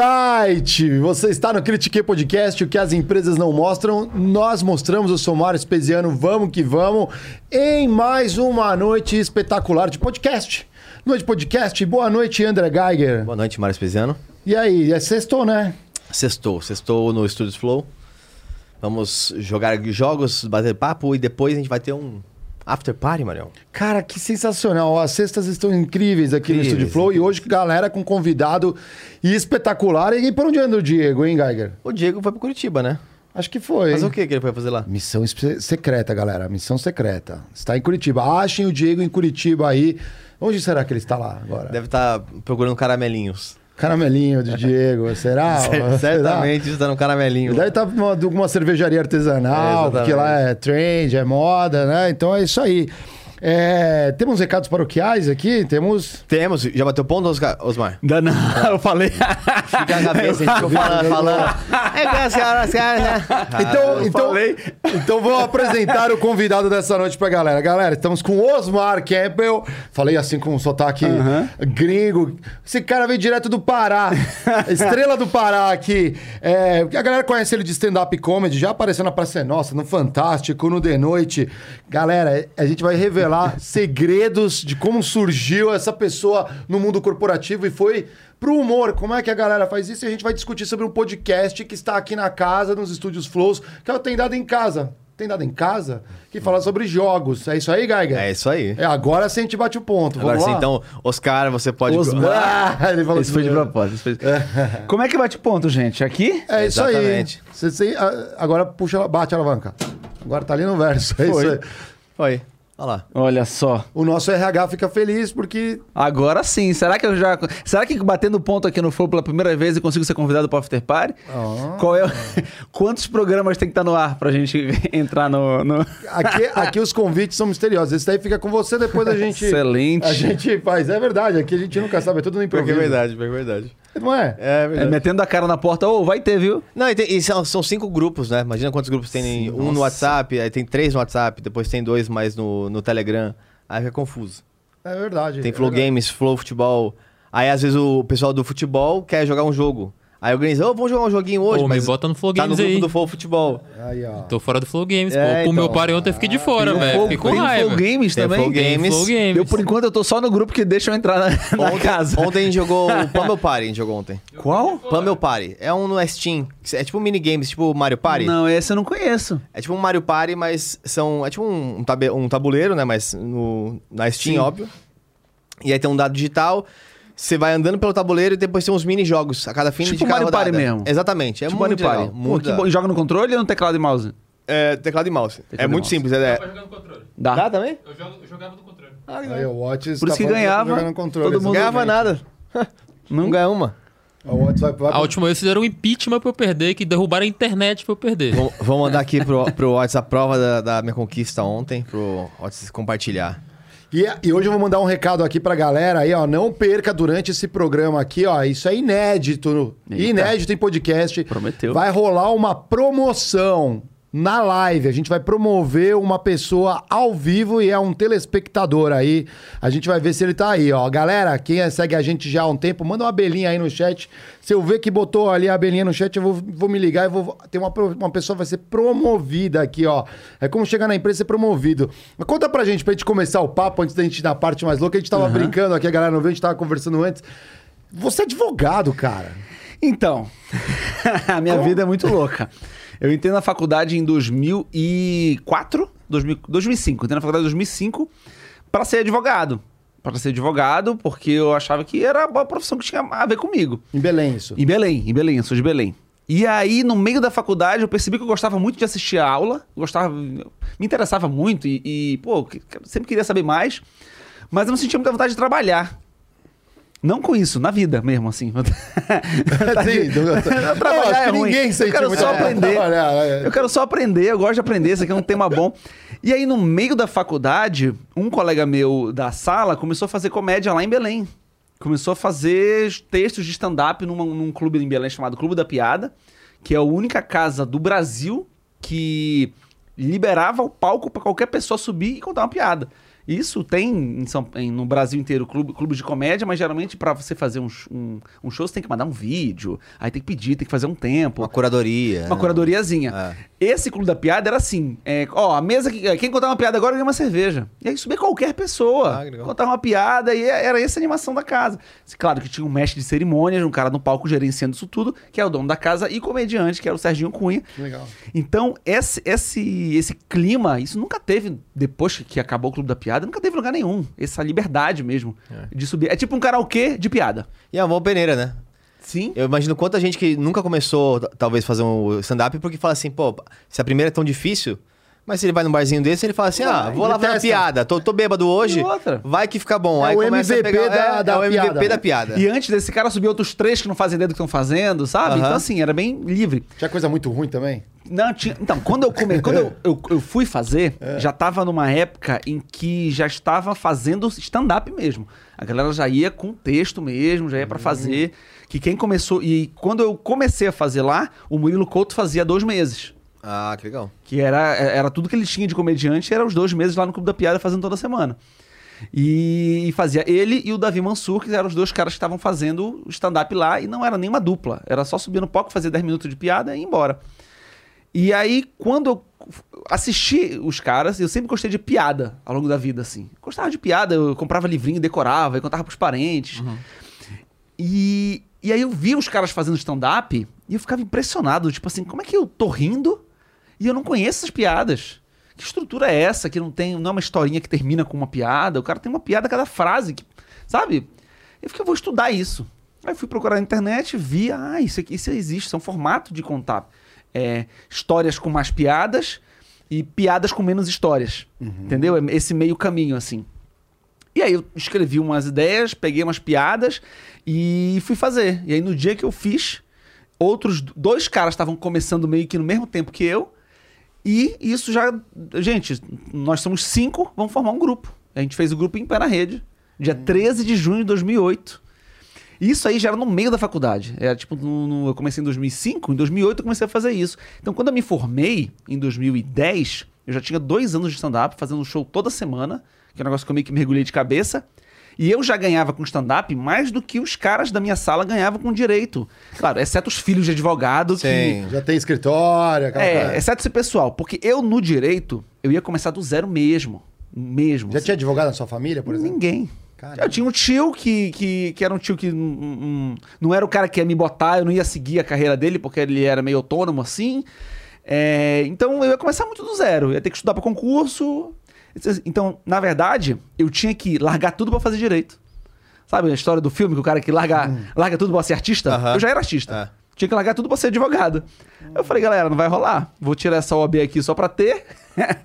Alright! Você está no Critique Podcast, o que as empresas não mostram, nós mostramos. Eu sou Mário Espesiano, vamos que vamos, em mais uma noite espetacular de podcast. Noite de podcast, boa noite, André Geiger. Boa noite, Mário Espesiano. E aí, é sextou, né? Sextou, sextou no Studios Flow. Vamos jogar jogos, bater papo e depois a gente vai ter um after party, Marião. Cara, que sensacional. As sextas estão incríveis aqui Incríveis, no Estúdio Flow. E hoje, galera, com convidado espetacular. E por onde anda o Diego, hein, Geiger? O Diego foi pro Curitiba, né? Acho que foi. Mas o que que ele foi fazer lá? Missão secreta, galera. Missão secreta. Está em Curitiba. Achem o Diego em Curitiba aí. Onde será que ele está lá agora? Deve estar procurando caramelinhos. Caramelinho de Diego, será? Cer- Certamente está no Ele caramelinho. deve estar numa, alguma cervejaria artesanal, É, porque lá é trend, é moda, né? Então é isso aí. É, temos recados paroquiais aqui? Temos. Temos, já bateu ponto, Oscar- Osmar? Ainda não, eu falei. Fica a cabeça, a gente ficou falando, falando. É né? Então, eu então, falei. então vou apresentar o convidado dessa noite pra galera. Galera, estamos com Osmar Campbell. Falei assim com um sotaque gringo. Esse cara veio direto do Pará. Estrela do Pará aqui. É, a galera conhece ele de stand-up comedy, já apareceu na Praça é Nossa, no Fantástico, no The Noite. Galera, a gente vai revelar segredos de como surgiu essa pessoa no mundo corporativo e foi pro humor. Como é que a galera faz isso? E a gente vai discutir sobre um podcast que está aqui na casa, nos estúdios Flows, que é o Tem Dado em Casa. Tem Dado em Casa? Que fala sobre jogos. É isso aí, Geiger? É isso aí. É, agora sim a gente bate o ponto. Agora Vamos sim, lá? então, Oscar, você pode... Osmar. Ah, ele falou Esse foi de propósito. foi Como é que bate ponto, gente? Aqui? É isso Exatamente. aí. Você, você- a- agora puxa, bate a alavanca. Agora tá ali no verso. É Foi. isso aí. Foi. Olha lá. Olha só. O nosso RH fica feliz porque Agora sim. Será que eu já. Será que batendo ponto aqui no Flow pela primeira vez eu consigo ser convidado para After Party? Ah. Qual é. Quantos programas tem que estar no ar pra gente entrar no. no- Aqui, aqui os convites são misteriosos. Esse daí fica com você, depois a gente. Excelente. A gente faz. É verdade, aqui a gente nunca sabe, é tudo no é improviso. verdade, pior que é verdade. Não é? É É, metendo a cara na porta, ô, vai ter, viu? Não, e, tem- e são, são cinco grupos, né? Imagina quantos grupos tem. um no WhatsApp, aí tem três no WhatsApp, depois tem dois mais no, no Telegram. Aí fica confuso. É verdade. Tem é Flow verdade. Games, Flow Futebol. Aí às vezes o pessoal do futebol quer jogar um jogo. Aí organiza, ô, vamos jogar um joguinho hoje, Ô, me mas bota no Flow tá no Games grupo aí. do Flow Futebol. Aí, ó. Tô fora do Flow Games, É, pô. Com o meu então. party ontem eu fiquei de fora, Tem o velho. Fiquei com tem o raiva. Flow Games Tem o também. Flow Games. Flow Games. Eu, por enquanto, eu tô só no grupo que deixa eu entrar na, na Ontem, casa. ontem a gente jogou o Pummel Party, a gente jogou ontem. Qual? Pummel Party. É um no Steam. É tipo um minigames, tipo Mario Party. Não, esse eu não conheço. É tipo um Mario Party, mas são. É tipo um, um um tabuleiro, né? Mas no, na Steam, Sim. óbvio. E aí tem um dado digital. Você vai andando pelo tabuleiro e depois tem uns mini-jogos a cada fim Tipo de cada Mario rodada. Party mesmo. Exatamente. É tipo muito Mario legal. Pô, que bom. Joga no controle ou no teclado e mouse? É, teclado e mouse. Teclado é muito mouse. simples. É, jogar no controle. Dá. Dá também? Eu, jogava no controle. Aí o Watts Por tá isso que falando ganhava, todo Não mundo- ganhava nada. Não ganha uma. Watts A última vez fizeram um impeachment pra eu perder, que derrubaram a internet pra eu perder. Vou, vou mandar aqui pro, pro Whats a prova da, da minha conquista ontem, pro Whats compartilhar. E, e hoje eu vou mandar um recado aqui pra galera aí, ó. Não perca durante esse programa aqui, ó. Isso é inédito. Eita. Inédito em podcast. Prometeu. Vai rolar uma promoção na live. A gente vai promover uma pessoa ao vivo e é um telespectador aí. A gente vai ver se ele tá aí, ó. Galera, quem segue a gente já há um tempo, manda uma abelhinha aí no chat. Se eu ver que botou ali a abelhinha no chat, eu vou, vou me ligar e vou ter uma, uma pessoa vai ser promovida aqui, ó. É como chegar na empresa e ser promovido. Mas conta pra gente, pra gente começar o papo, antes da gente ir na parte mais louca. A gente tava brincando aqui, a galera não viu, a gente tava conversando antes. Você é advogado, cara. Então, a minha vida é muito louca. Eu entrei na faculdade em 2004, 2000, 2005. Entrei na faculdade em 2005 para ser advogado. Para ser advogado, porque eu achava que era uma profissão que tinha a ver comigo. Em Belém, isso. Em Belém, em Belém, eu sou de Belém. E aí, no meio da faculdade, eu percebi que eu gostava muito de assistir a aula, gostava, me interessava muito e, e, pô, sempre queria saber mais, mas eu não sentia muita vontade de trabalhar. Não com isso, na vida mesmo, assim. Sim, do- Trabalhar é ruim. ninguém Eu quero só de aprender. é. Eu quero só aprender, eu gosto de aprender, isso aqui é um tema bom. E aí, no meio da faculdade, um colega meu da sala começou a fazer comédia lá em Belém. Começou a fazer textos de stand-up num clube em Belém chamado Clube da Piada, que é a única casa do Brasil que liberava o palco pra qualquer pessoa subir e contar uma piada. Isso tem em São- em- no Brasil inteiro clube, clubes de comédia, mas geralmente pra você fazer um, um, um show você tem que mandar um vídeo, aí tem que pedir, tem que fazer um tempo. Uma curadoria. Uma né? curadoriazinha. É. Esse clube da piada era assim: é, ó, a mesa que. Quem contar uma piada agora ganha uma cerveja. E aí subia qualquer pessoa. Ah, contar uma piada e era essa a animação da casa. Claro que tinha um mestre de cerimônias, um cara no palco gerenciando isso tudo, que é o dono da casa, e comediante, que era o Serginho Cunha. Legal. Então, esse, esse, esse clima, isso nunca teve, depois que acabou o Clube da Piada, nunca teve lugar nenhum. Essa liberdade mesmo de subir. É tipo um karaokê de piada. E é uma boa peneira, né? Sim. Eu imagino quanta gente que nunca começou, talvez, fazer um stand-up porque fala assim, pô, se a primeira é tão difícil, mas se ele vai num barzinho desse, ele fala assim, ah, vou lá fazer uma testa. piada, tô, tô bêbado hoje, outra? vai que fica bom. É Aí o começa a MVP pegar, da- é, da é o MVP piada. da piada. E antes desse cara subir outros três que não fazem ideia do que estão fazendo, sabe? Aham. Então, assim, era bem livre. Tinha coisa muito ruim também? Não, tinha. Então, quando eu come... quando eu, eu, eu fui fazer, já tava numa época em que já estava fazendo stand-up mesmo. A galera já ia com texto mesmo, já ia pra fazer. Que quem começou. E quando eu comecei a fazer lá, o Murilo Couto fazia dois meses. Ah, que legal. Que era, era tudo que ele tinha de comediante, era os dois meses lá no Clube da Piada fazendo toda semana. E, e fazia ele e o Davi Mansur, que eram os dois caras que estavam fazendo stand-up lá, e não era nenhuma dupla. Era só subir no palco, fazer 10 minutos de piada e ir embora. E aí, quando eu assisti os caras, eu sempre gostei de piada ao longo da vida, assim. Gostava de piada, eu comprava livrinho, decorava, e contava pros parentes. E, e aí eu vi os caras fazendo stand-up e eu ficava impressionado, tipo assim, como é que eu tô rindo e eu não conheço essas piadas? Que estrutura é essa que não tem, não é uma historinha que termina com uma piada? O cara tem uma piada a cada frase, que, sabe? Eu fiquei, eu vou estudar isso. Aí fui procurar na internet, vi, ah, isso aqui isso existe, isso é um formato de contar é, histórias com mais piadas e piadas com menos histórias. Entendeu? É Esse meio caminho, assim. E aí eu escrevi umas ideias, peguei umas piadas e fui fazer. E aí no dia que eu fiz, outros dois caras estavam começando meio que no mesmo tempo que eu. E isso já. Gente, nós somos cinco, vamos formar um grupo. A gente fez o grupo em pé na rede, dia 13 de junho de 2008. Isso aí já era no meio da faculdade. Era tipo, no- no- eu comecei em 2005, em 2008 eu comecei a fazer isso. Então, quando eu me formei, em 2010, eu já tinha dois anos de stand-up, fazendo um show toda semana, que é um negócio que eu meio que mergulhei de cabeça. E eu já ganhava com stand-up mais do que os caras da minha sala ganhavam com direito. Claro, exceto os filhos de advogado que. Sim. Já tem escritório, aquela É, coisa. exceto esse pessoal. Porque eu, no direito, eu ia começar do zero mesmo. Mesmo. Já assim. tinha advogado na sua família, por exemplo? Ninguém. Caramba. Eu tinha um tio que, que, que era um tio que hum, não era o cara que ia me botar, eu não ia seguir a carreira dele, porque ele era meio autônomo assim. É, então eu ia começar muito do zero, eu ia ter que estudar para concurso. Então, na verdade, eu tinha que largar tudo para fazer direito. Sabe a história do filme que o cara que larga, larga tudo pra ser artista? Eu já era artista. É. Tinha que largar tudo pra ser advogado. Eu falei, galera, não vai rolar. Vou tirar essa OAB aqui só pra ter.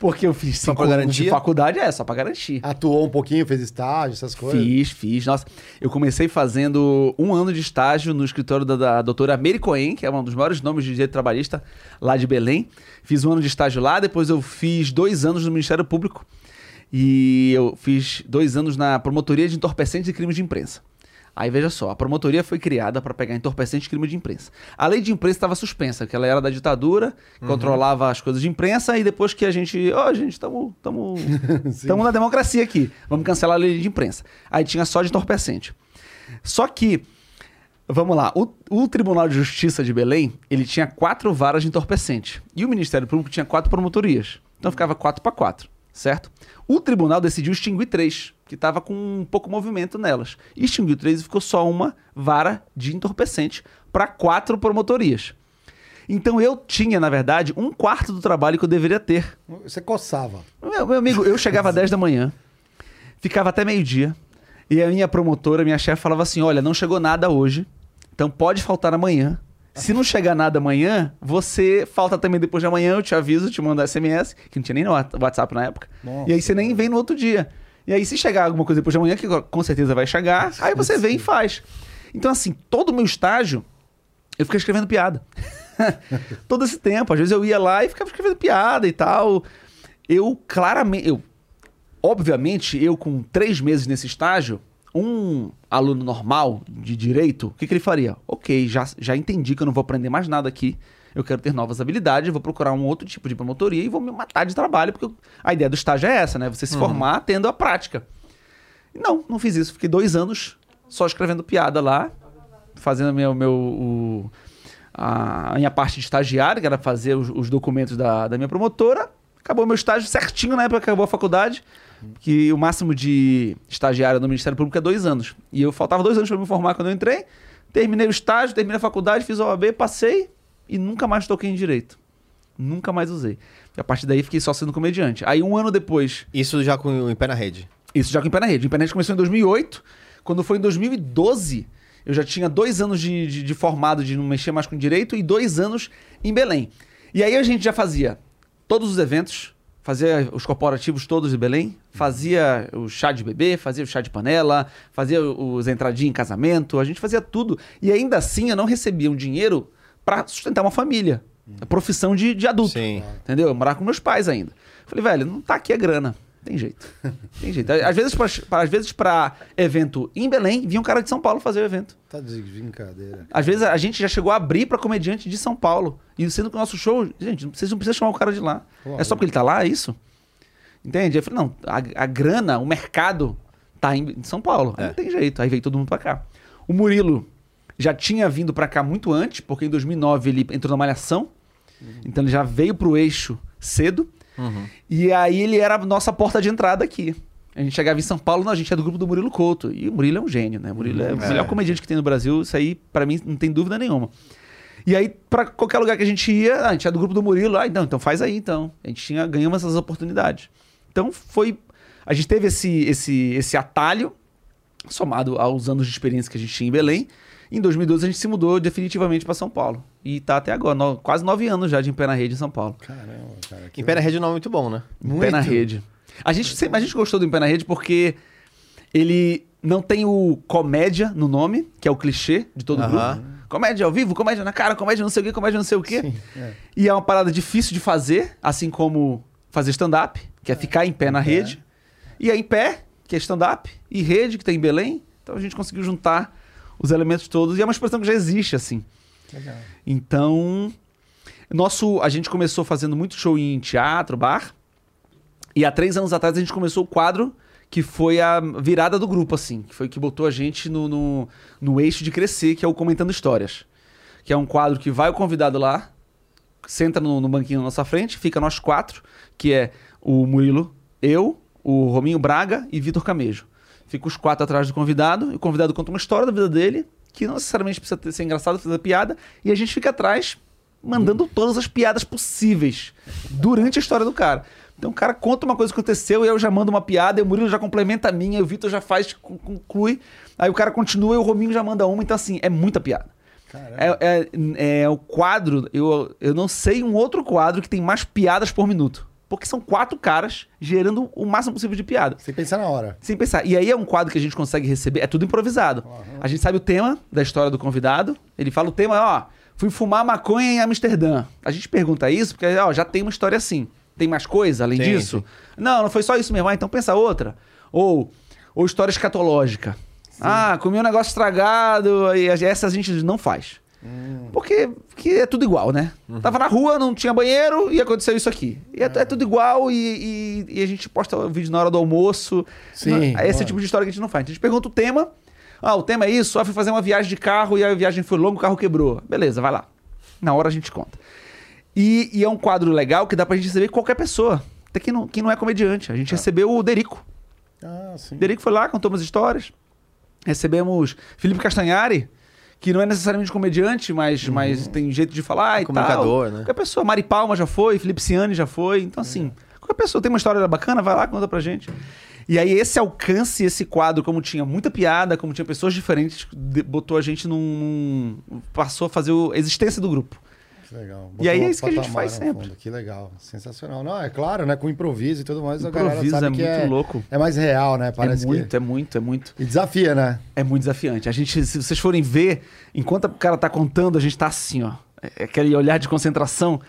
Porque eu fiz Só cinco anos de faculdade, é, só pra garantir. Atuou um pouquinho, fez estágio, essas coisas. Fiz, fiz. Nossa, eu comecei fazendo um ano de estágio no escritório da, da doutora Mary Cohen, que é um dos maiores nomes de direito trabalhista lá de Belém. Fiz um ano de estágio lá, depois eu fiz dois anos no Ministério Público. E eu fiz dois anos na Promotoria de Entorpecentes e Crimes de Imprensa. Aí veja só, a promotoria foi criada para pegar entorpecentes e crime de imprensa. A lei de imprensa estava suspensa, que ela era da ditadura, controlava as coisas de imprensa, e depois que a gente. Ó, gente, estamos Estamos na democracia aqui. Vamos cancelar a lei de imprensa. Aí tinha só de entorpecente. Só que, vamos lá, o, o Tribunal de Justiça de Belém, ele tinha quatro varas de entorpecente. E o Ministério Público tinha quatro promotorias. Então ficava quatro para quatro, certo? O tribunal decidiu extinguir três, que estava com um pouco movimento nelas. E extinguiu três e ficou só uma vara de entorpecente para quatro promotorias. Então eu tinha, na verdade, um quarto do trabalho que eu deveria ter. Você coçava. Meu, meu amigo, eu chegava às 10 da manhã, ficava até meio-dia, e a minha promotora, minha chefe, falava assim: olha, não chegou nada hoje, então pode faltar amanhã. Se não chegar nada amanhã, você falta também depois de amanhã, eu te aviso, te mando SMS, que não tinha nem no WhatsApp na época. Nossa. E aí você nem vem no outro dia. E aí, se chegar alguma coisa depois de amanhã, que com certeza vai chegar, aí você vem e faz. Então, assim, todo o meu estágio, eu fiquei escrevendo piada. todo esse tempo. Às vezes eu ia lá e ficava escrevendo piada e tal. Eu claramente. Eu, obviamente, eu com três meses nesse estágio, um aluno normal de direito, o que, que ele faria? Ok, já, já entendi que eu não vou aprender mais nada aqui. Eu quero ter novas habilidades, vou procurar um outro tipo de promotoria e vou me matar de trabalho, porque eu- a ideia do estágio é essa, né? Você se formar tendo a prática. Não, não fiz isso. Fiquei dois anos só escrevendo piada lá, fazendo meu, meu, o- a minha parte de estagiário, que era fazer os, os documentos da, da minha promotora. Acabou meu estágio certinho na época que acabou a faculdade, que o máximo de estagiário no Ministério Público é dois anos. E eu faltava dois anos para me formar quando eu entrei. Terminei o estágio, terminei a faculdade, fiz a OAB, passei e nunca mais toquei em direito. Nunca mais usei. E a partir daí fiquei só sendo comediante. Aí um ano depois, Isso já com o em pé na rede. isso já com o Pé na Rede. O Pé na Rede começou em 2008. Quando foi em 2012, eu já tinha dois anos de, de, de formado, de não mexer mais com direito, e dois anos em Belém. E aí a gente já fazia todos os eventos, fazia os corporativos todos em Belém, fazia o chá de bebê, fazia o chá de panela, fazia os entradinhas em casamento, a gente fazia tudo. E ainda assim eu não recebia um dinheiro para sustentar uma família. A profissão de, de adulto. Sim. Entendeu? Eu morava com meus pais ainda. Falei, velho, não tá aqui a grana. Tem jeito. Tem jeito. Às vezes, pra, às vezes, pra evento em Belém, vinha um cara de São Paulo fazer o evento. Tá de brincadeira. Às vezes a gente já chegou a abrir pra comediante de São Paulo. E sendo que o nosso show, gente, vocês não precisam chamar o cara de lá. É só porque ele tá lá, é isso? Entende? Eu falei, não, a, a grana, o mercado tá em, em São Paulo. Aí É. Não tem jeito. Aí veio todo mundo pra cá. O Murilo já tinha vindo pra cá muito antes, porque em 2009 ele entrou na Malhação. Então ele já veio pro eixo cedo. E aí ele era a nossa porta de entrada aqui. A gente chegava em São Paulo, não, a gente é do grupo do Murilo Couto. E o Murilo é um gênio, né? O Murilo é o É. melhor comediante que tem no Brasil. Isso aí, pra mim, não tem dúvida nenhuma. E aí, pra qualquer lugar que a gente ia, ah, a gente é do grupo do Murilo. Ah, então, então faz aí, então. A gente tinha, ganhamos essas oportunidades. Então foi. A gente teve esse, esse, esse atalho, somado aos anos de experiência que a gente tinha em Belém. Em 2012 a gente se mudou definitivamente para São Paulo. E tá até agora, no- quase nove anos já de em pé na rede em São Paulo. Caramba, cara. que Em pé na rede é um nome muito bom, né? Em Pé na Muito. rede. A gente, sempre, a gente gostou do Em Pé na Rede porque ele não tem o comédia no nome, que é o clichê de todo Aham. grupo. Comédia ao vivo, comédia na cara, comédia não sei o quê, comédia não sei o quê. Sim, é. E é uma parada difícil de fazer, assim como fazer stand-up, que é ficar em pé na pé. rede. E é em pé, que é stand-up, e rede, que tem em Belém. Então a gente conseguiu juntar os elementos todos. E é uma expressão que já existe, assim. Legal. Então, nosso, a gente começou fazendo muito show em teatro, bar. E há três anos atrás a gente começou o quadro que foi a virada do grupo, assim. Que foi o que botou a gente no, no, no eixo de crescer, que é o Comentando Histórias. Que é um quadro que vai o convidado lá, senta no, no banquinho na nossa frente, fica nós quatro, que é o Murilo, eu, o Rominho Braga e Vitor Camejo. Fica os quatro atrás do convidado, e o convidado conta uma história da vida dele, que não necessariamente precisa ter- ser engraçado, fazer piada, e a gente fica atrás mandando todas as piadas possíveis durante a história do cara. Então o cara conta uma coisa que aconteceu, e eu já mando uma piada, e o Murilo já complementa a minha, e o Vitor já faz, con- conclui, aí o cara continua e o Rominho já manda uma, então assim, é muita piada. É, é, é o quadro, eu, eu não sei um outro quadro que tem mais piadas por minuto. Porque são quatro caras gerando o máximo possível de piada. Sem pensar na hora. Sem pensar. E aí é um quadro que a gente consegue receber, é tudo improvisado. A gente sabe o tema da história do convidado. Ele fala o tema, ó, fui fumar maconha em Amsterdã. A gente pergunta isso porque, ó, já tem uma história assim. Tem mais coisa além Sim, disso? sim. Não, não foi só isso mesmo. Ah, então pensa outra. Ou, ou história escatológica. Ah, comi um negócio estragado e essa a gente não faz. Porque, porque é tudo igual, né? Tava na rua, não tinha banheiro e aconteceu isso aqui. E é, é tudo igual e, e- e a gente posta o vídeo na hora do almoço. Sim, Não- Esse é o tipo de história que a gente não faz. A gente pergunta o tema. Ah, o tema é isso. Ah, fui fazer uma viagem de carro e a viagem foi longa, o carro quebrou. Beleza, vai lá. Na hora a gente conta. E, e é um quadro legal que dá pra gente receber qualquer pessoa. Até quem não, quem não é comediante. A gente recebeu o Derico. Ah, sim. Derico foi lá, contou umas histórias. Recebemos Felipe Castanhari, que não é necessariamente comediante, mas, mas tem jeito de falar e Comunicador, tal. né? Qualquer pessoa. Mari Palma já foi, Felipe Ciani já foi. Então, assim, qualquer pessoa tem uma história bacana, vai lá, conta pra gente. E aí, esse alcance, esse quadro, como tinha muita piada, como tinha pessoas diferentes, botou a gente num. passou a fazer a existência do grupo. Que legal. E aí Botou é isso que a gente faz sempre. fundo. Que legal. Sensacional. Não, é claro, né? Com improviso e tudo mais, a galera Improviso sabe é muito é, louco. é mais real, né? Parece é muito, que... é muito, é muito. E desafia, né? É muito desafiante. A gente, se vocês forem ver, enquanto o cara tá contando, a gente tá assim, ó. É aquele olhar de concentração,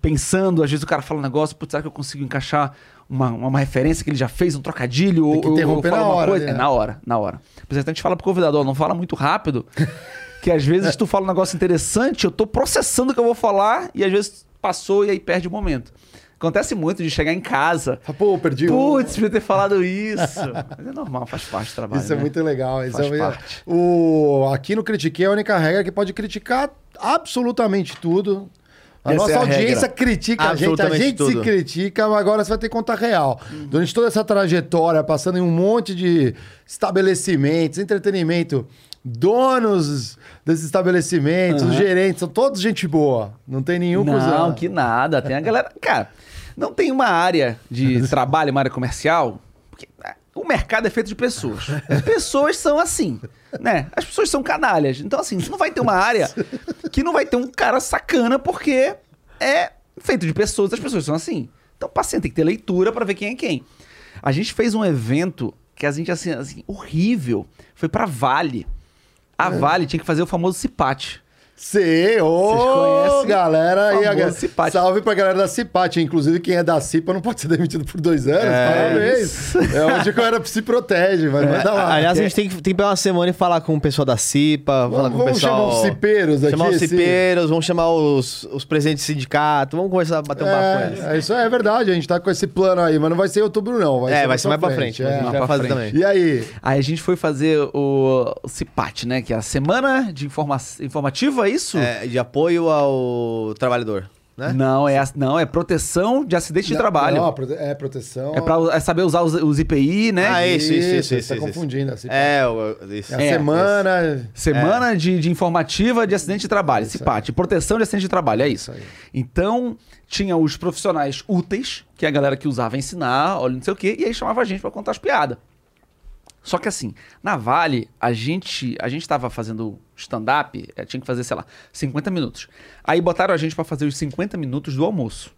pensando, às vezes o cara fala um negócio, putz, será que eu consigo encaixar uma, uma, referência que ele já fez, um trocadilho? Tem que ou, ou- fala uma hora coisa? ali, É né? na hora, na hora. Por exemplo, a gente fala pro convidado, ó, não fala muito rápido, Que às vezes tu fala um negócio interessante, eu tô processando o que eu vou falar e às vezes passou e aí perde o momento. Acontece muito de chegar em casa. Fala, Pô, perdi. Putz, podia ter falado isso. Mas é normal, faz parte do trabalho. Isso é né? muito legal. Isso Faz é... parte. O... Aqui no Critiquei, a única regra é que pode criticar absolutamente tudo. A Essa nossa é a audiência regra. critica a gente, a gente se tudo. critica, mas agora você vai ter conta real. Durante toda essa trajetória, passando em um monte de estabelecimentos, entretenimento, donos desses estabelecimentos, os gerentes, são todos gente boa. Não tem nenhum Não, cuzão. que nada. Tem a galera. Cara, não tem uma área de trabalho, uma área comercial. Porque é, o mercado é feito de pessoas. As pessoas são assim, né? As pessoas são canalhas. Então, assim, não vai ter uma área que não vai ter um cara sacana, porque é feito de pessoas, as pessoas são assim. Então, paciente, tem que ter leitura pra ver quem é quem. A gente fez um evento que a gente, assim, assim horrível. Foi pra Vale. A Vale tinha que fazer o famoso cipate. Sei, ô, galera. E a, Cipate? salve pra galera da Cipate. Inclusive, quem é da Cipa não pode ser demitido por dois anos. Parabéns. É onde que eu era se protege, mas manda lá. Aliás, a gente tem que, tem que pegar uma semana e falar com o pessoal da CIPA, falar com o vamos pessoal... chamar os cipeiros aqui. Chamar os cipeiros, vamos chamar os, os presidentes do sindicato, vamos conversar, bater um papo com eles. É, é, isso é verdade, a gente tá com esse plano aí, mas não vai ser em outubro, não. é, vai ser mais pra frente. é. mas a gente Mais vai pra fazer frente. também. E aí? Aí a gente foi fazer o, o CIPAT, né? Que é a Semana de Informa Informativa, é isso? É, de apoio ao trabalhador, né? Não, é, não, é proteção de acidente de trabalho. Não, é proteção. É pra é saber usar os, os IPI, né? Ah, isso, isso, isso, você isso, tá isso, confundindo. Assim, É, isso. É a É, semana. Semana de, de informativa de acidente de trabalho, CIPAT. Proteção de acidente de trabalho, é isso. Isso. Então, tinha os profissionais úteis, que é a galera que usava ensinar, olha, não sei o quê, e aí chamava a gente pra contar as piadas. Só que assim, na Vale, a gente a gente tava fazendo stand-up, eh, tinha que fazer, sei lá, 50 minutos. Aí botaram a gente pra fazer os 50 minutos do almoço.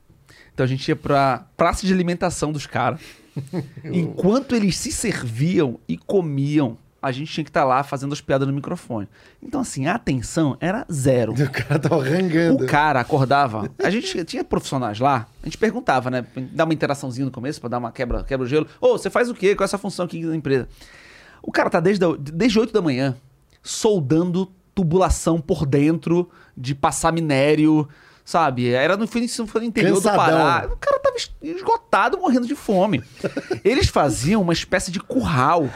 Então a gente ia pra praça de alimentação dos caras. Enquanto eles se serviam e comiam, a gente tinha que estar lá fazendo as piadas no microfone. Então, assim, a atenção era zero. O cara tava rangando. O cara acordava. A gente tinha profissionais lá, a gente perguntava, né? Dá uma interaçãozinha no começo pra dar uma quebra, quebra o gelo. Ô, você faz o quê? Qual é essa função aqui da empresa? O cara tá desde, a- desde 8 da manhã soldando tubulação por dentro de passar minério, sabe? Era no, foi no interior Cansadão. do Pará. O cara tava es- esgotado, morrendo de fome. Eles faziam uma espécie de curral.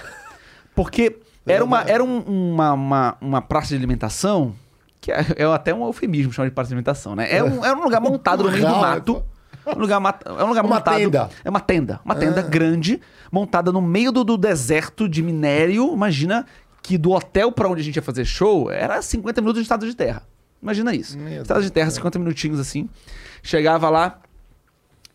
Porque era uma, era um- uma, uma, uma praça de alimentação, que é, é até um eufemismo chamar de praça de alimentação, né? É um, era um lugar montado no meio do mato. Um lugar, é um lugar Uma montado. tenda. É uma tenda. Uma tenda grande, montada no meio do, do deserto de minério. Imagina que do hotel pra onde a gente ia fazer show era 50 minutos de estado de terra. Imagina isso. Meu estado de terra, 50 minutinhos assim. Chegava lá,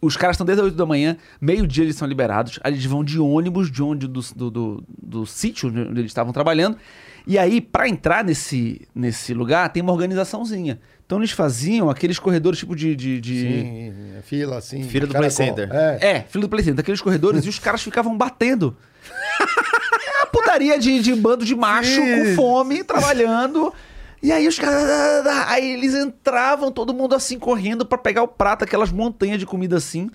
os caras estão desde as 8 da manhã, meio-dia eles são liberados, aí eles vão de ônibus de onde do, do, do, do sítio onde eles estavam trabalhando. E aí, pra entrar nesse, nesse lugar, tem uma organizaçãozinha. Então eles faziam aqueles corredores tipo de. de, de- Sim, é fila assim. Fila do. Play Center. É. É, filho do Play Center, aqueles corredores e os caras ficavam batendo. É a putaria de, de bando de macho com Sim. fome, trabalhando. E aí os caras. Aí eles entravam, todo mundo assim, correndo pra pegar o prato, aquelas montanhas de comida assim.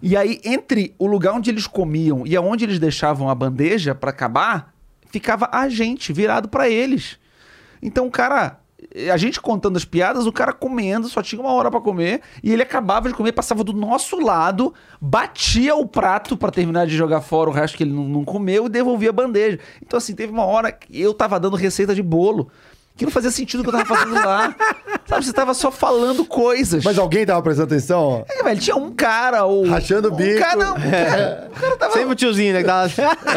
E aí, entre o lugar onde eles comiam e aonde eles deixavam a bandeja pra acabar, ficava a gente virado pra eles. Então o cara. A gente contando as piadas, o cara comendo, só tinha uma hora pra comer, e ele acabava de comer, passava do nosso lado, batia o prato pra terminar de jogar fora o resto que ele não, não comeu e devolvia a bandeja. Então, assim, teve uma hora que eu tava dando receita de bolo, que não fazia sentido o que eu tava fazendo lá. Sabe, você tava só falando coisas. Mas alguém tava prestando atenção? É, velho, tinha um cara ou. Rachando o um bico. Cara, não, um cara, o cara tava. Sempre o tiozinho, né? Que tava...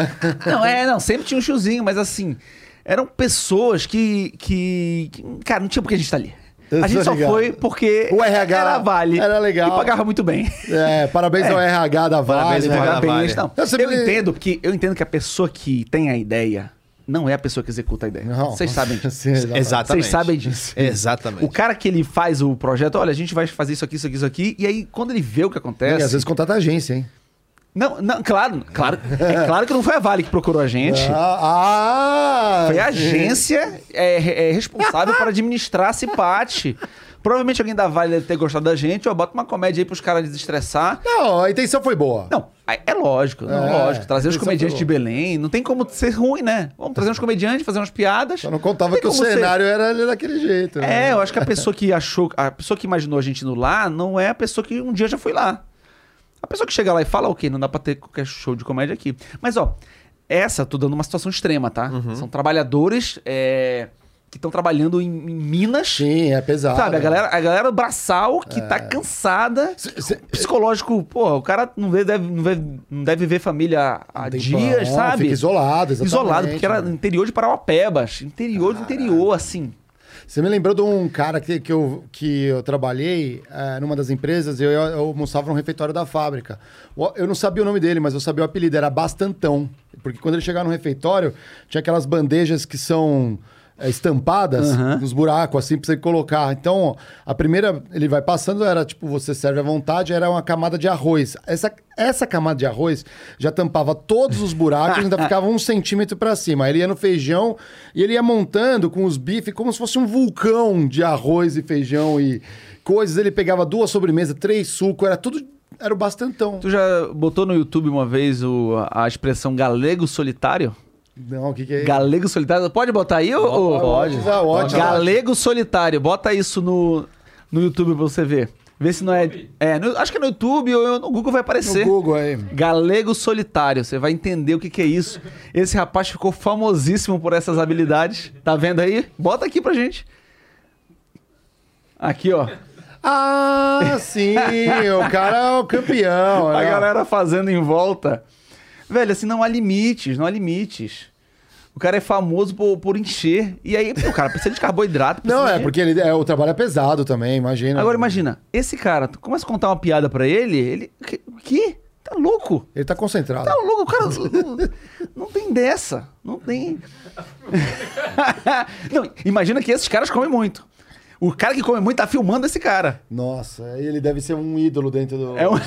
Não, é, não, sempre tinha um tiozinho, mas assim, eram pessoas que. que, que- cara, não tinha por que a gente tá ali. Eu A gente só ligado. foi porque O RH era Vale. era legal. E pagava muito bem. É, parabéns ao RH da Vale. Parabéns né? Parabéns. Vale. Não, Eu eu, sempre- entendo que eu entendo que a pessoa que tem a ideia não é a pessoa que executa a ideia. Não, Vocês sabem disso. Exatamente. Vocês sabem disso. Exatamente. O cara que ele faz o projeto, olha, a gente vai fazer isso aqui, isso aqui, isso aqui, e aí quando ele vê o que E acontece. às vezes contrata a agência, hein? Não, não, claro, claro. É claro que não foi a Vale que procurou a gente. Ah, ah, Foi a agência é, é responsável por administrar a Cipate. Provavelmente alguém da Vale deve ter gostado da gente, ó, bota uma comédia aí pros caras desestressar. Não, a intenção foi boa. Não, é lógico, não, É, lógico. Trazer os comediantes de Belém, não tem como ser ruim, né? Vamos trazer uns comediantes, fazer umas piadas. Só não contava Tem que o como ser- cenário era ali daquele jeito. né? É, eu acho que a pessoa que achou, a pessoa que imaginou a gente indo lá, não é a pessoa que um dia já foi lá. A pessoa que chega lá e fala, ok, não dá pra ter qualquer show de comédia aqui. Mas, ó, essa eu tô dando uma situação extrema, tá? Uhum. São trabalhadores é, que estão trabalhando em, em Minas. Sim, é pesado. Sabe, a galera, a galera braçal que É. tá cansada. Cê- cê- Psicológico, pô, o cara não, deve, não, vê, não deve ver família há dias, pão, sabe? Fica isolado, exatamente. Isolado, porque era né? interior de Parauapebas. Interior do interior, assim. Você me lembrou de um cara que, que, eu, que eu trabalhei eh, numa das empresas, eu, eu almoçava no refeitório da fábrica. Eu não sabia o nome dele, mas eu sabia o apelido, era Bastantão. Porque quando ele chegava no refeitório, tinha aquelas bandejas que são estampadas Aham. nos buracos, assim, pra você colocar. Então, a primeira, ele vai passando, era tipo, você serve à vontade, era uma camada de arroz. Essa, essa camada de arroz já tampava todos os buracos, ainda ficava um centímetro pra cima. Aí ele ia no feijão e ele ia montando com os bifes como se fosse um vulcão de arroz e feijão e coisas. Ele pegava duas sobremesas, três sucos, era tudo. Era o bastantão. Tu já botou no YouTube uma vez o, a expressão galego solitário? Não, o que, que é? Galego solitário. Pode botar aí? Ou, ou- Pode, pode. Ótimo. Galego solitário. Bota isso no, no YouTube pra você ver. Vê se não é. É, no- acho que é no YouTube ou no Google vai aparecer. No Google aí. Galego solitário. Você vai entender o que, que é isso. Esse rapaz ficou famosíssimo por essas habilidades. Tá vendo aí? Bota aqui pra gente. Aqui, ó. Ah, sim, o cara é o campeão. A né? galera fazendo em volta. Velho, assim, não há limites, não há limites. O cara é famoso por, por encher. E aí, o cara precisa de carboidrato. precisa Não, é porque ele, é, o trabalho é pesado também, imagina. Agora imagina, esse cara, tu começa a contar uma piada pra ele, ele. que- O quê? Tá louco? Ele tá concentrado. Tá louco, o cara. não, não tem dessa. Não tem. não, imagina que esses caras comem muito. O cara que come muito tá filmando esse cara. Nossa, ele deve ser um ídolo dentro do. É um.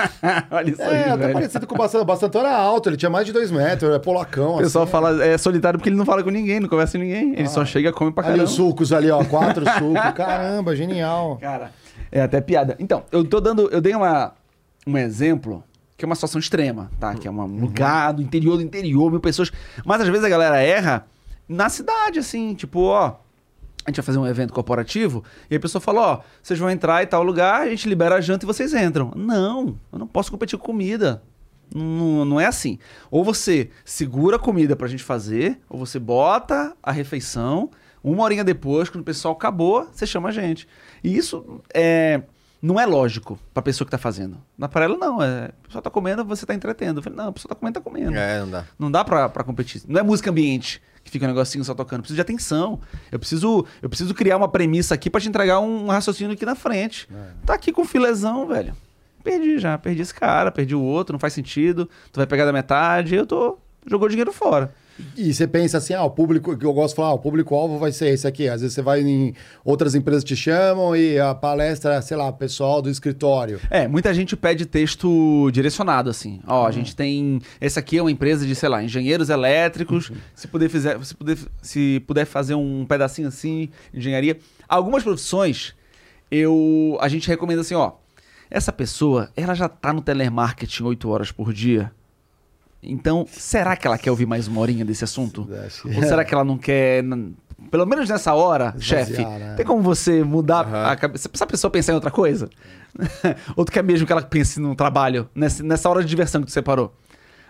Olha isso É, aí, tá velho. parecido com o Bastantão. O Bastantão era alto, ele tinha mais de dois metros, é polacão. O pessoal assim. fala, é solitário porque ele não fala com ninguém, não conversa com ninguém. Ele só chega, come pra Ali caramba. os sucos ali, ó, quatro sucos. Caramba, genial. Cara, é até piada. Então, eu tô dando. Eu dei uma, um exemplo que é uma situação extrema, tá? Que é um lugar do interior do interior, mil pessoas. Mas às vezes a galera erra na cidade, assim, tipo, ó. A gente vai fazer um evento corporativo e a pessoa fala: Ó, vocês vão entrar em tal lugar, a gente libera a janta e vocês entram. Não, eu não posso competir com comida. Não, não é assim. Ou você segura a comida pra gente fazer, ou você bota a refeição, uma horinha depois, quando o pessoal acabou, você chama a gente. E isso é, não é lógico pra pessoa que tá fazendo. Na ela, não. É, a pessoa tá comendo, você tá entretendo. Eu falei, não, a pessoa tá comendo, tá comendo. É, não dá. Não dá pra, pra competir. Não é música ambiente que fica um negocinho só tocando. Eu preciso de atenção. Eu preciso, eu preciso criar uma premissa aqui pra te entregar um raciocínio aqui na frente. Tá aqui com filezão, velho. Perdi já. Perdi esse cara, perdi o outro, não faz sentido. Tu vai pegar da metade, eu tô. Jogou dinheiro fora. E você pensa assim, ah, o público, que eu gosto de falar, ah, o público-alvo vai ser esse aqui. Às vezes você vai em outras empresas te chamam e a palestra, sei lá, pessoal do escritório. É, muita gente pede texto direcionado, assim. Ó, a gente tem. Essa aqui é uma empresa de, sei lá, engenheiros elétricos. Se puder, fizer, se, puder, se puder fazer um pedacinho assim, engenharia. Algumas profissões, eu. A gente recomenda assim, ó. Essa pessoa, ela já tá no telemarketing 8 horas por dia. Então, será que ela quer ouvir mais uma horinha desse assunto? Ou será que ela não quer. Pelo menos nessa hora, Esvaziar, chefe, né? tem como você mudar Aham. a cabeça? Essa pessoa pensar em outra coisa? Ou tu quer mesmo que ela pense no trabalho, nessa, nessa hora de diversão que tu separou?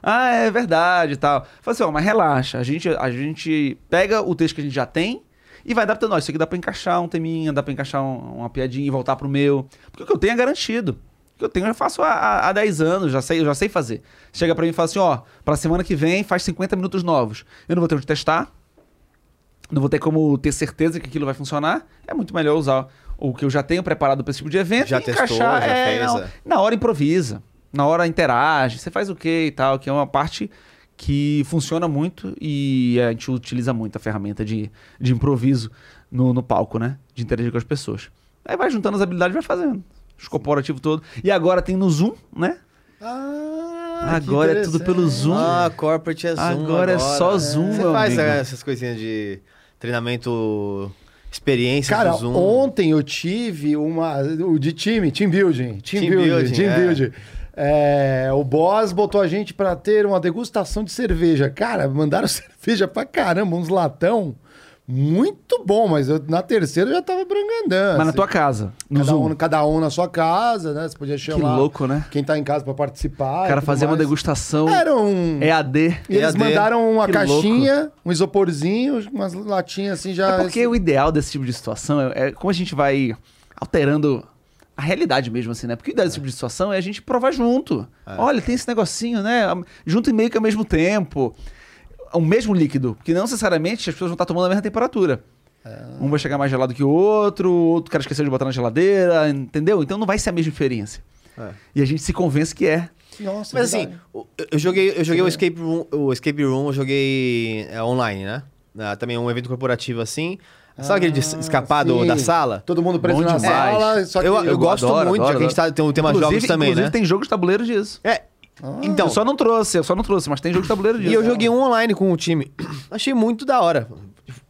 Ah, é verdade e tal. Fala assim, ó, mas relaxa, a gente, a gente pega o texto que a gente já tem e vai adaptando. Ó, isso aqui dá pra encaixar um teminha, dá pra encaixar um- uma piadinha e voltar pro meu. Porque o que eu tenho é garantido. Que eu tenho eu já faço há, há, há 10 anos, já sei, eu já sei fazer. Chega pra mim e fala assim, ó, pra semana que vem faz 50 minutos novos. Eu não vou ter onde testar, não vou ter como ter certeza que aquilo vai funcionar. É muito melhor usar o que eu já tenho preparado para esse tipo de evento Já e testou, encaixar. já é, fez, na, é. na hora improvisa, na hora interage, você faz o quê e tal, que é uma parte que funciona muito e a gente utiliza muito a ferramenta de, de improviso no, no palco, né? De interagir com as pessoas. Aí vai juntando as habilidades e vai fazendo. Os corporativos todo. E agora tem no Zoom, né? Ah, Agora é tudo pelo Zoom. Ah, corporate é Zoom Agora é só Zoom, Você meu faz amigo. é, essas coisinhas de treinamento experiências Cara, do Zoom. ontem eu tive uma. O de time, team building. Team, Team building, building, team é. building. É, o boss botou a gente pra ter uma degustação de cerveja. Cara, mandaram cerveja pra caramba, uns latão. Muito bom, mas eu, na terceira eu já tava brangandando. Mas na assim. tua casa, no cada Zoom. um, cada um na sua casa, né? Você podia chamar louco, né? quem tá em casa pra participar. O cara fazia uma degustação Era um. EAD. E eles EAD. mandaram uma Que caixinha, um isoporzinho, umas latinhas assim já. É porque o ideal desse tipo de situação é, é como a gente vai alterando a realidade mesmo, assim, né? Porque o ideal desse tipo de situação é a gente provar junto. Olha, tem esse negocinho, né? Junto e meio que ao mesmo tempo. O mesmo líquido. Porque não necessariamente as pessoas vão estar tomando a mesma temperatura. Um vai chegar mais gelado que o outro, o outro cara esqueceu de botar na geladeira, entendeu? Então não vai ser a mesma experiência. É. E a gente se convence que é. Nossa, Mas assim, verdade. eu joguei, eu joguei o Escape Room, o Escape Room eu joguei é, online, né? Ah, também um evento corporativo assim. Sabe aquele de Ah, escapar do- da sala? Todo mundo preso Bom na demais. sala, só que Eu- eu gosto muito, já que a gente tá- tem- tem mais Inclusive- jogos também, inclusive né? tem jogo de tabuleiro disso. É. Então, eu só não trouxe, eu só não trouxe, mas tem jogo de tabuleiro disso. E eu joguei um online com o time. Achei muito da hora.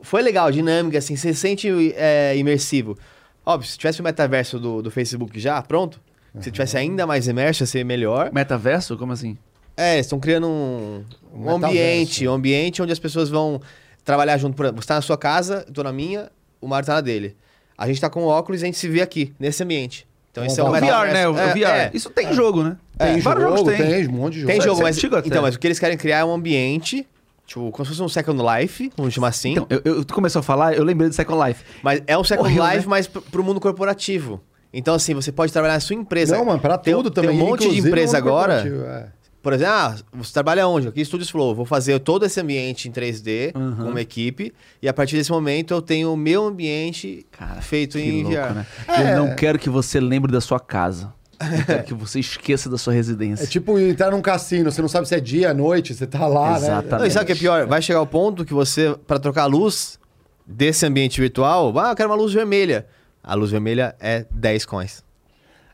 Foi legal, dinâmica, assim, você se sente é, imersivo. Óbvio, se tivesse o metaverso do, do Facebook já, pronto. Se tivesse ainda mais imerso, ia ser melhor. Metaverso? Como assim? É, estão criando um, um ambiente, um ambiente onde as pessoas vão trabalhar junto. Por exemplo, você tá na sua casa, eu tô na minha, o Mário tá na dele. A gente tá com óculos e a gente se vê aqui, nesse ambiente. Então esse é o O avatar. VR, né? O, É, VR. é. Isso tem jogo, né? Tem Vários jogo, jogos tem. tem um monte de jogo. Tem jogo, é mas, antigo até. então, mas o que eles querem criar é um ambiente, tipo, como se fosse um Second Life, vamos chamar assim. Então, eu, eu- tu começou a falar, eu lembrei do Second Life. Mas é um Second Horrível, Life, né? mas pro, pro mundo corporativo. Então, assim, você pode trabalhar na sua empresa. Não, mano, pra Tem- tudo tem também. um monte de empresa agora. é. Por exemplo, ah, você trabalha onde? Aqui Estúdios Flow. Vou fazer todo esse ambiente em 3D Uhum. com uma equipe. E a partir desse momento eu tenho o meu ambiente Cara, feito Que em louco, VR. né? É. Eu não quero que você lembre da sua casa. Eu quero que você esqueça da sua residência. É tipo entrar num cassino, você não sabe se é dia, noite, você tá lá, Exatamente. né? Não, e sabe o que é pior? Vai chegar o ponto que você, para trocar a luz desse ambiente virtual, ah, eu quero uma luz vermelha. A luz vermelha é 10 coins.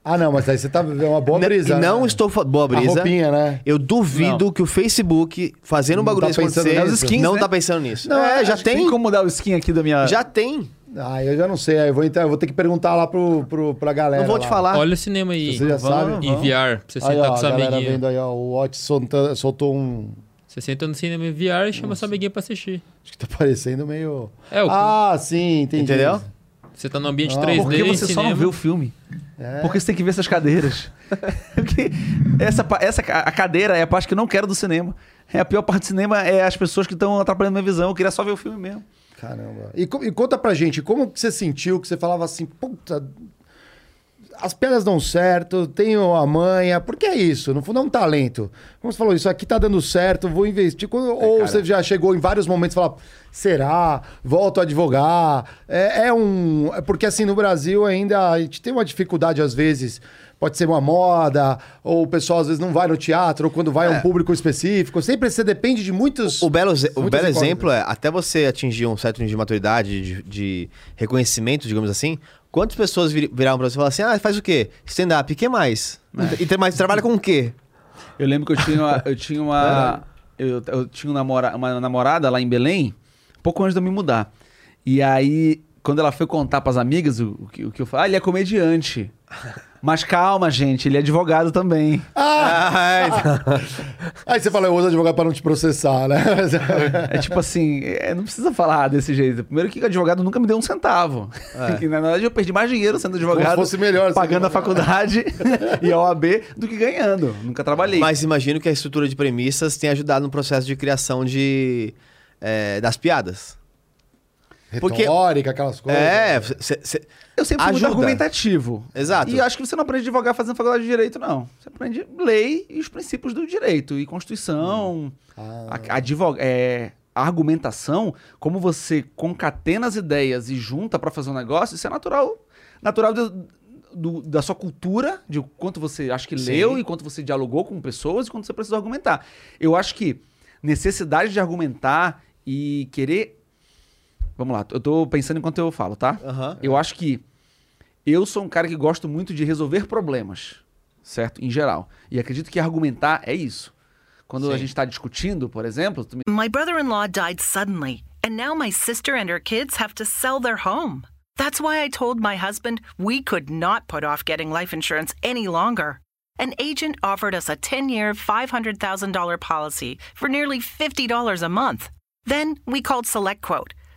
Ah, não, mas aí você tá é uma boa brisa. não né? estou... fa- Boa A brisa. roupinha, né? Eu duvido que o Facebook, fazendo um Não bagulho tá acontecer, nas skins, não né? tá pensando nisso. Não, é, já acho tem. Tem como mudar o skin aqui da minha. Já tem. Ah, eu já não sei. aí Eu vou, entrar, eu vou ter que perguntar lá pro, pro, pra galera. Não vou te lá. falar. Olha o cinema aí. Você já Vamos, sabe. Em VR, pra você Aí, sentar ó, com a sua galera amiguinha. vendo aí, ó. O Watch solta- soltou um. Você senta no cinema em VR e chama sua amiguinha pra assistir. Acho que tá parecendo meio. É, o Ah, sim, entendi. Entendeu? Você tá no ambiente Não, 3D Porque você só cinema. não vê o filme. É. Porque você tem que ver essas cadeiras. Porque essa, essa, a cadeira é a parte que eu não quero do cinema. É a pior parte do cinema é as pessoas que estão atrapalhando minha visão. Eu queria só ver o filme mesmo. Caramba. E, e conta pra gente, como que você sentiu que você falava assim, puta. As piadas dão certo, tenho a manha, porque é isso, no fundo é um talento. Como você falou, isso aqui tá dando certo, vou investir. Quando- ou você já chegou em vários momentos e falou, será? Volto a advogar. É, é um. É porque assim, no Brasil ainda a gente tem uma dificuldade, às vezes. Pode ser uma moda, ou o pessoal às vezes não vai no teatro, ou quando vai a um público específico. Sempre você depende de muitos. O belo, ze- o belo exemplo é, até você atingir um certo nível de maturidade, de, de reconhecimento, digamos assim, quantas pessoas vir, viraram pra você e falaram assim, ah, faz o quê? Stand-up, e que mais? E tem mais, trabalha com o quê? Eu lembro que eu tinha uma. Eu tinha uma, eu, eu tinha um namora, uma namorada lá em Belém, pouco antes de eu me mudar. E aí, quando ela foi contar pras amigas o, o que, o que eu falei, ah, ele é comediante. Mas calma, gente, ele é advogado também. Aí você fala, eu uso advogado pra não te processar, né? É tipo assim, é, não precisa falar desse jeito. Primeiro que o advogado nunca me deu um centavo. Que, na verdade, eu perdi mais dinheiro sendo advogado. Como se fosse melhor Pagando a faculdade e a OAB do que ganhando. Nunca trabalhei. Mas imagino que a estrutura de premissas tenha ajudado no processo de criação de, é, das piadas. Porque- Retórica, aquelas coisas. É, cê- cê- Eu sempre fui muito Ajuda. argumentativo. Exato. E acho que você não aprende a advogar fazendo faculdade de direito, não. Você aprende lei e os princípios do direito e constituição. Ah. A, advo- é, a argumentação, como você concatena as ideias e junta pra fazer um negócio, isso é natural. Natural do- do- da sua cultura, de quanto você acha que Sim. leu e quanto você dialogou com pessoas e quanto você precisou argumentar. Eu acho que necessidade de argumentar e querer. Vamos lá, eu tô pensando enquanto eu falo, tá? Aham. Eu acho que eu sou um cara que gosto muito de resolver problemas, certo? Em geral. E acredito que argumentar é isso. Quando a Sim. gente está discutindo, por exemplo, tu me- My brother in law died suddenly, And now my sister and her kids have to sell their home. That's why I told my husband we could not put off getting life insurance any longer. An agent offered us a 10 year, $500,000 policy for nearly $50 a month. Then we called SelectQuote.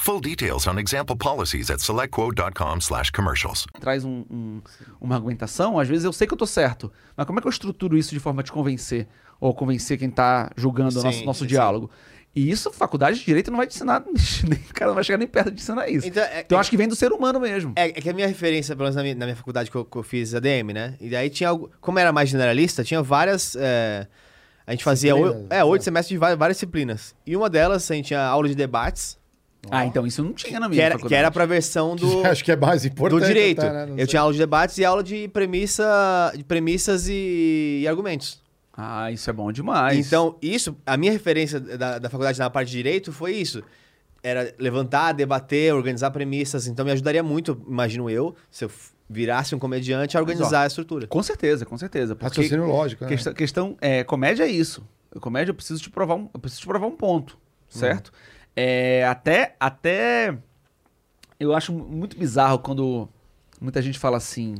Full details on example policies at selectquote.com slash commercials. Traz um- um- uma argumentação, às vezes eu sei que eu tô certo, mas como é que eu estruturo isso de forma a te convencer? Ou convencer quem tá julgando o nosso, Sim, nosso sim. diálogo? E isso, faculdade de Direito não vai te ensinar, nem- o cara não vai chegar nem perto de ensinar isso. Então, Então, é- eu acho que vem do ser humano mesmo. É, é que a minha referência, pelo menos na minha, na minha faculdade que eu, que eu fiz ADM, né? E daí tinha algo. Como era mais generalista, tinha várias. é, a gente fazia é, oito é. semestres de várias, várias disciplinas. E uma delas, a gente tinha aula de debates, Ah, então isso não tinha na minha que era, faculdade. que era pra versão do, Acho que é mais importante. do direito. até, né? Não Eu sei. tinha aula de debates e aula de premissa, de premissas e, e argumentos. Ah, isso é bom demais. Então, isso, a minha referência da, da faculdade na parte de direito foi isso. Era levantar, debater, organizar premissas. Então, me ajudaria muito, imagino eu, se eu virasse um comediante, a organizar a estrutura. Com certeza, com certeza. Raciocínio lógico, né? questão, questão é, comédia é isso. Comédia eu preciso te provar um, eu preciso te provar um ponto, certo? É, até, até eu acho muito bizarro quando muita gente fala assim,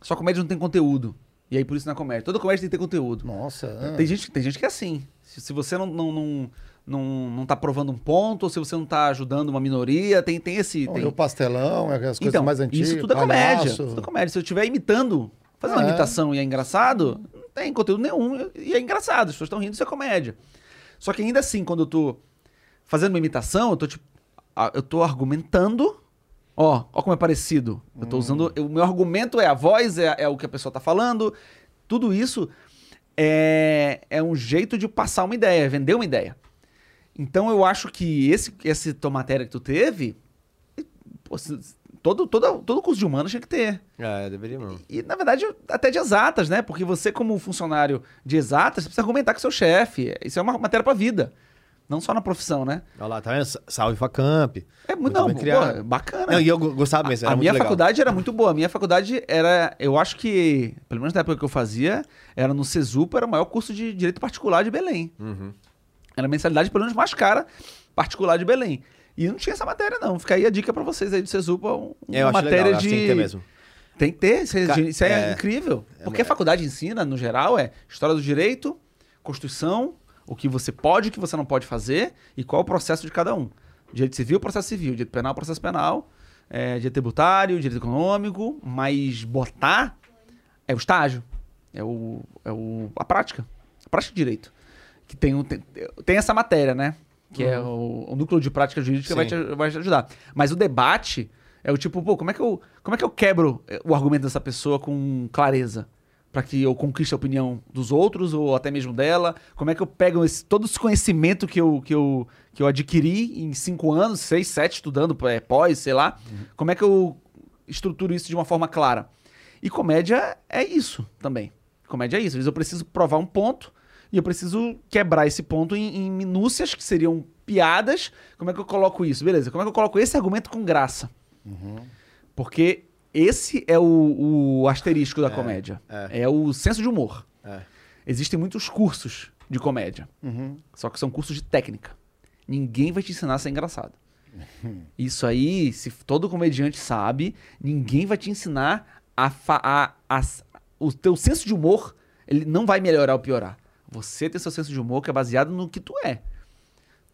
só comédia não tem conteúdo. E aí por isso não é comédia. Toda comédia tem que ter conteúdo. Nossa. ah. Tem gente, tem gente que é assim. Se, se você não, não, não, não, não tá provando um ponto, ou se você não tá ajudando uma minoria, tem, tem esse. Olha Tem... o pastelão, as coisas Então, mais antigas. isso tudo é comédia. Isso tudo é comédia. Se eu estiver imitando, fazendo uma É. imitação e é engraçado, não tem conteúdo nenhum. E é engraçado, as pessoas estão rindo, isso é comédia. Só que ainda assim, quando eu tô fazendo uma imitação, eu tô tipo. ah, Eu tô argumentando. Ó, ó como é parecido. Eu Hum. tô usando. O meu argumento é a voz, é, é o que a pessoa tá falando. Tudo isso é, é um jeito de passar uma ideia, vender uma ideia. Então eu acho que esse, esse tua matéria que tu teve. pô, todo, todo, todo curso de humanos tinha que ter. É, deveria mesmo. E, na verdade, até de exatas, né? Porque você, como funcionário de exatas, você precisa argumentar com seu chefe. Isso é uma matéria pra vida. Não só na profissão, né? Olha lá, tá vendo? Salve Facamp. É muito, não, criado. bacana. Não, e eu go- gostava mesmo, a minha legal. faculdade era muito boa. A minha faculdade era, eu acho que, pelo menos na época que eu fazia, era no Cesupa, era o maior curso de direito particular de Belém. Uhum. Era a mensalidade, pelo menos, mais cara particular de Belém. E não tinha essa matéria, não. Fica aí a dica pra vocês aí do Cesupa, um- uma É, eu acho matéria legal, de... tem que ter mesmo. Tem que ter, isso é, Ca- isso é é. incrível. Porque a faculdade ensina, no geral, é história do direito, Constituição, o que você pode e o que você não pode fazer e qual é o processo de cada um. Direito civil, processo civil. Direito penal, processo penal. É, direito tributário, direito econômico. Mas botar é o estágio. É, o, é o, a prática. A prática de direito. Que tem, um- tem, tem essa matéria, né? Que é o, o núcleo de prática jurídica vai te, vai te ajudar. Mas o debate é o tipo, pô, como é que eu, como é que eu quebro eh, o argumento dessa pessoa com clareza? Pra que eu conquiste a opinião dos outros ou até mesmo dela? Como é que eu pego esse- todo esse conhecimento que eu, que, eu, que eu adquiri em cinco anos, seis, sete, estudando é, pós, sei lá? Como é que eu estruturo isso de uma forma clara? E comédia é isso também. Comédia é isso. Às vezes eu preciso provar um ponto e eu preciso quebrar esse ponto em, em minúcias que seriam piadas. Como é que eu coloco isso? Beleza, como é que eu coloco esse argumento com graça? Porque esse é o, o asterisco da comédia. É. o senso de humor. É. Existem muitos cursos de comédia. Só que são cursos de técnica. Ninguém vai te ensinar a ser engraçado. Isso aí, se todo comediante sabe, ninguém vai te ensinar a, a- a- o teu senso de humor, ele não vai melhorar ou piorar. Você tem seu senso de humor que é baseado no que tu é.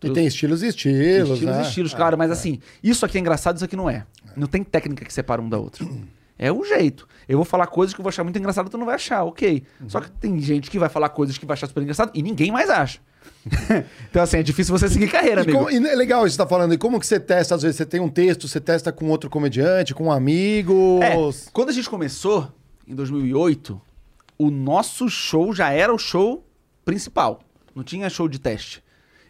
E tem estilos e estilos, estilos né? e estilos, claro, mas assim, isso aqui é engraçado, isso aqui não é. Não tem técnica que separa um da outra. É o jeito. Eu vou falar coisas que eu vou achar muito engraçado, tu não vai achar, ok. Só que tem gente que vai falar coisas que vai achar super engraçado e ninguém mais acha. então, assim, é difícil você seguir carreira, E, amigo. como- e é legal isso que você tá falando. E como que você testa? Às vezes você tem um texto, você testa com outro comediante, com um amigo. É, quando a gente começou, em 2008, o nosso show já era o show principal. Não tinha show de teste.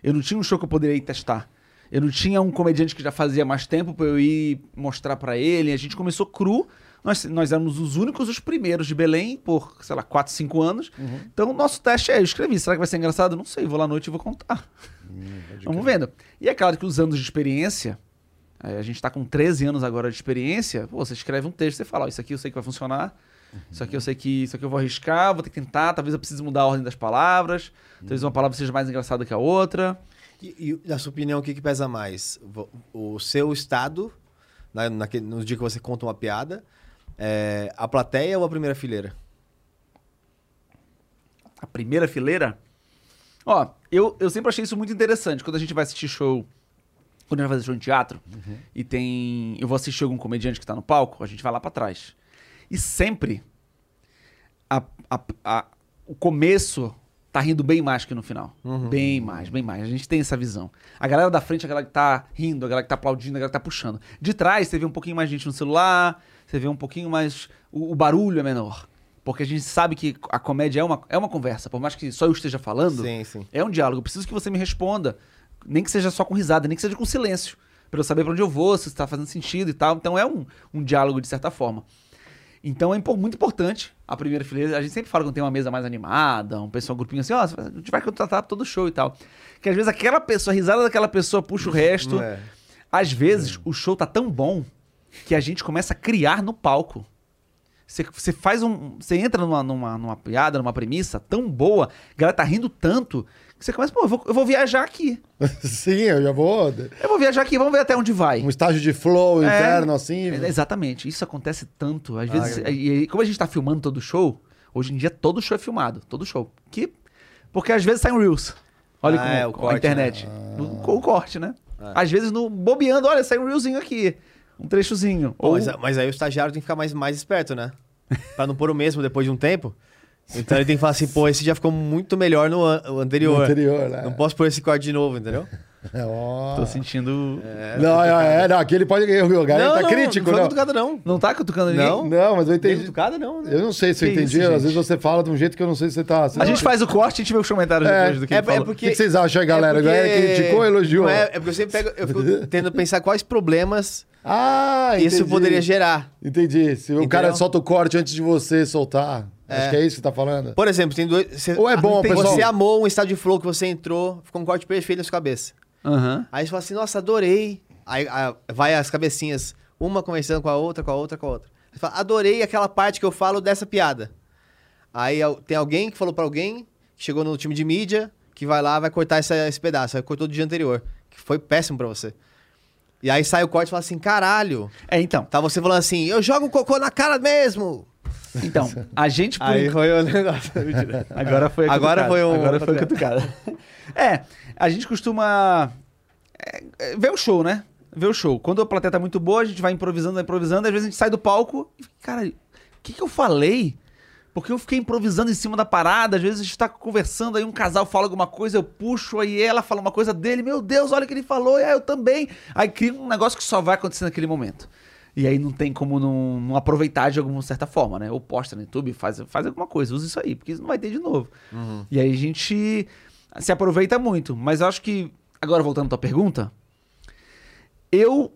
Eu não tinha um show que eu poderia ir testar. Eu não tinha um comediante que já fazia mais tempo pra eu ir mostrar pra ele. A gente começou cru. Nós, nós éramos os únicos, os primeiros de Belém, por, sei lá, 4, 5 anos. Então, o nosso teste é: eu escrevi. Será que vai ser engraçado? Não sei. Vou lá à noite e vou contar. Vamos vendo. E é claro que os anos de experiência, é, a gente tá com 13 anos agora de experiência, pô, você escreve um texto, você fala, ó, isso aqui eu sei que vai funcionar, isso aqui eu sei que isso aqui eu vou arriscar, vou ter que tentar, talvez eu precise mudar a ordem das palavras, talvez uma palavra seja mais engraçada que a outra. E, e, na sua opinião, o que, que pesa mais? O seu estado, na, naquele, no dia que você conta uma piada, é, a plateia ou a primeira fileira? A primeira fileira. Ó, eu, eu sempre achei isso muito interessante. Quando a gente vai assistir show. Quando a gente vai fazer show em teatro e tem. Eu vou assistir algum comediante que tá no palco, a gente vai lá pra trás. E sempre. a- a- a- o começo tá rindo bem mais que no final. Bem mais, bem mais. A gente tem essa visão. A galera da frente é a galera que tá rindo, a galera que tá aplaudindo, a galera que tá puxando. De trás, você vê um pouquinho mais gente no celular, você vê um pouquinho mais. O, o barulho é menor. Porque a gente sabe que a comédia é uma, é uma conversa. Por mais que só eu esteja falando, Sim, sim. é um diálogo. Eu preciso que você me responda. Nem que seja só com risada, nem que seja com silêncio. Pra eu saber pra onde eu vou, se está fazendo sentido e tal. Então é um, um diálogo de certa forma. Então é muito importante a primeira fileira. A gente sempre fala quando tem uma mesa mais animada, um pessoal, um grupinho assim, ó, a gente vai contratar todo show e tal. Que às vezes aquela pessoa, a risada daquela pessoa puxa o resto. É. Às vezes o show tá tão bom que a gente começa a criar no palco. Você, você faz um. Você entra numa, numa, numa piada, numa premissa tão boa, a galera tá rindo tanto, que você começa, pô, eu vou, eu vou viajar aqui. Sim, eu já vou. Eu vou viajar aqui, vamos ver até onde vai. Um estágio de flow É, interno, assim. é, exatamente, isso acontece tanto. Às vezes, e, e como a gente tá filmando todo show, hoje em dia todo show é filmado, todo show. Que, porque às vezes sai um Reels. Olha Ah, como é, o com corte, a internet. né? No- o corte, né? Às vezes no bobeando, olha, sai um Reelzinho aqui. Um trechozinho. Pô, Ou, mas, mas aí o estagiário tem que ficar mais, mais esperto, né? Pra não pôr o mesmo depois de um tempo. Então ele tem que falar assim, pô, esse já ficou muito melhor no an- o anterior. No anterior, né? Não posso pôr esse corte de novo, entendeu? É, ó. Tô sentindo. Não, é, é, não, aqui ele pode. O cara tá crítico, não. não. Não foi cutucada, não. Não tá cutucando ninguém? Não. Não, mas eu entendi. cutucada, não. né? Eu não sei se eu Que entendi. isso, Às vezes você fala de um jeito que eu não sei se você tá. A gente faz o corte e a gente vê os comentários É, depois do que é- é porque- O que vocês acham aí, galera? É porque- Galera criticou ou elogiou? Não é, é porque eu sempre pego, eu fico tentando pensar quais problemas Ah, entendi. isso poderia gerar. Entendi. Se o Entendeu? cara solta o corte antes de você soltar. É. Acho que é isso que você tá falando. Por exemplo, tem dois. Você, Ou é bom, tem- pessoal? Você amou um estado de flow que você entrou, ficou um corte perfeito na sua cabeça. Aham. Aí você fala assim, nossa, adorei. Aí, aí vai as cabecinhas, uma conversando com a outra, com a outra, com a outra. Você fala, adorei aquela parte que eu falo dessa piada. Aí tem alguém que falou pra alguém, que chegou no time de mídia, que vai lá, vai cortar essa- esse pedaço. Aí cortou do dia anterior, que foi péssimo pra você. E aí sai o corte e fala assim, caralho. É, então. Tá você falando assim, eu jogo cocô na cara mesmo. Então, a gente. por Aí foi o negócio. Mentira. Agora foi Agora foi um- Agora foi a cutucada. é, a gente costuma é, é, ver o show, né? Ver o show. Quando a plateia tá muito boa, a gente vai improvisando, vai improvisando, às vezes a gente sai do palco e fica, cara, o que, que eu falei? Porque eu fiquei improvisando em cima da parada, às vezes a gente tá conversando, aí um casal fala alguma coisa, eu puxo, aí ela fala uma coisa dele, meu Deus, olha o que ele falou, e aí eu também. Aí cria um negócio que só vai acontecer naquele momento. E aí não tem como não, não aproveitar de alguma certa forma, né? Ou posta no YouTube, faz, faz alguma coisa, usa isso aí, porque isso não vai ter de novo. E aí a gente se aproveita muito. Mas eu acho que, agora voltando à tua pergunta, eu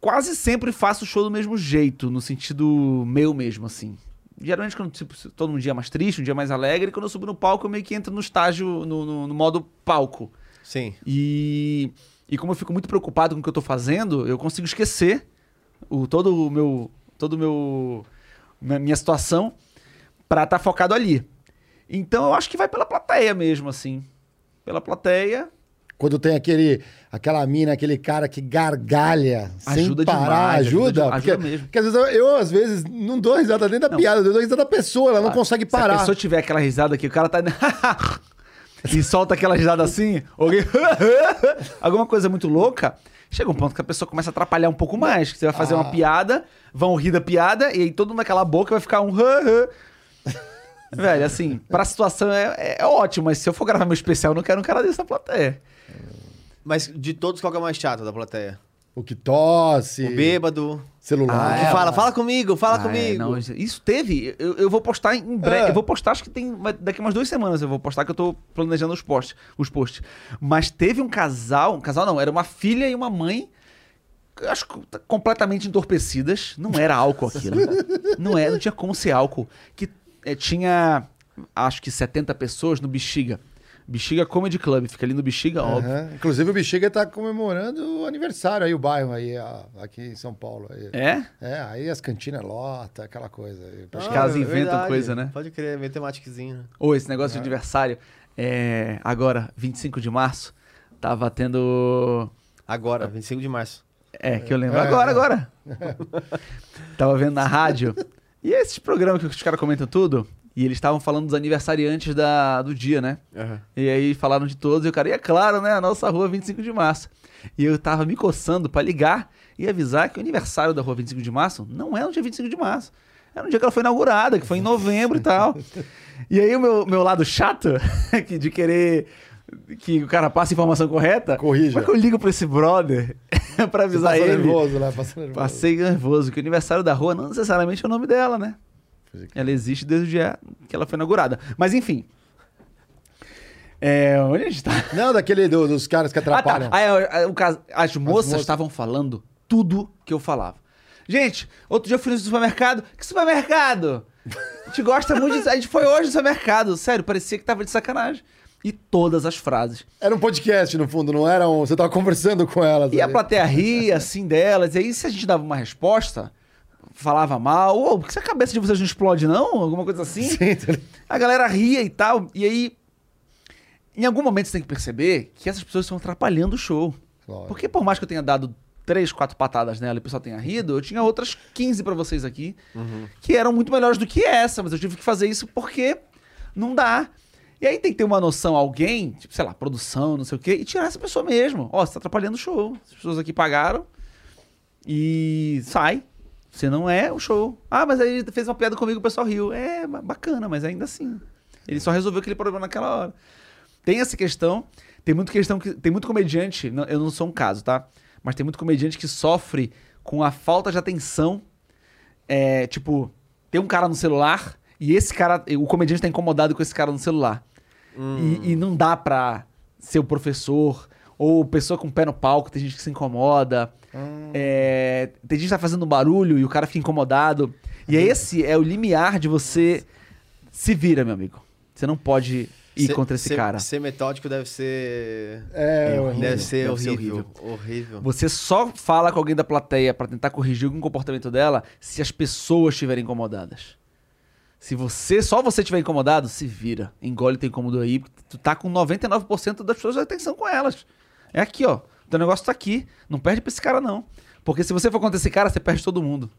quase sempre faço show do mesmo jeito, no sentido meu mesmo, assim. Geralmente, quando tipo, tô num dia mais triste, um dia mais alegre, quando eu subo no palco, eu meio que entro no estágio, no, no- no modo palco. Sim. E, e como eu fico muito preocupado com o que eu tô fazendo, eu consigo esquecer o, todo o meu. Todo o meu. minha- minha situação pra estar focado ali. Então eu acho que vai pela plateia mesmo, assim. Pela plateia. Quando tem aquele, aquela mina, aquele cara que gargalha Ajuda sem parar, demais, ajuda ajuda. porque, ajuda mesmo. porque às vezes eu, eu, às vezes, não dou risada nem da Não. piada, eu dou risada da pessoa, ela não consegue Se a parar. pessoa tiver aquela risada que o cara tá. e solta aquela risada assim, alguém. alguma coisa muito louca. Chega um ponto que a pessoa começa a atrapalhar um pouco mais. Que você vai fazer Ah. uma piada, vão rir da piada, e aí todo mundo naquela boca vai ficar um. Velho, assim, pra situação é, é, é ótimo, mas se eu for gravar meu especial, eu não quero um cara desse na plateia. Mas de todos, qual que é o mais chato da plateia? O que tosse. O bêbado. Celular. Que fala, fala comigo, fala Ah, é, comigo. não, isso teve. Eu, eu vou postar em breve. É. Eu vou postar, acho que tem. Daqui umas duas semanas eu vou postar que eu tô planejando os posts. Os posts. Mas teve um casal. Um casal não, era uma filha e uma mãe. Acho que tá completamente entorpecidas. Não era álcool aquilo. não é, não tinha como ser álcool. Que eh, tinha, acho que 70 pessoas no Bexiga. Bexiga Comedy Club. Fica ali no Bexiga, óbvio. Aham. Inclusive o Bexiga tá comemorando o aniversário aí, o bairro aí, a- aqui em São Paulo. Aí. É? É, aí as cantinas lota, aquela coisa. Os Ah, caras é inventam verdade. coisa, né? Pode crer, meio temáticozinho. né? Ou esse negócio de aniversário. É, agora, 25 de março, tava tendo. Agora, 25 de março. É, que eu lembro. É. Agora, agora. tava vendo na rádio. E esses programas que os caras comentam tudo. E eles estavam falando dos aniversariantes da, do dia, né? E aí falaram de todos. E o cara, e é claro, né? A nossa rua 25 de março. E eu tava me coçando pra ligar e avisar que o aniversário da rua 25 de março não é no dia 25 de março. É no dia que ela foi inaugurada, que foi em novembro e tal. E aí o meu, meu lado chato, que de querer que o cara passe a informação correta. Corrija. Como é que eu ligo pra esse brother pra avisar ele? nervoso, né? Passa nervoso. Passei nervoso, que o aniversário da rua não necessariamente é o nome dela, né? Ela existe desde o dia que ela foi inaugurada. Mas enfim. É, onde a gente tá? Não, daquele do- dos caras que Ah, atrapalham. tá. Aí, aí, o as moças moças. estavam falando tudo que eu falava. Gente, outro dia eu fui no supermercado. Que supermercado? A gente gosta muito de... A gente foi hoje no supermercado. Sério, parecia que tava de sacanagem. E todas as frases. Era um podcast, no fundo, não era um. Você tava conversando com elas. E a plateia ria, assim, delas. E aí, se a gente dava uma resposta, falava mal. Ô, por que a cabeça de vocês não explode, não? Alguma coisa assim. Sim, tá? A galera ria e tal. E aí, em algum momento você tem que perceber que essas pessoas estão atrapalhando o show. Lógico. Porque por mais que eu tenha dado três, quatro patadas nela e o pessoal tenha rido, eu tinha outras 15 pra vocês aqui que eram muito melhores do que essa, mas eu tive que fazer isso porque não dá. E aí tem que ter uma noção, alguém, tipo, sei lá, produção, não sei o quê, e tirar essa pessoa mesmo. Ó, você tá atrapalhando o show. As pessoas aqui pagaram e sai. Você não é o show. Ah, mas aí ele fez uma piada comigo, o pessoal riu. É, ba- bacana, mas ainda assim. Ele só resolveu aquele problema naquela hora. Tem essa questão. Tem muito questão que. Tem muito comediante. não- eu não sou um caso, tá? Mas tem muito comediante que sofre com a falta de atenção. É, tipo, tem um cara no celular e esse cara. O comediante tá incomodado com esse cara no celular. E, e não dá pra ser o professor. Ou pessoa com o pé no palco, tem gente que se incomoda. É, tem gente que tá fazendo barulho e o cara fica incomodado. E é esse é o limiar de você se vira, meu amigo. Você não pode ir Ser- contra esse ser- cara. Ser metódico deve ser. É, horrível. Deve ser Deve ser horrível. Horrível. Você só fala com alguém da plateia pra tentar corrigir algum comportamento dela se as pessoas estiverem incomodadas. Se você, só você estiver incomodado, se vira. Engole teu incômodo aí, porque tu tá com 99% das pessoas de atenção com elas. É aqui, ó. O teu negócio tá aqui. Não perde pra esse cara, não. Porque se você for contra esse cara, você perde todo mundo.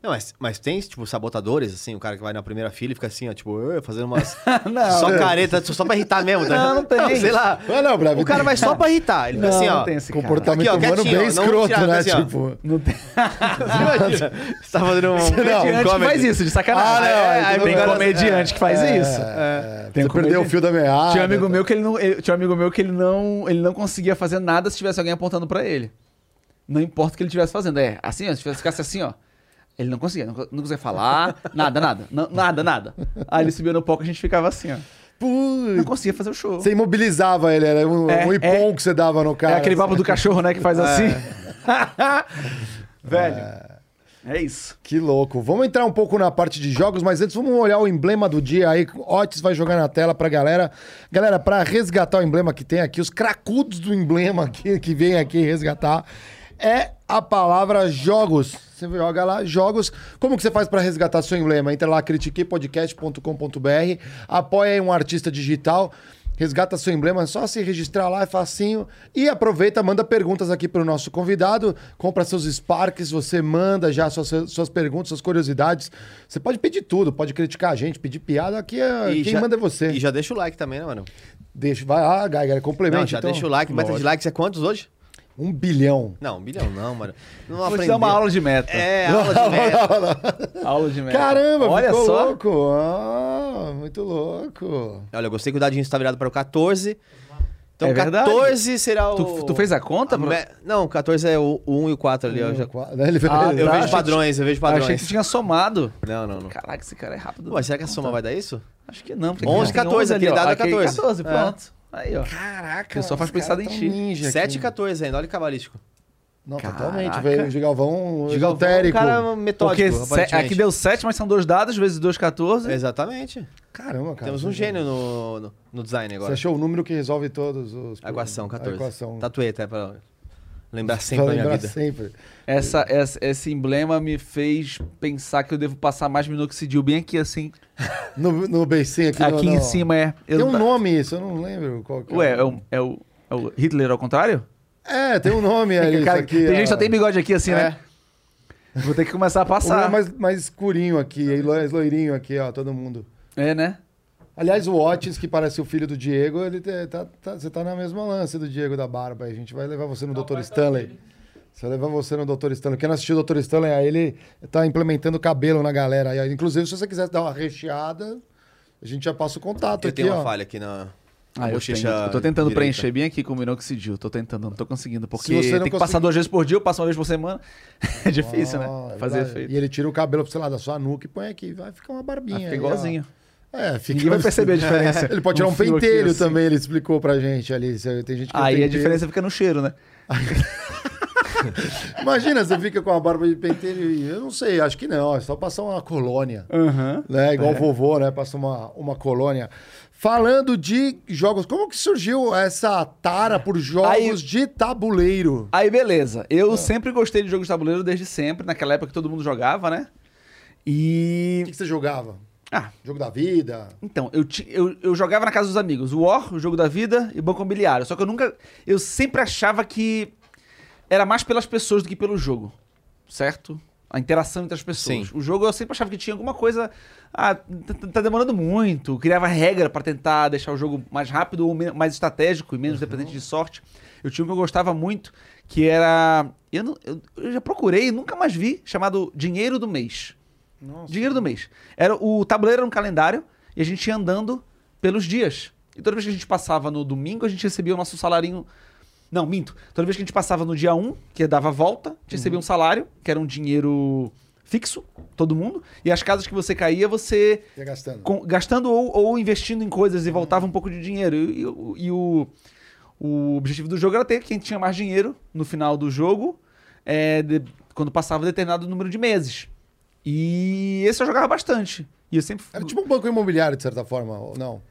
Não, mas, mas tem, tipo, sabotadores, assim, o cara que vai na primeira fila e fica assim, ó, tipo, fazendo umas. Não. só careta, só pra irritar mesmo, tá? Não, não tem. sei lá. Não, não, Bravo, O cara vai só pra irritar. Ele fica assim, ó. tem esse cara. Comportamento Aqui, ó, humano quietinho, bem ó, não escroto, tirar, né? assim, tipo. Não tem. Imagina, Você tá fazendo um. Não, comediante que comedy. faz isso, de sacanagem. Ah, não, É, aí tem comediante que faz isso. É, Tem você um perdeu o comediante- fio da meada. Tinha um amigo meu que ele não, tinha um amigo meu que ele não, ele não conseguia fazer nada se tivesse alguém apontando pra ele. Não importa o que ele estivesse fazendo, é assim, ó, se tivesse- ficasse assim, ó. Ele não conseguia, não, não conseguia falar, nada, nada, nada, nada. Aí ele subia no palco e a gente ficava assim, ó. Não conseguia fazer o show. você imobilizava ele, era um, É, um ipom é. que você dava no cara. é aquele papo assim. do cachorro, né, que faz assim. Velho. É isso. Que louco. Vamos entrar um pouco na parte de jogos, mas antes vamos olhar o emblema do dia aí. Otis vai jogar na tela pra galera. Galera, pra resgatar o emblema que tem aqui, os cracudos do emblema aqui, que vem aqui resgatar, é a palavra jogos. Você joga lá, jogos. Como que você faz pra resgatar seu emblema? Entra lá, critiquepodcast.com.br, apoia um artista digital. Resgata seu emblema, é só se registrar lá, é facinho. E aproveita, manda perguntas aqui para o nosso convidado. Compra seus Sparks, você manda já suas, suas perguntas, suas curiosidades. Você pode pedir tudo, pode criticar a gente, pedir piada. Aqui é, E quem já- manda é você. E já deixa o like também, né, mano? Deixa, vai lá, Geiger, complementa. Não, já então. deixa o like. Meta de likes é quantos hoje? Um bilhão. Não, um bilhão não, mano. Não Vou te aprendeu. dar uma aula de meta. É, aula de meta. Aula de meta. Caramba, Olha ficou só. louco. Ah, muito louco. Olha, eu gostei que o dadinho está virado para o 14. Então É verdade. 14 será o. Tu, tu fez a conta? a me- Não, 14 é o, o 1 e o 4 ali, ó. Já... Né, Ele, Ah, Eu tá. vejo achei padrões, eu vejo Eu achei padrões. que tu tinha somado. Não, não, não. Caraca, esse cara é rápido. Mas será que a soma vai dar isso? Acho que não. porque 11, tem 14, ali, dado é Aquele 14. 14, É. Aí, ó. Caraca. O pessoal faz pensado em ninja 7 e aqui. 14 ainda, olha que cabalístico. Não, Caraca. totalmente. Veio o Gigalvão O esotérico. cara metódico, Porque aqui deu 7, mas são dois dados, vezes 2, 14. Exatamente. Caramba, cara. Temos um você- gênio no, no, no design Você agora. achou o número que resolve todos os... A equação, 14. A equação. Tatuei até pra lembrar sempre da minha lembrar vida. sempre. Essa, essa- esse emblema me fez pensar que eu devo passar mais minoxidil bem aqui, assim. No, no beicinho aqui. aqui no, em no- cima é. eu Tem um não- nome isso, eu não lembro qual que Ué, é o, é, o, é o Hitler ao contrário? É, tem um nome ali. Cara, aqui, tem ó. gente que só tem bigode aqui, assim, né? Vou ter que começar a é passar. mais, mais escurinho aqui, loirinho aqui, ó, todo mundo. É, né? Aliás, o Otis, que parece o filho do Diego, ele tá, tá- você tá na mesma lance do Diego da Barba. A gente vai levar você no Dr. Stanley. Você vai levar você no Dr. Stanley. Quem não assistiu o Dr. Stanley, aí ele tá implementando cabelo na galera. Aí, inclusive, se você quiser dar uma recheada, a gente já passa o contato Eu aqui, tenho uma ó. falha aqui na. Ah, eu, bochecha tenho. eu tô tentando direita. preencher bem aqui com o minoxidil. Tô tentando, não tô conseguindo. Porque você não tem que conseguir- passar duas vezes por dia, eu passo uma vez por semana. é difícil, Ah, né? é Fazer efeito. E ele tira o cabelo, sei lá, da sua nuca e põe aqui. Vai ficar uma barbinha. Ah, fica aí, ó. É, fica Ninguém vai perceber a diferença. Ele pode tirar um, aqui, pentelho assim. também, ele explicou pra gente ali. Tem gente que Aí tem a diferença fica no cheiro, né? Imagina, você fica com a barba de pentelho e eu não sei, acho que não, é só passar uma colônia. Aham. Né? Igual o vovô, né? Passa uma, uma colônia. Falando de jogos, como que surgiu essa tara por jogos Aí- de tabuleiro? Aí, beleza. Eu Ah. sempre gostei de jogos de tabuleiro desde sempre, naquela época que todo mundo jogava, né? O E. que, que você jogava? Ah, Jogo da vida? então, eu, ti- eu, eu jogava na casa dos amigos. War, o jogo da vida e Banco Imobiliário. Só que eu nunca. Eu sempre achava que era mais pelas pessoas do que pelo jogo. Certo? A interação entre as pessoas. Sim. O jogo eu sempre achava que tinha alguma coisa. Ah, tá, tá demorando muito. Criava regra pra tentar deixar o jogo mais rápido ou mais estratégico e menos dependente de sorte. Eu tinha um que eu gostava muito, que era. Eu, não- eu- eu já procurei e nunca mais vi, chamado Dinheiro do Mês. Dinheiro do mês. Era, o tabuleiro era um calendário e a gente ia andando pelos dias. E toda vez que a gente passava no domingo, a gente recebia o nosso salarinho. Não, minto. Toda vez que a gente passava no dia 1, que dava a volta, a gente recebia um salário, que era um dinheiro fixo, todo mundo. E as casas que você caía, você Ia gastando. com- gastando ou, ou investindo em coisas e voltava um pouco de dinheiro. E, e o- e o, o objetivo do jogo era ter quem tinha mais dinheiro no final do jogo, é, de- quando passava determinado número de meses. E esse eu jogava bastante. E eu sempre. Era tipo um banco imobiliário, de certa forma, ou não?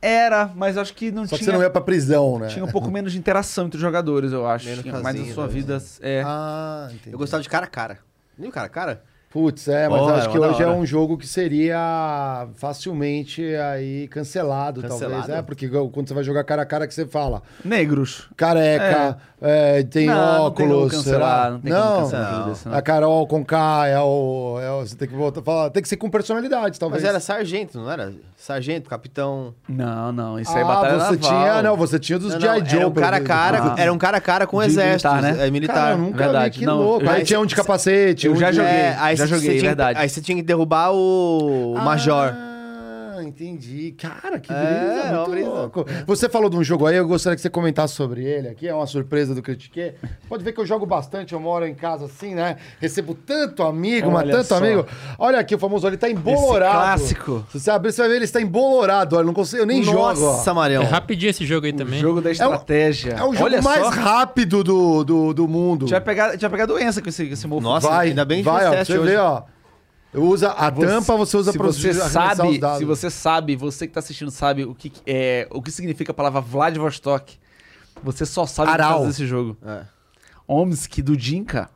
Era, mas acho que não Só que tinha. você não ia pra prisão, né? Tinha um pouco menos de interação entre os jogadores, eu acho. Menos Tinha mais a casinha, sua né? vida. É. Ah, entendi. Eu gostava de cara a cara. Nem o cara a cara? Putz, é, mas acho que hoje é um jogo que seria facilmente aí cancelado, Cancelado? talvez. É, porque quando você vai jogar cara a cara que você fala Negros. careca, é, tem Não, não tem óculos, cancelar, será? não tem como não, cancelar Não. desse, não. a Carol com K é o, é o- Você tem que voltar, falar, tem que ser com personalidade, talvez. Mas era sargento, não era? Sargento, capitão. Não, não. Isso aí é ah, batalha você naval. tinha, não, você tinha dos G.I. Joe. era um cara a cara, Ah. era um cara a cara com De exército. militar, né? É militar. Cara, eu nunca Verdade, vi, que não, louco. eu- Aí tinha um de capacete. eu já joguei. Já joguei, você tinha- verdade. Aí você tinha que derrubar o, o Major. Ah, entendi. Cara, que É, brisa, é muito brisa. louco. Você falou de um jogo aí, eu gostaria que você comentasse sobre ele aqui, é uma surpresa do Critique. Pode ver que eu jogo bastante, eu moro em casa assim, né? Recebo tanto amigo, mas Olha tanto só. amigo. Olha aqui, o famoso, ele tá embolorado. clássico. Se você abrir, você vai ver, ele está embolorado. Olha, eu não consigo, eu nem jogo, ó. Nossa, Marião. É rapidinho esse jogo aí também. Jogo da estratégia. É o jogo Olha mais só. rápido do, do, do mundo. Já pegar, já pegar doença com esse, com esse mofo. Nossa, vai, ainda bem que vai, ó, você hoje. vê, ó. Eu usa a Você- tampa, você usa pra você sabe, se você sabe, você que tá assistindo sabe o que é, o que significa a palavra Vladivostok. Você só sabe Aral. fazer esse jogo. É. Omsk do Dinka.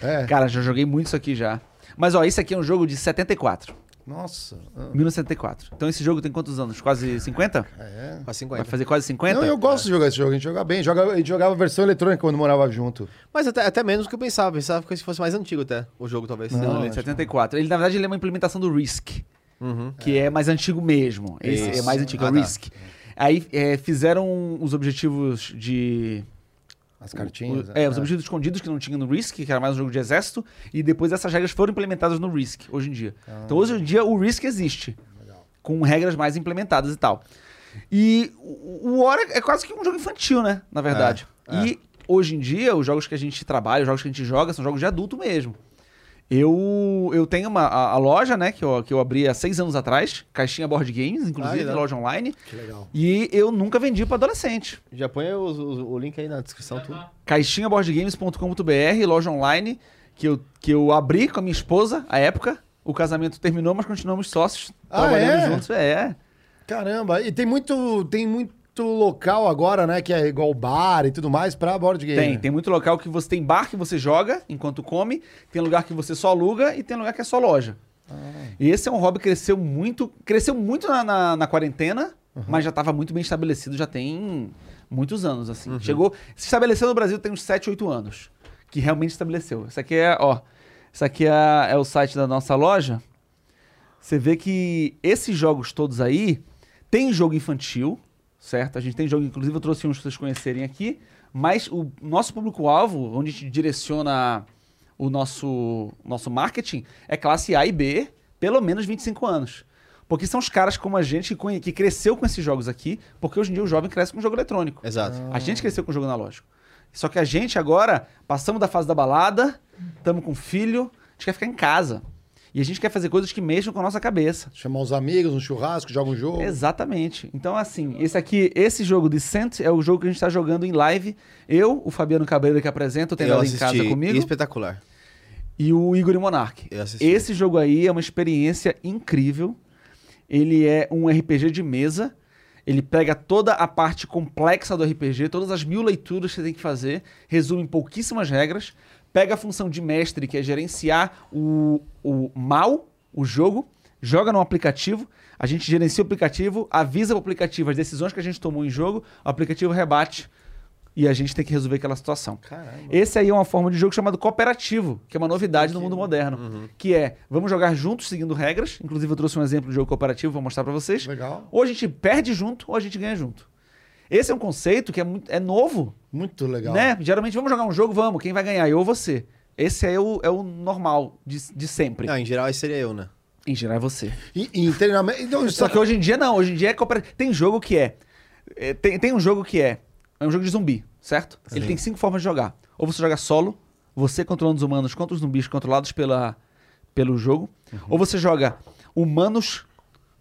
É. Cara, já joguei muito isso aqui já. Mas ó, esse aqui é um jogo de 74, Nossa. ah, 1974. Então esse jogo tem quantos anos? Quase 50? É. Com Vai 50. fazer quase 50? Não, eu gosto de jogar esse jogo, a gente joga bem. Joga, a gente jogava versão eletrônica quando morava junto. Mas até, até menos do que eu pensava. Pensava que se fosse mais antigo até, o jogo talvez. Não, Não, ele é acho de 74. Ele, na verdade, ele é uma implementação do Risk, Uhum. que é, mais antigo mesmo. Esse é mais antigo, é Ah, o tá. Risk. Aí é, fizeram os objetivos de. As cartinhas. o- é, os objetivos escondidos que não tinha no Risk, que era mais um jogo de exército, e depois essas regras foram implementadas no Risk, hoje em dia. Então, hoje em dia, o Risk existe, com regras mais implementadas e tal. E o War é é quase que um jogo infantil, né? Na verdade. E hoje em dia, os jogos que a gente trabalha, os jogos que a gente joga, são jogos de adulto mesmo. Eu, eu tenho uma, a, a loja, né, que eu, que eu abri há seis anos atrás, Caixinha Board Games, inclusive, legal. loja online. Que legal. E eu nunca vendi pra adolescente. Já põe os- os- o link aí na descrição, tudo. caixinhaboardgames.com.br, loja online, que eu, que eu abri com a minha esposa à época. O casamento terminou, mas continuamos sócios, Ah, trabalhando é? juntos. É. Caramba, e tem muito, tem muito local agora, né, que é igual bar e tudo mais pra board game. Tem, tem muito local que você tem bar que você joga enquanto come, tem lugar que você só aluga e tem lugar que é só loja. E esse é um hobby que cresceu muito, cresceu muito na, na, na quarentena, mas já estava muito bem estabelecido, já tem muitos anos, assim. Chegou, se estabeleceu no Brasil tem uns 7, 8 anos, que realmente estabeleceu. Isso aqui é, ó, isso aqui é, é o site da nossa loja. Você vê que esses jogos todos aí, tem jogo infantil, certo? A gente tem jogo, inclusive eu trouxe uns pra vocês conhecerem aqui, mas o nosso público-alvo, onde a gente direciona o nosso, nosso marketing, é classe A e B, pelo menos 25 anos. Porque são os caras como a gente que, que cresceu com esses jogos aqui, porque hoje em dia o jovem cresce com jogo eletrônico. Exato. A gente cresceu com jogo analógico. Só que a gente agora, passamos da fase da balada, estamos com filho, a gente quer ficar em casa. E a gente quer fazer coisas que mexam com a nossa cabeça. Chamar os amigos, um churrasco, joga um jogo. Exatamente. Então, assim, esse aqui, esse jogo Descent é o jogo que a gente está jogando em live. Eu, o Fabiano Cabreira que apresenta, tem Eu ela em casa comigo, Espetacular. e o Igor e Monark. Esse jogo aí é uma experiência incrível. Ele é um RPG de mesa. Ele pega toda a parte complexa do RPG, todas as mil leituras que você tem que fazer, resume em pouquíssimas regras, pega a função de mestre, que é gerenciar o, o mal, o jogo, joga no aplicativo, a gente gerencia o aplicativo, avisa o aplicativo as decisões que a gente tomou em jogo, o aplicativo rebate e a gente tem que resolver aquela situação. Esse aí é uma forma de jogo chamado cooperativo, que é uma novidade no mundo moderno, que é, vamos jogar juntos seguindo regras, inclusive eu trouxe um exemplo de jogo cooperativo, vou mostrar pra vocês. Legal. Ou a gente perde junto, ou a gente ganha junto. Esse é um conceito que é, muito, é novo, Muito legal. né? Geralmente, vamos jogar um jogo, vamos, quem vai ganhar, eu ou você. Esse é o, é o normal de, de sempre. Não, em geral, esse seria eu, né? Em geral é você. E, e em treinamento. Então, Só que hoje em dia não, hoje em dia é cooperativo. Tem jogo que é, é, tem, tem um jogo que é. É um jogo de zumbi, certo? Ele tem cinco formas de jogar. Ou você joga solo, você controlando os humanos contra os zumbis controlados pela, pelo jogo. Ou você joga humanos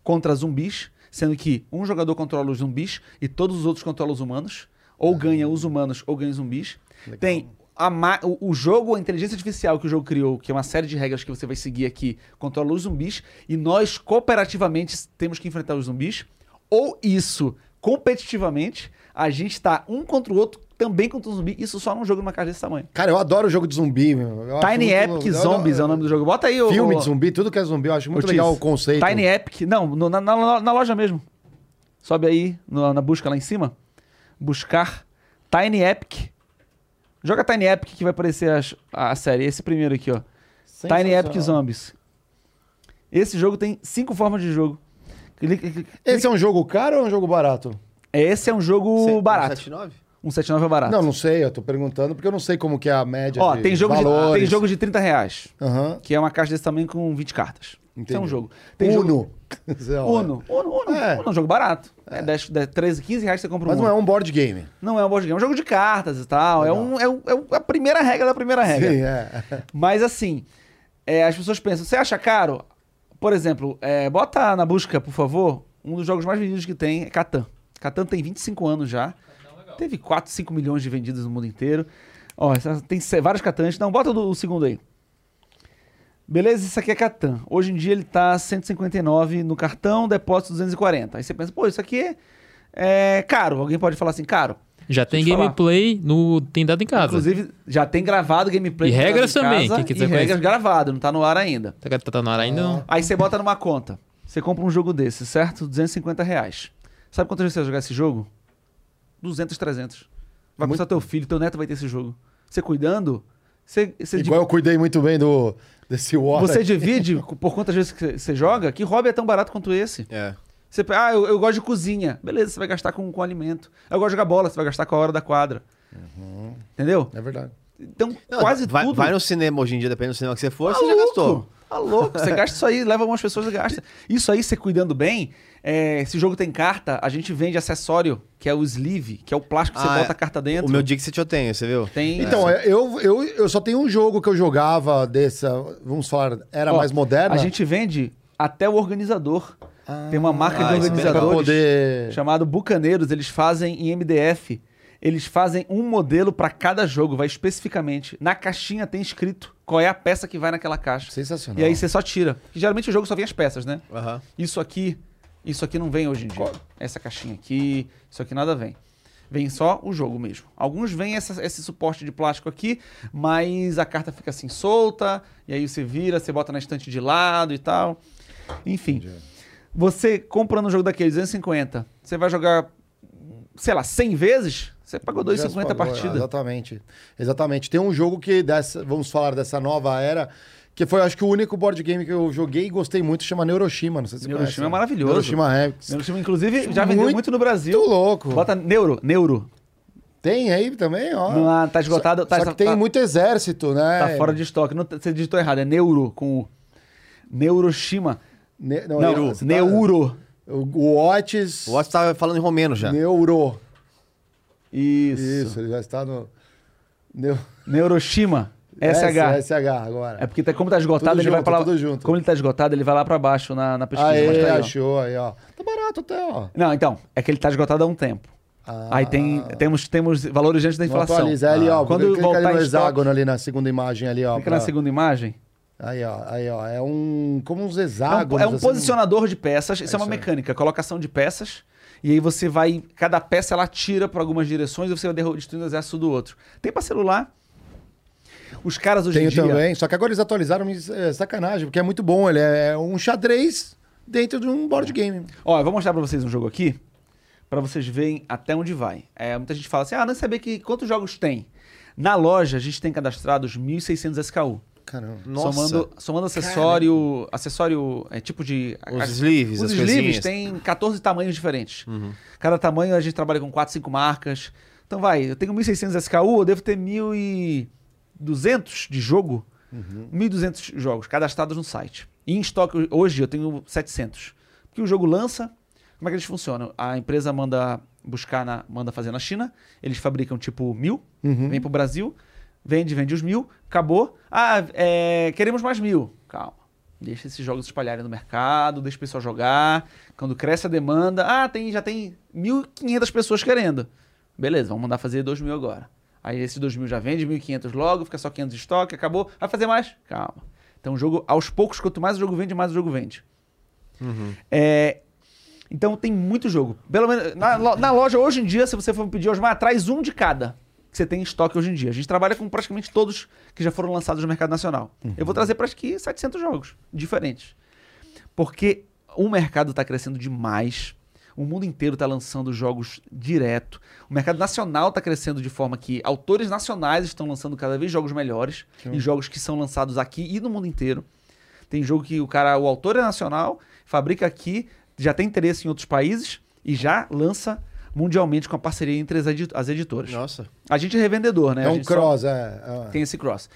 contra zumbis, sendo que um jogador controla os zumbis e todos os outros controlam os humanos. Ou ganha os humanos ou ganha os zumbis. Tem a ma- o, o jogo, a inteligência artificial que o jogo criou, que é uma série de regras que você vai seguir aqui, controla os zumbis. E nós, cooperativamente, temos que enfrentar os zumbis. Ou isso, competitivamente, a gente tá um contra o outro, também contra o zumbi. Isso só num jogo numa casa desse tamanho. Cara, eu adoro jogo de zumbi, meu. Eu Tiny muito- Epic eu Zombies é o nome do jogo. Bota aí o. Filme o- de zumbi, tudo que é zumbi, eu acho muito Ortiz. legal o conceito. Tiny Epic. Não, no- na, na- na loja mesmo. Sobe aí no- na busca lá em cima. Buscar Tiny Epic. Joga Tiny Epic que vai aparecer as- a, série. Esse primeiro aqui, ó. Tiny Epic Zombies. Esse jogo tem cinco formas de jogo. Clica- clica- Esse é um jogo caro ou é um jogo barato? Esse é um jogo barato. 179? 179 é barato. Não, não sei, eu tô perguntando porque eu não sei como que é a média Ó, de tem jogo, de, valores. tem jogo de 30 reais. Aham. Que é uma caixa desse tamanho com 20 cartas. Isso é um jogo. Tem jogo- Uno. Sei lá. Uno. Uno, Uno. É. Uno é um jogo barato. É. 10, 10, 13, 15 reais você compra um Mas não Uno. é um board game. Não é um board game, é um jogo de cartas e tal. É, um, é, um, é a primeira regra da primeira regra. Sim, é. Mas assim, é, as pessoas pensam, você acha caro? Por exemplo, é, bota na busca, por favor, um dos jogos mais vendidos que tem é Catan. Catan tem 25 anos já. Teve 4, 5 milhões de vendidas no mundo inteiro. Ó, tem vários Catans. Não, bota do- o segundo aí. Beleza, isso aqui é Catan. Hoje em dia ele tá 159 no cartão, depósito 240. Aí você pensa, pô, isso aqui é caro. Alguém pode falar assim, caro. Já tem falar. gameplay no Tem Dado em Casa. Inclusive, já tem gravado gameplay. E regras também, Casa, quiser E regras gravado, não tá no ar ainda. Tá, tá no ar ainda? não? Aí você bota numa conta. Você compra um jogo desse, certo? 250 reais. Sabe quantas vezes você vai jogar esse jogo? 200, 300. Vai Muito- custar teu filho, teu neto vai ter esse jogo. Você cuidando, você, você, Igual eu cuidei muito bem do desse War. você divide por quantas vezes que você- joga. Que hobby é tão barato quanto esse? É. Você, ah, eu, eu gosto de cozinha. Beleza, você vai gastar com, com alimento. Eu gosto de jogar bola, você vai gastar com a hora da quadra. Entendeu? É verdade. Então, Não, quase vai, tudo. Vai no cinema hoje em dia, dependendo do cinema que você for, você já gastou. Tá louco, você gasta isso aí, leva algumas pessoas e gasta. Isso aí, você cuidando bem, é, esse jogo tem carta, a gente vende acessório, que é o sleeve, que é o plástico que você Ah, bota a carta dentro. O meu Dixit eu tenho, você viu? Tem. Então, eu, eu, eu só tenho um jogo que eu jogava dessa, vamos falar, era Ó, mais moderna. A gente vende até o organizador. tem uma marca Ah, de é organizadores poder... chamado Bucaneiros. Eles fazem em MDF. Eles fazem um modelo para cada jogo, vai especificamente. Na caixinha tem escrito qual é a peça que vai naquela caixa. Sensacional. E aí você só tira. E geralmente o jogo só vem as peças, né? Aham. Isso aqui, isso aqui não vem hoje em dia. Essa caixinha aqui, isso aqui nada vem. Vem só o jogo mesmo. Alguns vêm essa- esse suporte de plástico aqui, mas a carta fica assim solta, e aí você vira, você bota na estante de lado e tal. Enfim. Você comprando um jogo daquele 250, você vai jogar, sei lá, 100 vezes, você pagou 250 a partida. Exatamente. Exatamente. Tem um jogo que, dessa, vamos falar dessa nova era, que foi, acho que, o único board game que eu joguei e gostei muito, chama Neuroshima. Não sei se você Neuroshima conhece. é maravilhoso. Neuroshima Rex. Neuroshima, inclusive, já vendeu Muito muito no Brasil. Muito louco. Bota Neuro, Neuro. Tem aí também, ó. Não, ah, tá esgotado. Só, tá, só que tem tá- muito exército, né? Tá fora de estoque. Não, você digitou errado, é Neuro com o. Neuroshima. Ne Não, Neuro. você tá- Neuro. O, o Otis. O Watch tava falando em romeno já. Neuro. Isso. Isso, ele já está no. Neu... Neuroshima. SH. SH agora. É porque tá, como tá esgotado, Tudo ele vai junto, pra lá. tudo junto. Como ele tá esgotado, ele vai lá pra baixo na, na pesquisa. Aê, tá aí, achou aí, ó. Tá barato até, ó. Não, então, é que ele tá esgotado há um tempo. Ah. Aí tem, temos, temos valores antes da inflação. atualiza ali, ó. Quando Quando clica voltar ali no hexágono ali na segunda imagem ali, ó. Clica pra- na segunda imagem. Aí, ó. Aí, ó. É um. Como uns É um, hexágonos. é um assim. posicionador de peças. Isso é uma isso aí. mecânica, colocação de peças. E aí você vai. Cada peça ela tira para algumas direções e você vai destruindo o exército do outro. Tem pra celular. Os caras hoje Tenho em dia. também. Só que agora eles atualizaram, é sacanagem, porque é muito bom. Ele é um xadrez dentro de um board game. Ó, eu vou mostrar pra vocês um jogo aqui, pra vocês verem até onde vai. É, muita gente fala assim: ah, não sabia que quantos jogos tem. Na loja, a gente tem cadastrados 1.600 SKU. Caramba. Nossa. Somando, somando acessório. Acessório. É tipo de. Os as- sleeves, Os as sleeves coisinhas. têm 14 tamanhos diferentes. Cada tamanho a gente trabalha com 4, 5 marcas. Então vai, eu tenho 1.600 SKU, eu devo ter 1.200 de jogo. 1.200 jogos cadastrados no site. E em estoque hoje eu tenho 700. Porque o jogo lança, como é que eles funcionam? A empresa manda buscar, na, manda fazer na China, eles fabricam tipo mil, vem pro Brasil, vende, vende os mil, acabou. Ah, é, queremos mais mil. Calma. Deixa esses jogos se espalharem no mercado, deixa o pessoal jogar. Quando cresce a demanda, ah, tem, já tem 1.500 pessoas querendo. Beleza, vamos mandar fazer 2 mil agora. Aí esses 2 mil já vende, 1.500 logo, fica só 500 de estoque, acabou. Vai fazer mais? Calma. Então o jogo, aos poucos, quanto mais o jogo vende, mais o jogo vende. É, então tem muito jogo. Pelo menos na, na loja hoje em dia, se você for pedir Osmar, traz um de cada que você tem em estoque hoje em dia. A gente trabalha com praticamente todos que já foram lançados no mercado nacional. Eu vou trazer para aqui 700 jogos diferentes. Porque o mercado está crescendo demais. O mundo inteiro está lançando jogos direto. O mercado nacional está crescendo de forma que autores nacionais estão lançando cada vez jogos melhores e jogos que são lançados aqui e no mundo inteiro. Tem jogo que o cara, o autor é nacional, fabrica aqui, já tem interesse em outros países e já lança mundialmente com a parceria entre as, edi- as editoras. Nossa. A gente é revendedor, né? É um gente só- cross, é. é. tem esse cross.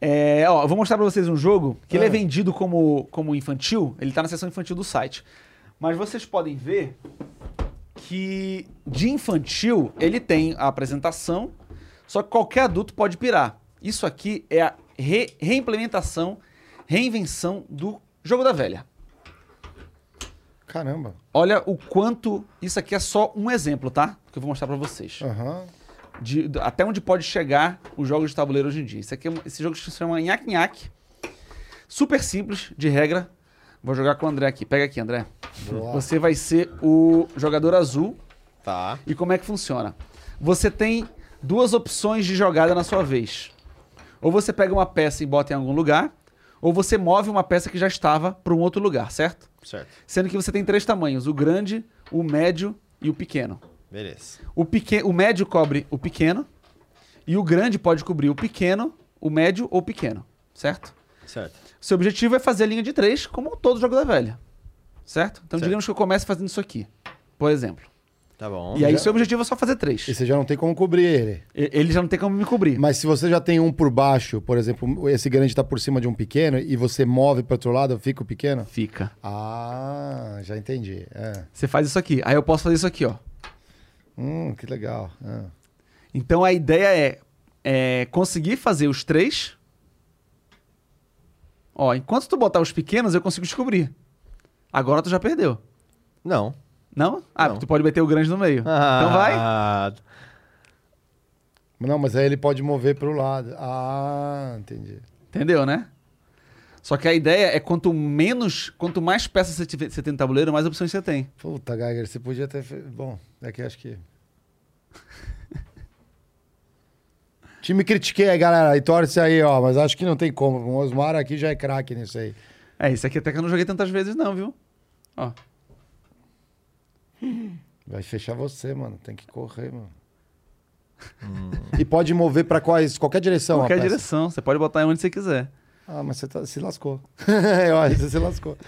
É, ó, eu vou mostrar pra vocês um jogo que ele é Ah. vendido como, como infantil. Ele tá na seção infantil do site. Mas vocês podem ver que de infantil ele tem a apresentação, só que qualquer adulto pode pirar. Isso aqui é a re- reimplementação, reinvenção do jogo da velha. Caramba. Olha o quanto. Isso aqui é só um exemplo, tá? Que eu vou mostrar pra vocês. Aham. de- até onde pode chegar os jogos de tabuleiro hoje em dia. Isso aqui é esse jogo se chama Nhaque Nhaque. Super simples, de regra. Vou jogar com o André aqui. Pega aqui, André. Boa. Você vai ser o jogador azul. Tá. E como é que funciona? Você tem duas opções de jogada na sua vez. Ou você pega uma peça e bota em algum lugar, ou você move uma peça que já estava para um outro lugar, certo? Certo. Sendo que você tem três tamanhos: o grande, o médio e o pequeno. Beleza. O, pequen... o médio cobre o pequeno e o grande pode cobrir o pequeno, o médio ou o pequeno, certo? Certo. Seu objetivo é fazer a linha de três, como todo jogo da velha, certo? Então Certo. digamos que eu comece fazendo isso aqui, por exemplo. Tá bom. E aí, seu objetivo é só fazer três. E você já não tem como cobrir ele. Ele já não tem como me cobrir. Mas se você já tem um por baixo, por exemplo, esse grande tá por cima de um pequeno e você move para outro lado, fica o pequeno? Fica. Ah, já entendi. É. Você faz isso aqui. Aí eu posso fazer isso aqui, ó. Hum, que legal. Ah. Então a ideia é, é conseguir fazer os três. Ó, enquanto tu botar os pequenos, eu consigo descobrir. Agora tu já perdeu. Não. Não? Ah, Não. tu pode meter o grande no meio. Então vai. Ah, Não, mas aí ele pode mover pro lado. Ah, entendi. Entendeu, né? Só que a ideia é quanto menos, quanto mais peças você, tiver- você tem no tabuleiro, mais opções você tem. Puta, Geiger, você podia ter. Bom, é que acho que. Time critiquei aí, galera. E torce aí, ó. Mas acho que não tem como. O Osmar aqui já é craque nisso aí. É, isso aqui até que eu não joguei tantas vezes, não, viu? Ó. Vai fechar você, mano. Tem que correr, mano. E pode mover pra quais, qualquer direção. Qualquer direção. Você pode botar onde você quiser. Ah, mas você tá- se lascou. Eu acho que você se lascou.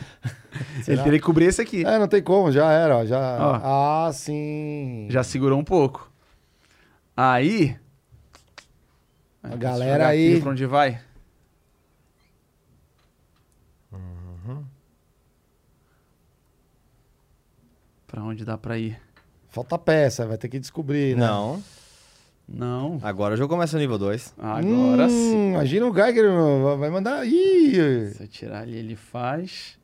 Ele teria que cobrir esse aqui. É, não tem como, já era, ó. Já... Ó. Ah, sim. Já segurou um pouco. Aí. A Posso galera aí- Pra onde vai? Pra onde dá pra ir? Falta peça, vai ter que descobrir, né? Não. Não. Agora o jogo começa no nível 2. Agora Hum, sim. Imagina o Geiger vai mandar. Ih! Se eu tirar ali, ele faz.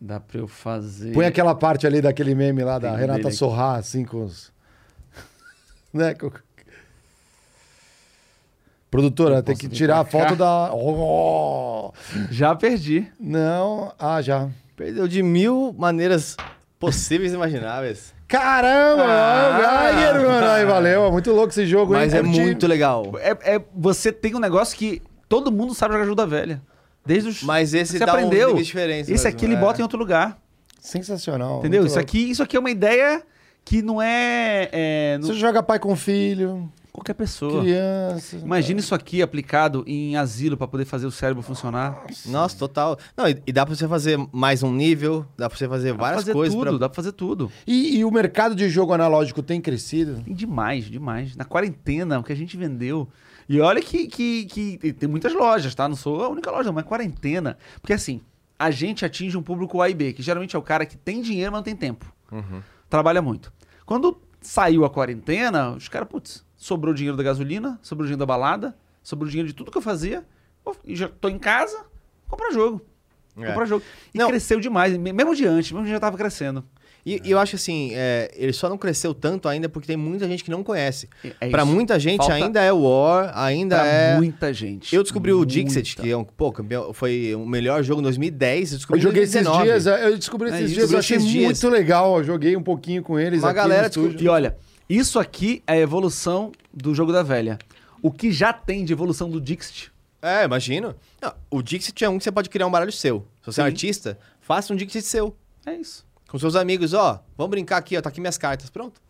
Dá pra eu fazer. Põe aquela parte ali daquele meme lá da Tem Renata. Sorrá, assim, com os. né? com- Produtora, tem que tirar a foto da. Oh! Já perdi. Não. Ah, já. Perdeu de mil maneiras possíveis e imagináveis. Caramba! Ah! Geiger, mano. Aí, valeu. Muito louco esse jogo, Mas hein? é Curti. muito legal. É, é- você tem um negócio que todo mundo sabe jogar jogo da velha. Desde os. Mas esse você dá aprendeu. um nível diferente. Esse mesmo, aqui ele é. bota em outro lugar. Sensacional. Entendeu? Isso louco. aqui, isso aqui é uma ideia que não é. é no- Você joga pai com filho, qualquer pessoa. criança. Imagina isso aqui aplicado em asilo pra poder fazer o cérebro funcionar. Nossa, total. Não, e, e dá pra você fazer mais um nível, dá pra você fazer Dá várias fazer coisas. tudo, pra- dá pra fazer tudo. E, e o mercado de jogo analógico tem crescido? Demais, demais. Na quarentena, o que a gente vendeu. E olha que, que, que tem muitas lojas, tá? Não sou a única loja, mas quarentena. Porque assim, a gente atinge um público A e B, que geralmente é o cara que tem dinheiro, mas não tem tempo. Trabalha muito. Quando saiu a quarentena, os caras, putz, sobrou dinheiro da gasolina, sobrou dinheiro da balada, sobrou dinheiro de tudo que eu fazia. E já tô em casa, compra jogo. É. Compra jogo. E Não. cresceu demais, me- mesmo de antes, mesmo que já tava crescendo. E, e eu acho assim, é, ele só não cresceu tanto ainda porque tem muita gente que não conhece. É pra isso. muita gente Falta- ainda é War, ainda Pra é. muita gente. Eu descobri o Muita. Dixit, que é um, pô, foi o melhor jogo em 2010. Eu Eu descobri em joguei esses 2019. dias, eu descobri É esses dias, eu achei esses dias. muito legal. Eu joguei um pouquinho com eles Uma aqui galera descobriu. E olha, isso aqui é a evolução do jogo da velha. O que já tem de evolução do Dixit. É, imagino. Não, o Dixit é um que você pode criar um baralho seu. Se você é um Sim. artista, faça um Dixit seu. É isso. Com seus amigos, ó. Vamos brincar aqui, ó. Tá aqui minhas cartas. Pronto.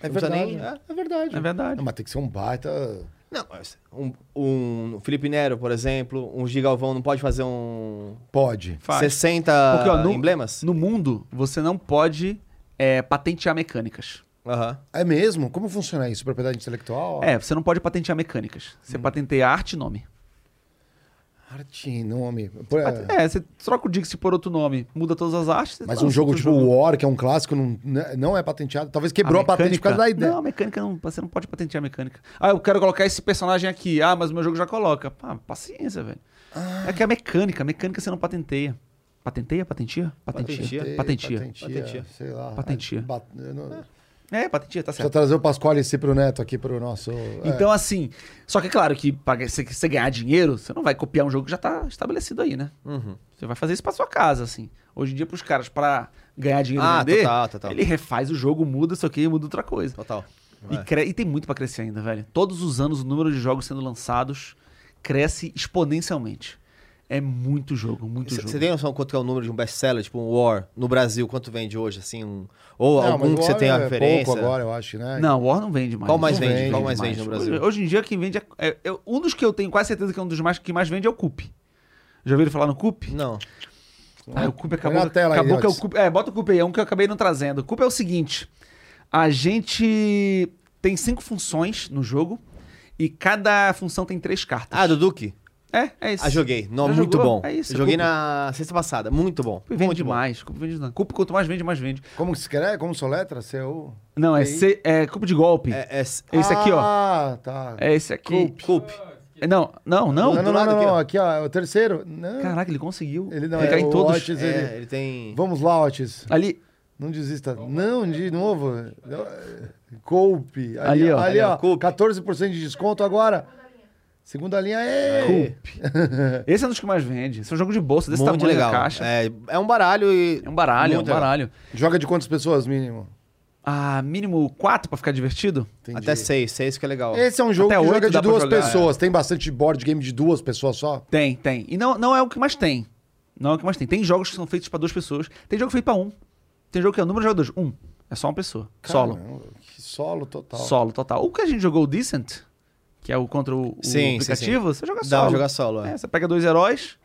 É Não precisa verdade. nem- é. é verdade. É verdade. Não, mas tem que ser um baita. Não, mas um, um Felipe Nero, por exemplo, um Gigalvão não pode fazer um Pode. Faz. 60 Porque, ó, no- emblemas? No mundo, você não pode é, patentear mecânicas. Aham. É mesmo? Como funciona isso? Propriedade intelectual? É, você não pode patentear mecânicas. Você patenteia arte e nome. Arte, nome. Pô, é, É, você troca o Dixit por outro nome, muda todas as artes. Mas um jogo tipo War, que é um clássico, não, né, não é patenteado. Talvez quebrou a, patente por causa da ideia. Não, a mecânica não. Você não pode patentear a mecânica. Ah, eu quero colocar esse personagem aqui. Ah, mas o meu jogo já coloca. Ah, paciência, velho. Ah. É que a mecânica, a mecânica você não patenteia. Patenteia? Patentia? Patentia. Patentia. Patentia. Patentia. Patentia. Sei lá. Patentia. Bat- eu não- É, patentia, tá Precisa certo. trazer o Pasquale si pro Neto aqui pro nosso. é. Então, assim. Só que é claro que pra você, você ganhar dinheiro, você não vai copiar um jogo que já tá estabelecido aí, né? Uhum. Você vai fazer isso pra sua casa, assim. Hoje em dia, pros caras, pra ganhar dinheiro Ah, vender, total, total. ele refaz o jogo, muda isso aqui e muda outra coisa. Total. E, É. cre- e tem muito pra crescer ainda, velho. Todos os anos o número de jogos sendo lançados cresce exponencialmente. É muito jogo, muito jogo. Você tem noção quanto que é o número de um best-seller, tipo um War, no Brasil? Quanto vende hoje, assim? Um... Ou Não, algum que você War tenha é referência? pouco agora, eu acho, né? Não, War não vende mais. Qual mais vende? vende Qual mais mais. vende no Brasil? Hoje, hoje em dia quem vende é, é- é- um dos que eu tenho quase certeza que é um dos mais que mais vende é o Coop. Já ouviram falar no Coop? Não. Ah, o Coop Põe acabou, tela aí, acabou que é o. Coop. É, bota o Coop aí, é um que eu acabei não trazendo. O Coop é o seguinte: A gente tem cinco funções no jogo e cada função tem três cartas. Ah, do Duque? É, é isso. Ah, joguei. Não, Já muito jogou? bom. É isso, joguei Cup. na sexta passada. Muito bom. Cup vende muito bom. demais. Cup vende demais. Cup, quanto mais vende, mais vende. Como se escreve? Como soletra? C-U? Não, é? C, é cupo de golpe. É, é, Esse aqui, ó. Ah, tá. É esse aqui. Cup. É, Não, não, não. Não, não, não, não, aqui, não, ó. aqui, ó, é o terceiro. Não. Caraca, ele conseguiu. Ele não Clicar é em o todos. Otis, É, ele... ele tem... Vamos lá, Otis. Ali, Não desista. Não, de novo. Coupe. Ali, ó. Ali, Ali, ó, ó. Coupe. 14% de desconto agora. Segunda linha é. esse é um dos que mais vende. Esse é um jogo de bolsa, desse muito tamanho legal. da caixa. É, É, é um baralho e... um baralho, é um Muito legal. baralho. Joga de quantas pessoas, mínimo? Ah, mínimo quatro pra ficar divertido? Entendi. Até seis. Seis que é legal. Esse é um jogo Até que joga de duas jogar, é. pessoas. Tem bastante board game de duas pessoas só? Tem, tem. E não, não é o que mais tem. Não é o que mais tem. Tem jogos que são feitos pra duas pessoas. Tem jogo feito pra um. Tem jogo que é o número de jogadores. Um. É só uma pessoa. Solo. Caramba, que solo total. Solo, total. O que a gente jogou, o Decent, que é o contra o, o Sim, sim, aplicativo, você joga Dá solo. pra jogar solo, é. É, você pega dois heróis,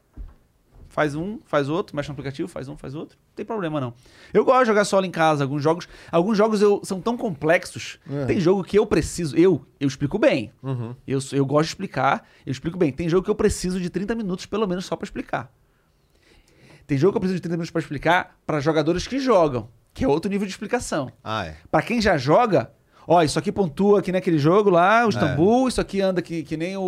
faz um, faz outro, mexe no aplicativo, faz um, faz outro. Não tem problema, não. Eu gosto de jogar solo em casa. Alguns jogos, alguns jogos eu, são tão complexos. É. Tem jogo que eu preciso. Eu, eu explico bem. Uhum. Eu, eu gosto de explicar, eu explico bem. Tem jogo que eu preciso de 30 minutos, pelo menos, só pra explicar. Tem jogo que eu preciso de 30 minutos pra explicar pra jogadores que jogam, que é outro nível de explicação. Ah, é. Pra quem já joga, ó, isso aqui pontua que nem aquele jogo lá, É. o Istambul, isso aqui anda que, que nem o,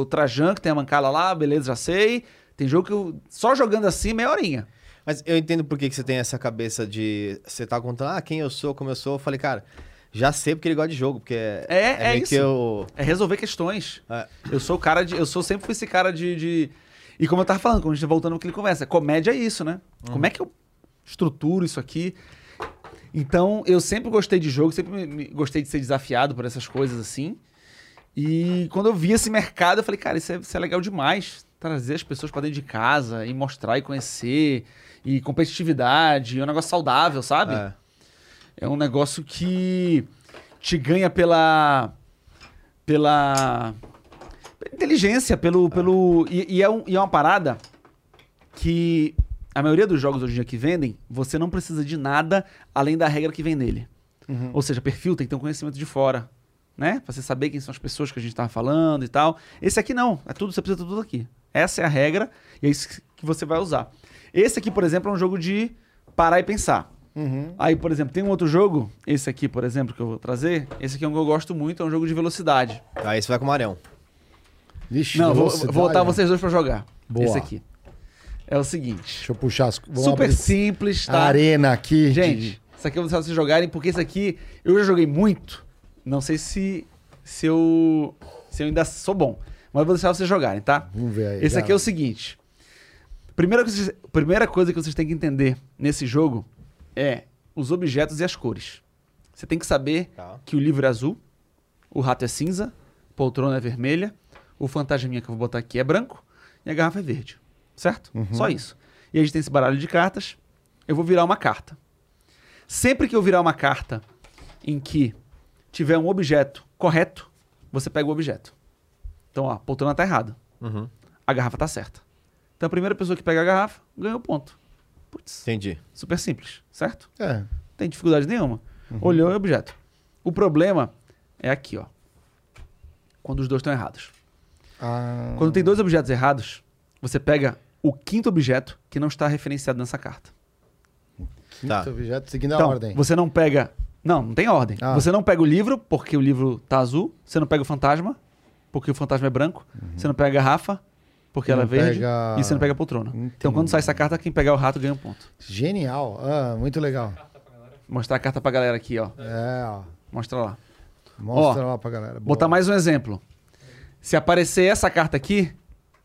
o Trajan, que tem a mancala lá, beleza, já sei. Tem jogo que eu, só jogando assim, meia horinha. Mas eu entendo por que, que você tem essa cabeça de... Você tá contando, ah, quem eu sou, como eu sou. Eu falei, cara, já sei porque ele gosta de jogo. Porque é, É, é meio isso. que eu... É resolver questões. É. Eu sou o cara de. Eu sou sempre fui esse cara de. de- E como eu tava falando, como a gente tá voltando ao que ele conversa, comédia é isso, né? Como é que eu estruturo isso aqui? Então, eu sempre gostei de jogo, sempre gostei de ser desafiado por essas coisas assim. E quando eu vi esse mercado, eu falei, cara, isso é, isso é legal demais. Trazer as pessoas pra dentro de casa e mostrar e conhecer. E competitividade, é um negócio saudável, sabe? É. É um negócio que te ganha pela. pela. inteligência, pelo. pelo e, e é um- e é uma parada que a maioria dos jogos hoje em dia que vendem, você não precisa de nada além da regra que vem nele. Ou seja, perfil tem que ter um conhecimento de fora, né? Pra você saber quem são as pessoas que a gente tava falando e tal. Esse aqui não, é tudo, você precisa de tudo aqui. Essa é a regra e é isso que você vai usar. Esse aqui, por exemplo, é um jogo de parar e pensar. Aí, por exemplo, tem um outro jogo, esse aqui, por exemplo, que eu vou trazer. Esse aqui é um que eu gosto muito, é um jogo de velocidade. Aí você vai com o Marão. Vixe, Não, vou, vou botar vocês dois pra jogar. Boa. Esse aqui. É o seguinte. Deixa eu puxar as. vamos super abrir simples, a tá? arena aqui. Gente, isso aqui eu vou deixar vocês jogarem, porque esse aqui eu já joguei muito. Não sei se, se, eu, se eu ainda sou bom. Mas eu vou deixar vocês jogarem, tá? Vamos ver aí. Esse aqui é o seguinte. Primeira coisa, que vocês- primeira coisa que vocês têm que entender nesse jogo é os objetos e as cores. Você tem que saber Tá. que o livro é azul, o rato é cinza, a poltrona é vermelha, o fantasminha que eu vou botar aqui é branco e a garrafa é verde. Certo? Só isso. E a gente tem esse baralho de cartas. Eu vou virar uma carta. Sempre que eu virar uma carta em que tiver um objeto correto, você pega o objeto. Então, ó, a poltrona tá errada. Uhum. A garrafa tá certa. Então a primeira pessoa que pega a garrafa ganhou o ponto. Putz, Entendi. super simples, certo? É. Não tem dificuldade nenhuma. Olhou o objeto. O problema é aqui, ó. Quando os dois estão errados. Ah, Quando tem dois objetos errados, você pega o quinto objeto que não está referenciado nessa carta. quinto Tá. objeto seguindo a Então, ordem. você não pega. Não, não tem ordem. Ah. Você não pega o livro, porque o livro tá azul. Você não pega o fantasma, porque o fantasma é branco. Você não pega a garrafa, porque E ela é não verde. pega- E você não pega a poltrona. Então, quando sai essa carta, quem pegar o rato ganha um ponto. Genial. Ah, muito legal. Mostrar a carta pra galera aqui, ó. É, ó. Mostra lá. Mostra Ó, lá pra galera. Boa. Botar mais um exemplo. Se aparecer essa carta aqui,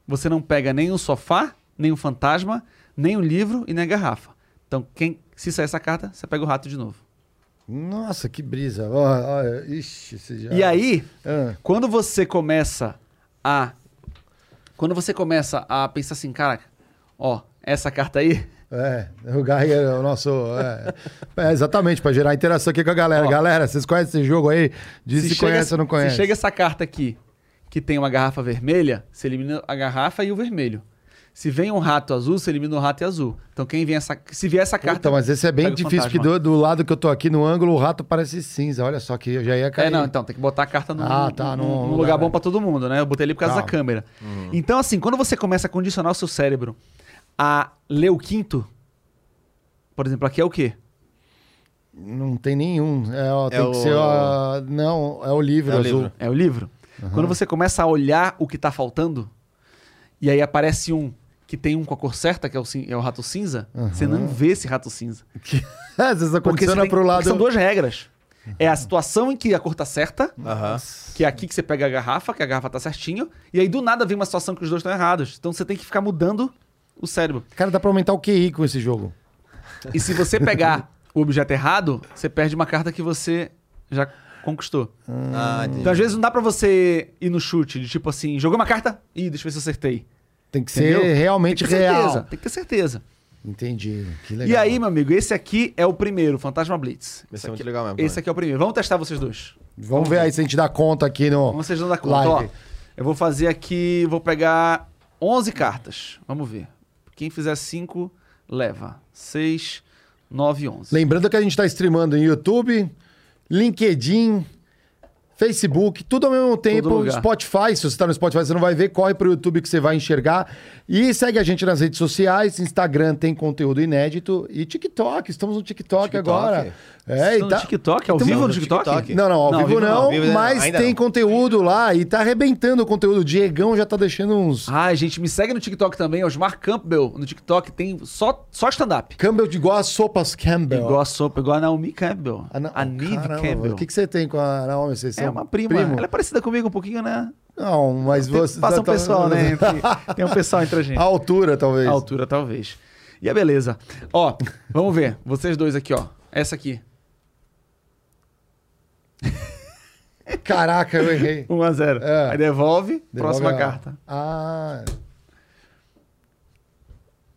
você não pega nem o sofá, nem o fantasma, nem o livro e nem a garrafa. Então, quem, se sair essa carta, você pega o rato de novo. Nossa, que brisa. Ó, ó, ixi, já... E aí, Ah, quando você começa a. Quando você começa a pensar assim, cara, ó, essa carta aí. é, o Guy é o nosso... É, É, exatamente, pra gerar interação aqui com a galera. Ó. Galera, vocês conhecem esse jogo aí? Diz se, chega- conhece ou não conhece. Se chega essa carta aqui, que tem uma garrafa vermelha, você elimina a garrafa e o vermelho. Se vem um rato azul, você elimina o rato e azul. Então quem vem essa. Se vier essa carta. Puta, mas esse é bem o difícil, porque do, do lado que eu tô aqui no ângulo, o rato parece cinza. Olha só que eu já ia cair. É, não, então tem que botar a carta num, Ah, tá, num- num num lugar, lugar bom pra todo mundo, né? Eu botei ali por causa Tá. da câmera. Então, assim, quando você começa a condicionar o seu cérebro a ler o quinto, por exemplo, aqui é o quê? Não tem nenhum. É, ó, É tem que o- ser. ó, não, é o livro É o azul. livro. É o livro. Quando você começa a olhar o que tá faltando, e aí aparece um que tem um com a cor certa, que é o, é o rato cinza, você não vê esse rato cinza. Às vezes Porque você condiciona tem- pro lado. porque São duas regras. É a situação em que a cor tá certa, Aham. que é aqui que você pega a garrafa, que a garrafa tá certinho, e aí do nada vem uma situação que os dois estão errados. Então você tem que ficar mudando o cérebro. Cara, dá pra aumentar o QI com esse jogo. E se você pegar o objeto errado, você perde uma carta que você já conquistou. Ah. Então às vezes não dá pra você ir no chute, de tipo assim, jogou uma carta? Ih, deixa eu ver se eu acertei. Tem que Entendeu? ser realmente tem que ter real. certeza, tem que ter certeza. Entendi. Que legal. E aí, meu amigo, esse aqui é o primeiro, Fantasma Blitz. Esse é muito aqui, legal mesmo, Esse aqui é o primeiro. Vamos testar vocês dois. Vamos ver aí se a gente dá conta aqui no. Vocês não dá conta. Ó, eu vou fazer aqui, vou pegar 11 cartas. Vamos ver. Quem fizer 5, leva. 6, 9 e 11. Lembrando que a gente tá streamando em YouTube, LinkedIn, Facebook, tudo ao mesmo tempo. Spotify, se você tá no Spotify, você não vai ver, corre pro YouTube que você vai enxergar. E segue a gente nas redes sociais, Instagram tem conteúdo inédito e TikTok, estamos no TikTok, TikTok? agora. É, e tá... no TikTok? Ao vivo no no TikTok? TikTok. Não, não, ao Não, vivo não, vivo não, mas ainda tem não. conteúdo lá e tá arrebentando o conteúdo. O Diegão já tá deixando uns Ai, gente, me segue no TikTok também. Osmar Campbell. No TikTok tem só, só stand-up. Campbell de igual as sopas Campbell. Igual a sopa, igual a Naomi Campbell. A, Na- A Nive Campbell. O que, que você tem com a Naomi? Vocês É são uma prima. primo? Ela é parecida comigo um pouquinho, né? Não, mas Tem- você... Passa um tá- pessoal, né? entre- tem um pessoal entre a gente. A altura, talvez. A altura, talvez. E a beleza. Ó, vamos ver. Vocês dois aqui, ó. Essa aqui. Caraca, eu errei. 1 a 0 É. Aí devolve, Devolve próxima a- carta. Ah,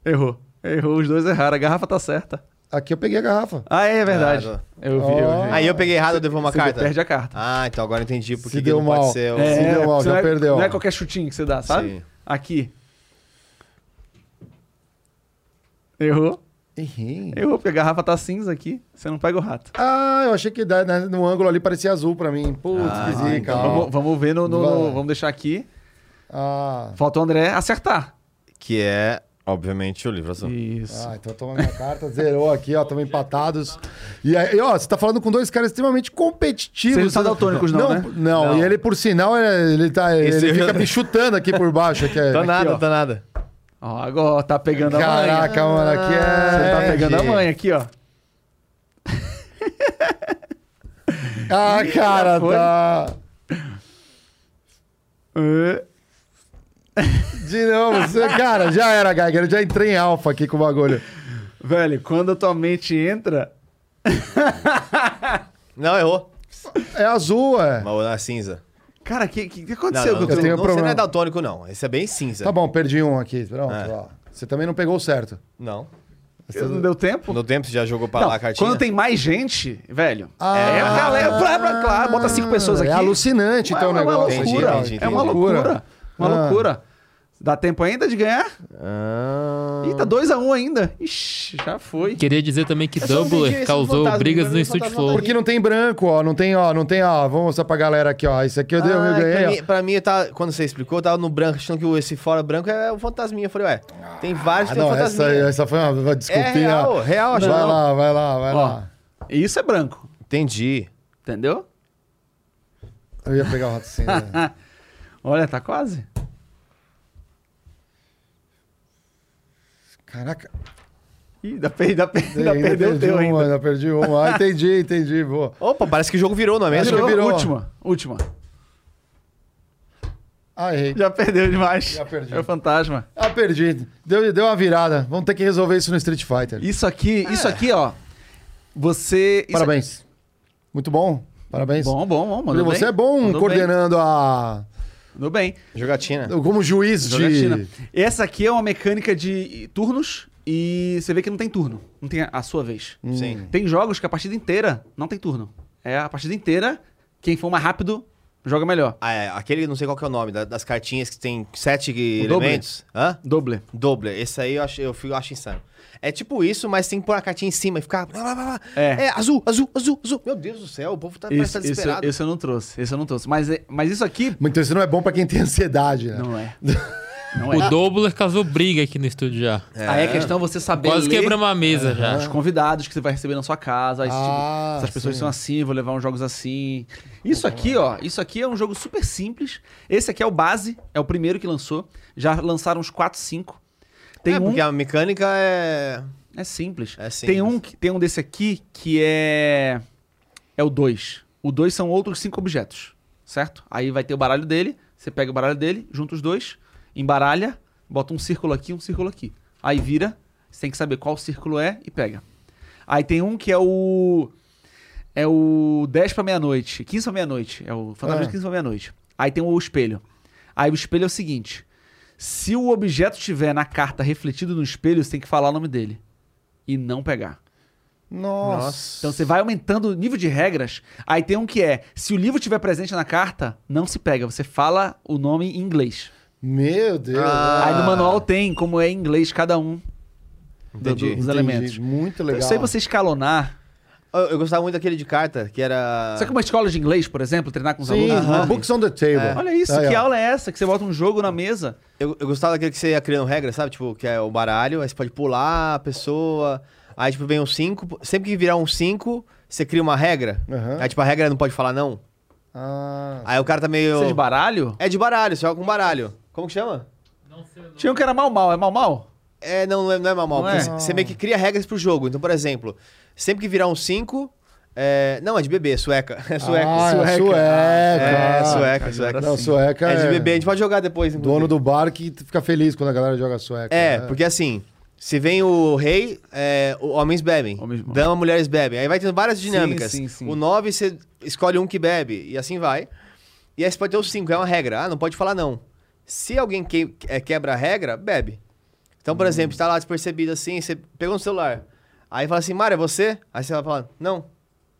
Errou. Errou, os dois erraram. A garrafa tá certa. aqui eu peguei a garrafa. Ah, é verdade. Ah, eu vi, eu vi. Aí eu peguei errado, eu devolvo uma Você carta. perde a carta. Ah, então agora entendi porque Se que deu não mal. pode ser. o- Se deu mal, já não é- perdeu. Não é qualquer chutinho que você dá, sabe? Sim. Aqui. Errou. Errei. Errou, porque a garrafa tá cinza aqui. Você não pega o rato. Ah, eu achei que né, no ângulo ali parecia azul pra mim. Putz, Ah, que zica. então. Vamos, vamos ver no, no- no-. Vamos deixar aqui. Ah, Falta o André acertar. Que é, obviamente, o livro azul. Isso. ah, então toma minha carta, zerou aqui, ó, estamos empatados. E aí, ó, você tá falando com dois caras extremamente competitivos. Vocês não são daltônicos não, né? Não, Não. e ele, por sinal, ele, ele tá, Esse ele eu- fica me chutando aqui por baixo. Aqui, Tô aqui, nada, ó. tô nada. Ó, agora tá pegando a manha. Caraca, mano, aqui é... Você tá pegando a manha aqui, ó. Ah, cara, tá... De novo, você, cara, já era, Geiger. Eu já entrei em alfa aqui com o bagulho. Velho, quando a tua mente entra. Não, errou. É azul, é. Mas na cinza. Cara, o que, que, que Não, aconteceu não, com o eu tenho não, problema. Você não é daltônico, não. Esse é bem cinza. Tá bom, perdi um aqui. Pronto, É. ó. Você também não pegou o certo. Não. Não deu tempo? No tempo você já jogou pra Não, lá a cartinha? quando tem mais gente, velho. Ah. é a galera. Claro, claro, bota cinco pessoas aqui. É alucinante, então, o é uma negócio. loucura. Entendi, entendi, É uma entendi. loucura. Uma Ah. loucura. Dá tempo ainda de ganhar? Ah... Ih, tá 2x1 ainda. Ixi, já foi. Queria dizer também que Doubler esse causou fantasma, brigas eu no vi o Street fantasma Flow. Porque não tem branco, ó. Não tem, ó. Não tem, ó. Vamos mostrar pra galera aqui, ó. Isso aqui eu, dei, eu Ah, ganhei, pra, mim, pra mim, tava, quando você explicou, eu tava no branco, achando que o- esse fora branco é o fantasminha. Eu falei, ué, tem vários Ah, tem não, essa, fantasminha. essa foi uma, é desculpinha. real, real, acho vai não. lá, vai lá, vai Ó. lá. Isso é branco. Entendi. Entendeu? Eu ia pegar o rato assim. né? Olha, tá quase. Caraca. Ih, ainda, per- ainda, per- ainda ainda perdeu o perdi teu uma, ainda. ainda perdi uma. Ah, entendi, entendi. Boa. Opa, parece que o jogo virou, não é mesmo? Acho que virou. Última, última. Ah, errei. Já perdeu demais. Já perdi. É o fantasma. Ah, perdi. Deu, deu uma virada. Vamos ter que resolver isso no Street Fighter. Isso aqui, isso aqui, ó. Você. isso Parabéns. Muito bom. Parabéns. Bom, bom, bom. Mandou Você bem. é bom Mandou coordenando a. Bem. Mandou bem. Jogatina. Como juiz Jogatina. de. Essa aqui é uma mecânica de turnos e você vê que não tem turno. Não tem a- sua vez. Sim. Tem jogos que a partida inteira não tem turno. É a partida inteira, quem for mais rápido Joga melhor. Ah, é, aquele, não sei qual que é o nome, da- das cartinhas que tem sete doble. elementos. Hã? Doble. Doble. Esse aí eu acho, eu, fico- eu acho insano. É tipo isso, mas tem que pôr a cartinha em cima e ficar. blá, blá, blá, blá. É. É, azul, azul, azul, azul. Meu Deus do céu, o povo tá, parece que Esse, tá desesperado. esse eu não trouxe. Esse eu não trouxe. Mas, é- mas isso aqui. Então isso não é bom pra quem tem ansiedade, né? Não é. Não é. O Dobler causou briga aqui no estúdio já. Aí a questão é você saber. Quase ler quebramos a mesa já. Os convidados que você vai receber na sua casa. tipo, Ah, essas pessoas sim. são assim, vou levar uns jogos assim. Isso aqui, ó. Isso aqui é um jogo super simples. Esse aqui é o base, é o primeiro que lançou. Já lançaram uns 4, 5. Tem é, um. porque a mecânica é. É simples. É simples. Tem um, que- tem um desse aqui que é. É o 2. O 2 são outros cinco objetos. Certo? Aí vai ter o baralho dele. Você pega o baralho dele, junta os dois, embaralha, bota um círculo aqui um círculo aqui. Aí vira. Você tem que saber qual círculo é e pega. Aí tem um que é o. É o 10 pra meia-noite. 15 pra meia-noite. É o fantasma Ah. de 15 pra meia-noite. Aí tem o espelho. Aí o espelho é o seguinte: se o objeto estiver na carta refletido no espelho, você tem que falar o nome dele. E não pegar. Nossa. Então você vai aumentando o nível de regras. Aí tem um que é: se o livro estiver presente na carta, não se pega. Você fala o nome em inglês. Meu Deus. Ah. Aí no manual tem como é em inglês cada um do- Entendi. dos Entendi. elementos. Muito Então, legal. isso aí você escalonar. Eu, eu gostava muito daquele de carta, que era. Sabe como uma escola de inglês, por exemplo, treinar com os Sim, alunos? né? Books on the table. Olha isso, Aí, que ó. aula é essa? Que você bota um jogo na mesa. Eu, eu gostava daquele que você ia criando regras, sabe? Tipo, que é o baralho, aí você pode pular a pessoa. Aí, tipo, vem um 5. Sempre que virar um 5, você cria uma regra. Aham. Aí, tipo, a regra não pode falar não. Ah, Aí o cara tá meio. Você é de baralho? É de baralho, você joga com baralho. Como que chama? Tinha um que era mal mal, é mal mal? É, não, não é, não é mal, mal. Não porque é? Você meio que cria regras pro jogo. Então, por exemplo, sempre que virar um 5. É... Não, é de bebê, sueca. É sueca. Ah, é sueca. É, sueca, sueca. Não, sueca É é, de bebê, a gente pode jogar depois. dono inclusive. do bar que fica feliz quando a galera joga sueca. É, né? porque assim, se vem o rei, é, o- homens bebem. Homens. Dama, mulheres bebem. Aí vai tendo várias dinâmicas. sim, sim. O 9, você escolhe um que bebe, e assim vai. E aí você pode ter o 5, é uma regra. Ah, não pode falar não. Se alguém que, é, quebra a regra, bebe. Então, Hum. por exemplo, você tá lá despercebido assim, você pegou no celular. Aí fala assim, Mário, é você? Aí você vai falar, não.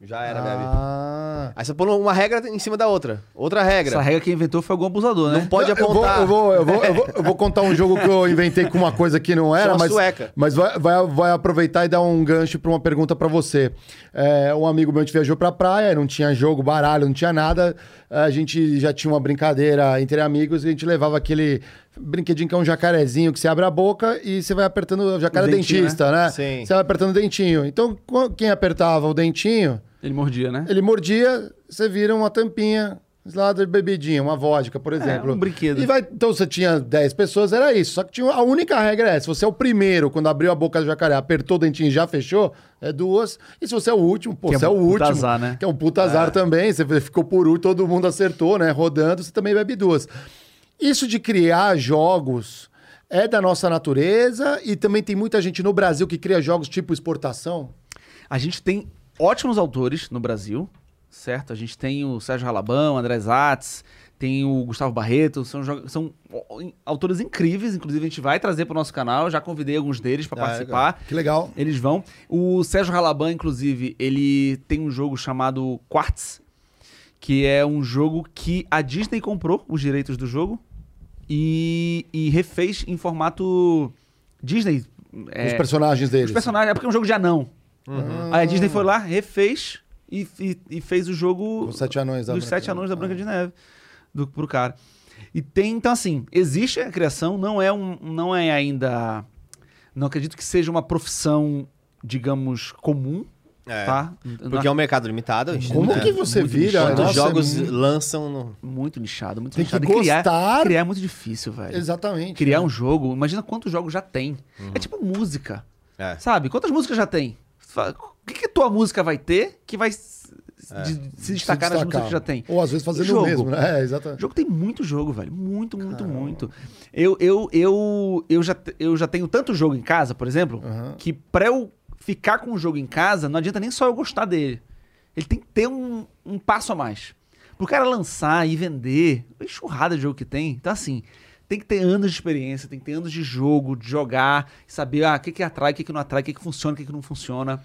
Já era, bebe. Ah. Aí você põe uma regra em cima da outra. Outra regra. Essa regra que inventou foi algum abusador, né? Não pode Eu vou, apontar. eu, vou, eu, vou, eu, vou, eu vou contar um jogo que eu inventei com uma coisa que não era, Chama mas, sueca. mas vai, vai, vai aproveitar e dar um gancho para uma pergunta para você. É, um amigo meu a gente viajou pra praia, não tinha jogo, baralho, não tinha nada. A gente já tinha uma brincadeira entre amigos e a gente levava aquele brinquedinho que é um jacarezinho que você abre a boca e você vai apertando o jacaré O dentinho, dentista, né? Sim. Você vai apertando o dentinho. Então, qu- quem apertava o dentinho, Ele mordia, né? ele mordia, você vira uma tampinha lá de bebidinha, uma vodka, por exemplo. um brinquedo. E vai, então você tinha 10 pessoas, era isso. Só que tinha, a única regra é: se você é o primeiro, quando abriu a boca do jacaré, apertou o dentinho e já fechou, é duas. E se você é o último, pô, Que é você é, um o puta último. azar, né? Que é um puta azar também. Você ficou por último, todo mundo acertou, né? Rodando, você também bebe duas. Isso de criar jogos é da nossa natureza e também tem muita gente no Brasil que cria jogos tipo exportação. A gente tem ótimos autores no Brasil, certo? A gente tem o Sérgio Ralabão, André Zatz, tem o Gustavo Barreto, são, são autores incríveis, inclusive a gente vai trazer para o nosso canal, já convidei alguns deles para Ah, participar. Que legal. Eles vão. O Sérgio Ralaban, inclusive, ele tem um jogo chamado Quartz, que é um jogo que a Disney comprou os direitos do jogo e, e refez em formato Disney. é, Os personagens deles. os personagens, é porque é um jogo de anão. Uhum. Aí a Disney foi lá, refez e, e- e fez o jogo Os Sete Anões da dos Branca Sete Anões da. Branca de Neve do, pro cara. E tem, então assim, existe a criação, não é, um, não é ainda. Não acredito que seja uma profissão, digamos, comum, É. tá? Porque é um mercado limitado. a gente, Como né? que você Muito vira? Quantos Nossa, jogos é muito- lançam no. Muito nichado, muito Tem que nichado. E criar, gostar. criar é muito difícil, velho. Exatamente. Criar um jogo, imagina quantos jogos já tem. É tipo música. É. Sabe? Quantas músicas já tem? O que, que tua música vai ter que vai s- de- se destacar nas músicas que já tem? Ou às vezes fazendo Jogo. o mesmo, né? É, O exatamente. jogo tem muito jogo, velho. Muito, muito, muito. Eu, eu, eu, eu, já, eu já tenho tanto jogo em casa, por exemplo, Aham. que pra eu ficar com o jogo em casa, não adianta nem só eu gostar dele. Ele tem que ter um, um passo a mais. Pro cara lançar e vender, a enxurrada de jogo que tem. Então, assim, tem que ter anos de experiência, tem que ter anos de jogo, de jogar, saber ah, o que, que atrai, o que, que não atrai, o que, que funciona, o que, que não funciona.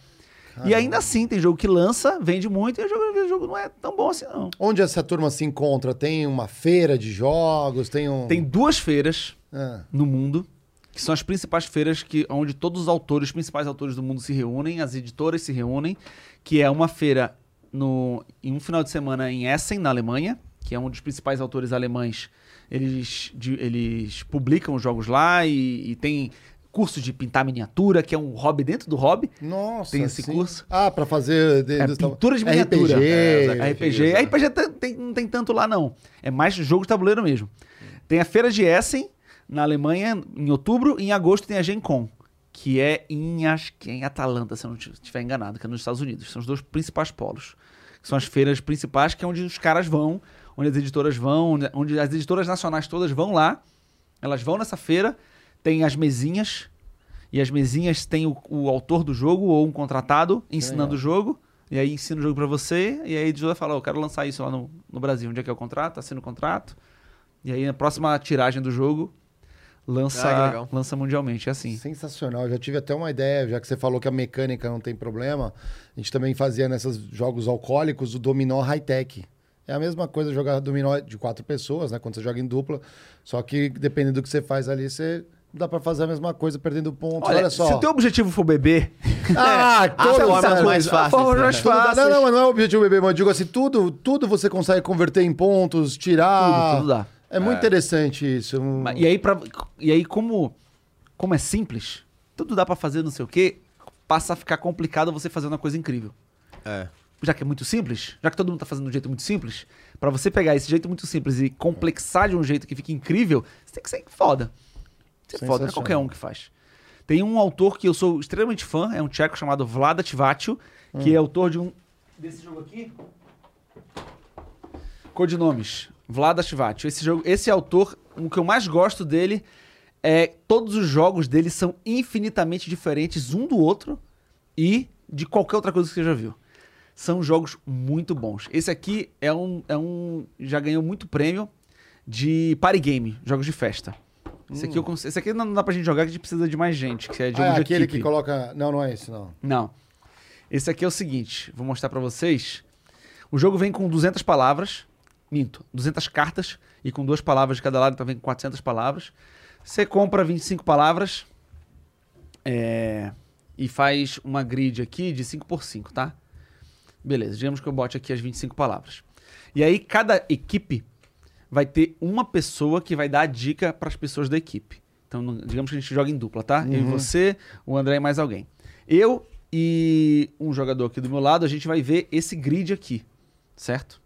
E ainda assim, tem jogo que lança, vende muito, e o jogo, o jogo não é tão bom assim, não. Onde essa turma se encontra? Tem uma feira de jogos? Tem um. Tem duas feiras Ah, no mundo, que são as principais feiras que, onde todos os autores, os principais autores do mundo se reúnem, as editoras se reúnem, que é uma feira no, em um final de semana em Essen, na Alemanha, que é um dos principais autores alemães. Eles, de- eles publicam os jogos lá e, e tem curso de pintar miniatura, que é um hobby dentro do hobby. Nossa. Tem esse sim. curso? Ah, pra fazer. De, É pintura de miniatura. RPG. É, RPG. RPG tem- tem- não tem tanto lá, não. É mais jogo de tabuleiro mesmo. Tem a Feira de Essen, na Alemanha, em outubro, e em agosto tem a Gen Con, que é em, acho que é em Atalanta, se eu não estiver enganado, que é nos Estados Unidos. São os dois principais polos. São as feiras principais, que é onde os caras vão, onde as editoras vão, onde, onde as editoras nacionais todas vão lá. Elas vão nessa feira, tem as mesinhas, e as mesinhas tem o, o autor do jogo ou um contratado ensinando o jogo. E aí ensina o jogo pra você, e aí a editora fala, "Ó, eu quero lançar isso lá no, no Brasil. Onde é que é o contrato? Assina o contrato. E aí na próxima tiragem do jogo, lança, Ah, lança mundialmente. É assim. Sensacional. Eu já tive até uma ideia, já que você falou que a mecânica não tem problema. A gente também fazia nesses jogos alcoólicos o dominó high-tech. É a mesma coisa jogar dominó de quatro pessoas, né? Quando você joga em dupla. Só que dependendo do que você faz ali, você dá pra fazer a mesma coisa perdendo pontos. Olha, Olha, só. se o teu objetivo for beber, Ah, As todo formas sabe. mais fáceis. formas né? mais fáceis. Não, não, mas não é o objetivo bebê, mas eu digo assim, tudo, tudo você consegue converter em pontos, tirar. Tudo, tudo dá. É muito interessante isso. Um- Ma- E aí, pra, e aí como, como é simples, tudo dá pra fazer não sei o quê, passa a ficar complicado você fazer uma coisa incrível. É. Já que é muito simples, já que todo mundo tá fazendo de um jeito muito simples, pra você pegar esse jeito muito simples e complexar de um jeito que fique incrível, você tem que ser foda. Você é foda, não é qualquer um que faz. Tem um autor que eu sou extremamente fã, é um tcheco chamado Vlada Tivatio, que é autor de um desse jogo aqui. Codinomes. Vlada Tivatio. Esse jogo, esse autor, o que eu mais gosto dele é todos os jogos dele são infinitamente diferentes um do outro e de qualquer outra coisa que você já viu. São jogos muito bons. Esse aqui é um, é um já ganhou muito prêmio de party game, jogos de festa. Esse aqui, eu, cons- esse aqui não dá pra gente jogar, que a gente precisa de mais gente, que é jogo Ah, é de aquele equipe. que coloca. Não, não é esse, não. Não. Esse aqui é o seguinte, vou mostrar pra vocês. O jogo vem com 200 palavras, minto, 200 cartas e com duas palavras de cada lado, então vem com 400 palavras. Você compra 25 palavras é, e faz uma grid aqui de 5 por 5, tá? Beleza, digamos que eu bote aqui as 25 palavras. E aí cada equipe vai ter uma pessoa que vai dar a dica para as pessoas da equipe. Então, digamos que a gente joga em dupla, tá? Eu e você, o André e mais alguém. Eu e um jogador aqui do meu lado, a gente vai ver esse grid aqui, certo?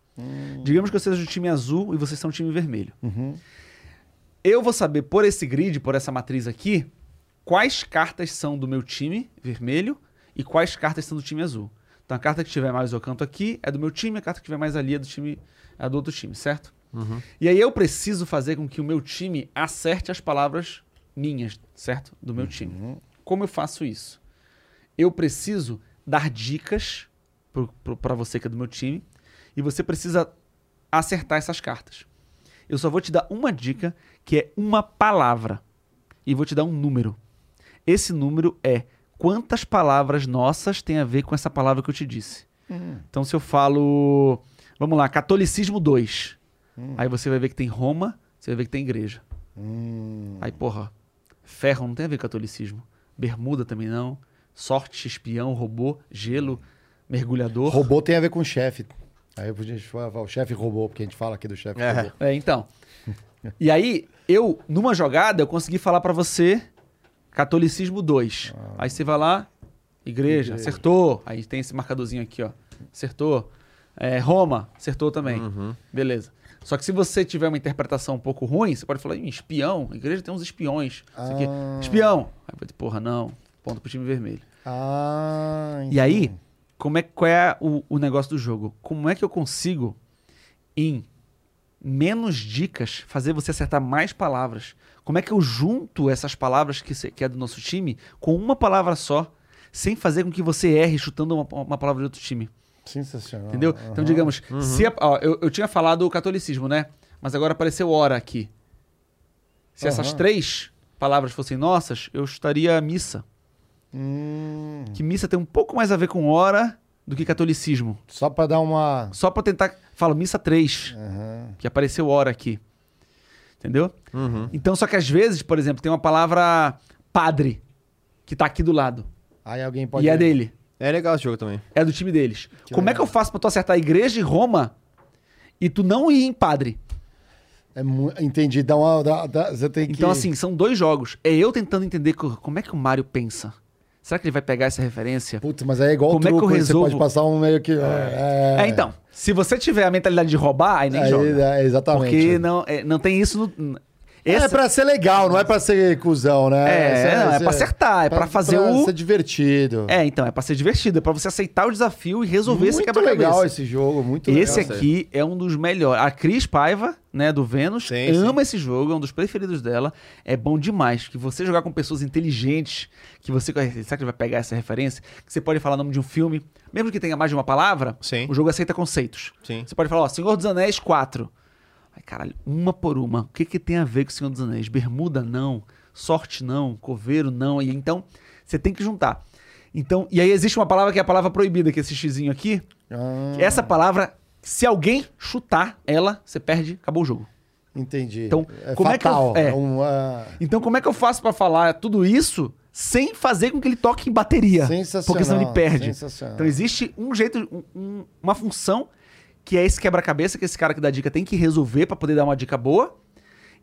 Digamos que eu seja do time azul e vocês são do time vermelho. Eu vou saber por esse grid, por essa matriz aqui, quais cartas são do meu time vermelho e quais cartas são do time azul. Então a carta que tiver mais no canto aqui é do meu time, a carta que tiver mais ali é do time é do outro time, certo? E aí eu preciso fazer com que o meu time acerte as palavras minhas, certo? Do meu time. Como eu faço isso? Eu preciso dar dicas para você que é do meu time e você precisa acertar essas cartas. Eu só vou te dar uma dica que é uma palavra e vou te dar um número. Esse número é quantas palavras nossas tem a ver com essa palavra que eu te disse. Então, se eu falo, vamos lá, catolicismo 2, aí você vai ver que tem Roma, você vai ver que tem igreja. Aí, porra, ferro não tem a ver com catolicismo. Bermuda também não. Sorte, espião, robô, gelo, mergulhador. Robô tem a ver com chefe. Aí a gente fala o chefe robô, porque a gente fala aqui do chefe É. robô. É, então. E aí, eu, numa jogada, eu consegui falar pra você Catolicismo 2. Aí você vai lá, igreja, acertou. Aí tem esse marcadorzinho aqui, ó. Acertou. É, Roma, acertou também. Beleza. Só que se você tiver uma interpretação um pouco ruim, você pode falar, "Ih, espião, a igreja tem uns espiões. Isso aqui. Ah. Espião. Aí vai porra, não. Ponto pro time vermelho. Ah, E aí, como é, qual é o, o negócio do jogo? Como é que eu consigo, em menos dicas, fazer você acertar mais palavras? Como é que eu junto essas palavras que, que é do nosso time com uma palavra só, sem fazer com que você erre chutando uma, uma palavra de outro time? Sensacional. Entendeu? Então, digamos, se a- ó, eu, eu tinha falado o catolicismo, né? Mas agora apareceu hora aqui. Se essas Aham. três palavras fossem nossas, eu chutaria missa. Hum, Que missa tem um pouco mais a ver com hora do que catolicismo. só pra dar uma. Só pra tentar. Falo missa 3, Aham. que apareceu hora aqui. Entendeu? Uhum. Então, só que às vezes, por exemplo, tem uma palavra padre, que tá aqui do lado. Aí alguém pode. E é dele. É legal esse jogo também. É do time deles. Como é legal. que eu faço pra tu acertar a igreja de Roma e tu não ir em padre? É Entendi. Dá uma. dá- dá- você tem que. Então, assim, são dois jogos. É eu tentando entender co- como é que o Mário pensa. Será que ele vai pegar essa referência? Putz, mas é igual Como o é que eu truco, resolvo? você pode passar um meio que. É, É, então. Se você tiver a mentalidade de roubar, aí nem Aí, joga. é, exatamente. Porque não, é, não tem isso no. É pra ser legal, não é pra ser cuzão, né? É, Essa- não, é essa- pra acertar, é pra fazer o- ser divertido. É, então, é pra ser divertido, é pra você aceitar o desafio e resolver esse muito quebra-cabeça. legal esse jogo, muito Esse legal. aqui é um dos melhores. A Cris Paiva, né, do Vênus, Sim, ama esse jogo, é um dos preferidos dela. É bom demais. Que você jogar com pessoas inteligentes, que você. Será que ele vai pegar essa referência? Que você pode falar o nome de um filme, mesmo que tenha mais de uma palavra, Sim. o jogo aceita conceitos. Sim. Você pode falar, ó, Senhor dos Anéis 4. Ai, caralho, uma por uma. O que, que tem a ver com o Senhor dos Anéis? Bermuda não, sorte não, coveiro não. E então, você tem que juntar. Então, e aí existe uma palavra que é a palavra proibida, que é esse xizinho aqui. Ah, Essa palavra, se alguém chutar ela, você perde, acabou o jogo. entendi. Então, é como é que eu- fatal. é. uma... Então, como é que eu faço pra falar tudo isso sem fazer com que ele toque em bateria? Sensacional, Porque senão ele perde. sensacional. Então, existe um jeito, um- uma função que é esse quebra-cabeça que esse cara que dá dica tem que resolver pra poder dar uma dica boa.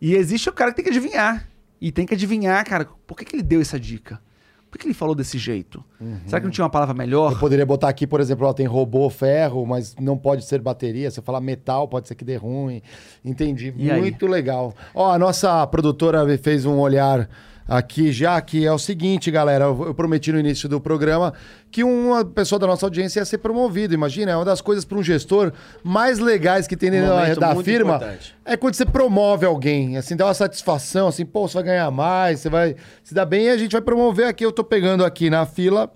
E existe o cara que tem que adivinhar. E tem que adivinhar, cara, por que, que ele deu essa dica? Por que, que ele falou desse jeito? Será que não tinha uma palavra melhor? Eu poderia botar aqui, por exemplo, ó, tem robô, ferro, mas não pode ser bateria. Se eu falar metal, pode ser que dê ruim. Entendi. E aí? Muito legal. Ó, a nossa produtora fez um olhar aqui já, que é o seguinte, galera. Eu eu prometi no início do programa que uma pessoa da nossa audiência ia ser promovida. Imagina, é uma das coisas para um gestor mais legais que tem dentro da, momento da firma. importante. É quando você promove alguém, assim, dá uma satisfação, assim, pô, você vai ganhar mais, você vai se dar bem, e a gente vai promover aqui. Eu tô pegando aqui na fila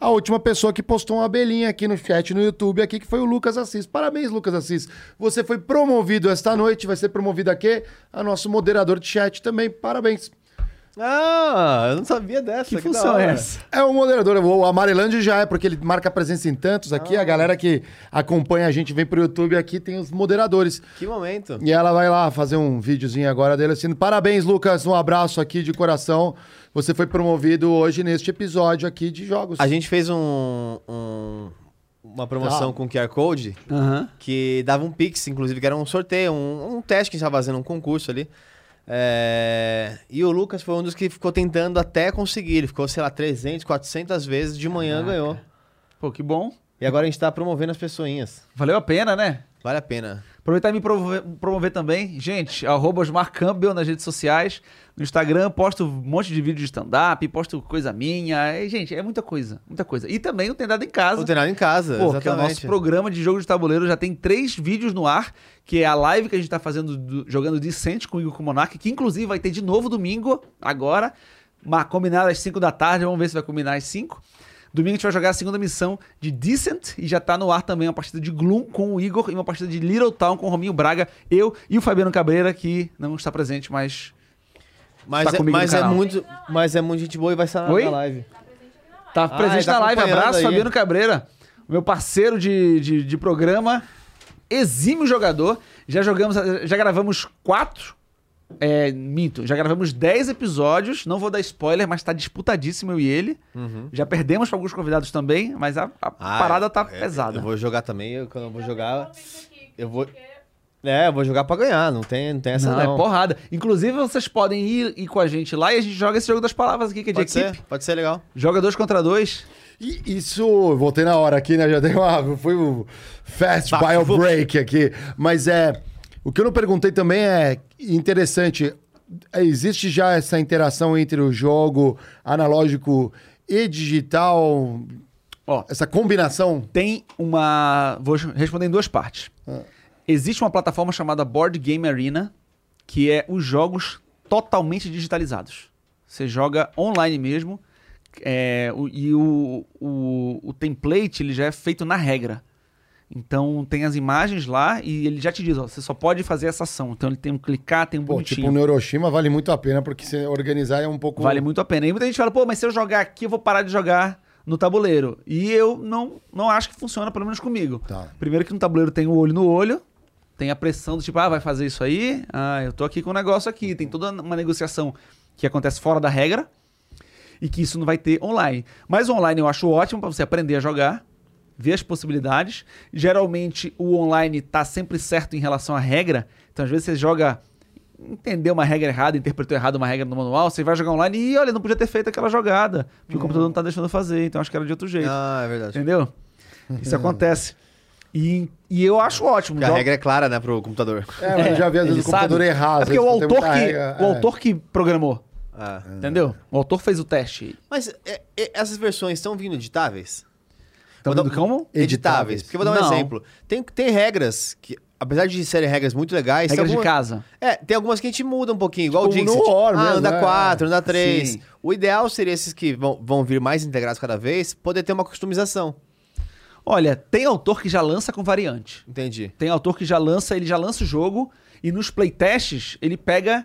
a última pessoa que postou uma abelhinha aqui no chat no YouTube aqui, que foi o Lucas Assis. Parabéns, Lucas Assis. Você foi promovido esta noite, vai ser promovido aqui a nosso moderador de chat também. Parabéns. Ah, eu não sabia dessa. que da função é essa? É o moderador, o Amarelândia já é, porque ele marca presença em tantos aqui. A galera que acompanha a gente, vem pro YouTube aqui, tem os moderadores. Que momento. E ela vai lá fazer um videozinho agora dele assim. Parabéns, Lucas. Um abraço aqui de coração. Você foi promovido hoje neste episódio aqui de jogos. A gente fez um, um- uma promoção Ah. com QR Code Aham. que dava um Pix, inclusive, que era um sorteio, um, um teste que a gente estava fazendo, um concurso ali. É, E o Lucas foi um dos que ficou tentando até conseguir. Ele ficou, sei lá, 300, 400 vezes, de manhã Caraca. ganhou. Pô, que bom. E agora a gente tá promovendo as pessoinhas. Valeu a pena, né? Vale a pena. Aproveitar e me promover, promover também. Gente, arroba Osmar Campbell nas redes sociais. No Instagram, posto um monte de vídeo de stand-up, posto coisa minha. E, gente, é muita coisa, muita coisa. E também o Tem Dado em Casa. Não tem nada em casa, Pô, que é o exatamente. nosso programa de jogo de tabuleiro. Já tem três vídeos no ar, que é a live que a gente tá fazendo, do- jogando Dissente com o Igor com o Monark, que inclusive vai ter de novo domingo, agora. Combinado às 5 da tarde, vamos ver se vai combinar às 5. Domingo a gente vai jogar a segunda missão de Decent e já tá no ar também uma partida de Gloom com o Igor e uma partida de Little Town com o Rominho Braga, eu e o Fabiano Cabreira, que não está presente, mas Mas, Tá é, mas, é muito, mas é muito gente boa e vai estar na, na live. tá Ah, presente ele tá na live. acompanhando Abraço, aí. Fabiano Cabreira, meu parceiro de, de, de programa, exímio jogador. Já jogamos, já gravamos quatro. É, minto, já gravamos 10 episódios. Não vou dar spoiler, mas tá disputadíssimo eu e ele. Já perdemos pra alguns convidados também, mas a, a Ah, parada tá é, pesada. Eu vou jogar também, eu, quando eu vou jogar. Eu vou. É, eu vou jogar pra ganhar, não tem, não tem essa não, não. é porrada. Inclusive, vocês podem ir, ir com a gente lá e a gente joga esse jogo das palavras aqui, que é de Pode equipe. ser, pode ser legal. Joga dois contra dois. E isso, voltei na hora aqui, né? Já dei uma. Foi o fast bio break aqui. Mas é. O que eu não perguntei também é interessante. Existe já essa interação entre o jogo analógico e digital? Ó, Essa combinação? tem uma. Vou responder em duas partes. Ah. Existe uma plataforma chamada Board Game Arena, que é os jogos totalmente digitalizados. Você joga online mesmo, é, e o, o, o template ele já é feito na regra. Então tem as imagens lá e ele já te diz, ó, você só pode fazer essa ação. Então ele tem um clicar, tem um Pô, bonitinho. tipo, o Neuroshima vale muito a pena, porque se organizar é um pouco... Vale muito a pena. E muita gente fala, pô, mas se eu jogar aqui, eu vou parar de jogar no tabuleiro. E eu não, não acho que funciona, pelo menos comigo. Tá. Primeiro que no tabuleiro tem o olho no olho, tem a pressão do tipo, ah, vai fazer isso aí? Ah, eu tô aqui com um negócio aqui. Tem toda uma negociação que acontece fora da regra e que isso não vai ter online. Mas o online eu acho ótimo para você aprender a jogar, ver as possibilidades. Geralmente o online tá sempre certo em relação à regra. Então às vezes você joga entendeu uma regra errada, interpretou errado uma regra no manual, você vai jogar online e olha, não podia ter feito aquela jogada, porque o computador não tá deixando fazer, então acho que era de outro jeito. Ah, é verdade. Entendeu? Isso acontece. E, e eu acho ótimo. Porque a regra é clara, né, pro computador. É, mas eu já vi às ele vezes o computador sabe. errar. É porque o autor, que, regra, o é. autor que programou, Ah. entendeu? O autor fez o teste. Mas é, é, essas versões estão vindo editáveis? Então, dar- vindo como? Editáveis. Porque eu vou dar um Não. exemplo. Tem, tem regras que, apesar de serem regras muito legais... tem Regras de casa. É, tem algumas que a gente muda um pouquinho, igual Tipo, o Dixit. no War ah, mesmo, anda é. 4, anda 3. Sim. O ideal seria esses que vão, vão vir mais integrados cada vez, poder ter uma customização. Olha, tem autor que já lança com variante. Entendi. Tem autor que já lança, ele já lança o jogo e nos playtests ele pega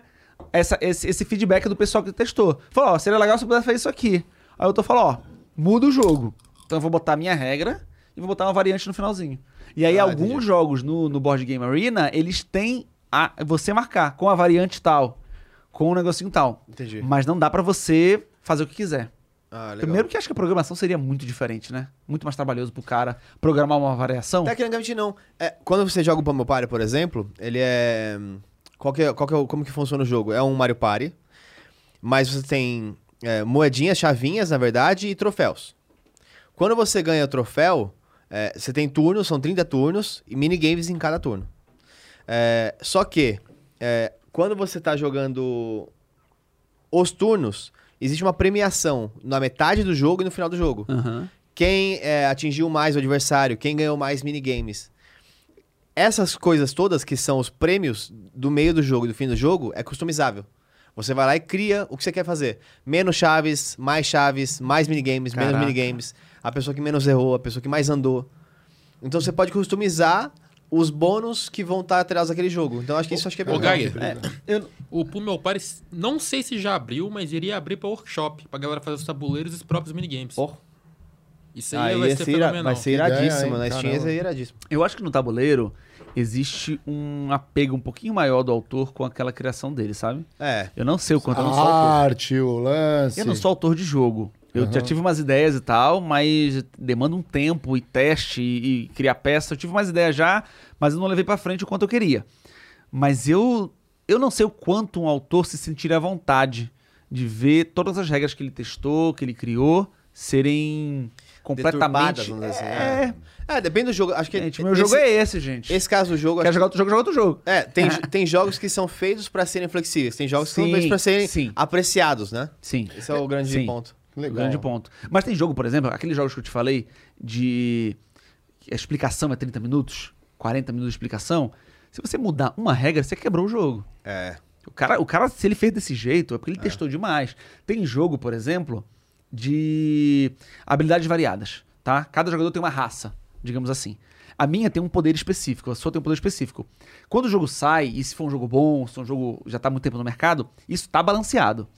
essa- esse, esse feedback do pessoal que testou. Fala, ó, seria legal se eu pudesse fazer isso aqui. Aí o autor fala, ó, muda o jogo. Então eu vou botar a minha regra e vou botar uma variante no finalzinho. E aí Ah, alguns entendi. jogos no, no Board Game Arena, eles têm a, você marcar com a variante tal, com o negocinho tal. Entendi. Mas não dá pra você fazer o que quiser. Ah. Primeiro que acho que a programação seria muito diferente, né? Muito mais trabalhoso pro cara programar uma variação. Tecnicamente não. É, quando você joga o Pummel Party, por exemplo, ele é... Qual que é, qual que é como que funciona o jogo? É um Mario Party, mas você tem é, moedinhas, chavinhas, na verdade, e troféus. Quando você ganha o troféu, é, você tem turnos, são 30 turnos, e minigames em cada turno. É, só que, é, quando você tá jogando os turnos, existe uma premiação na metade do jogo e no final do jogo. Aham. Quem é, atingiu mais o adversário, quem ganhou mais minigames. Essas coisas todas, que são os prêmios do meio do jogo e do fim do jogo, é customizável. Você vai lá e cria o que você quer fazer. Menos chaves, mais chaves, mais minigames, menos Caraca. minigames. A pessoa que menos errou, a pessoa que mais andou. Então você pode customizar os bônus que vão estar atrás daquele jogo. Então acho que isso acho que é bem Ô. Geiger, É, eu, o Pummel Party, não sei se já abriu, mas iria abrir pra workshop, pra galera fazer os tabuleiros e os próprios minigames. Oh. Isso aí, Aí vai ser ser ira- fenomenal. vai ser iradíssimo. Na Steam Caramba. é iradíssimo. eu acho que no tabuleiro existe um apego um pouquinho maior do autor com aquela criação dele, sabe? É. Eu não sei o quanto eu não sou A autor. arte, o lance. Eu não sou autor de jogo. Eu já tive umas ideias e tal, mas demanda um tempo e teste e, e criar peça. Eu tive umas ideias já, mas eu não levei pra frente o quanto eu queria. Mas eu eu não sei o quanto um autor se sentiria à vontade de ver todas as regras que ele testou, que ele criou, serem completamente. vamos dizer assim, é, né? É, depende do jogo. Acho que gente, meu esse, jogo é esse, gente. Esse caso do jogo. Quer acho jogar outro jogo, joga outro jogo. É, tem, tem jogos que são feitos pra serem flexíveis, tem jogos que são Sim, feitos pra serem sim. apreciados, né? Sim. Esse é o grande Sim. ponto. Legal. Grande ponto. Mas tem jogo, por exemplo, aqueles jogos que eu te falei de a explicação é 30 minutos, 40 minutos de explicação. Se você mudar uma regra, você quebrou o jogo. É. O cara, o cara, se ele fez desse jeito, é porque ele testou demais. Tem jogo, por exemplo, de habilidades variadas, tá? Cada jogador tem uma raça, digamos assim. A minha tem um poder específico, a sua tem um poder específico. Quando o jogo sai, e se for um jogo bom, se for um jogo já tá há muito tempo no mercado, isso tá balanceado.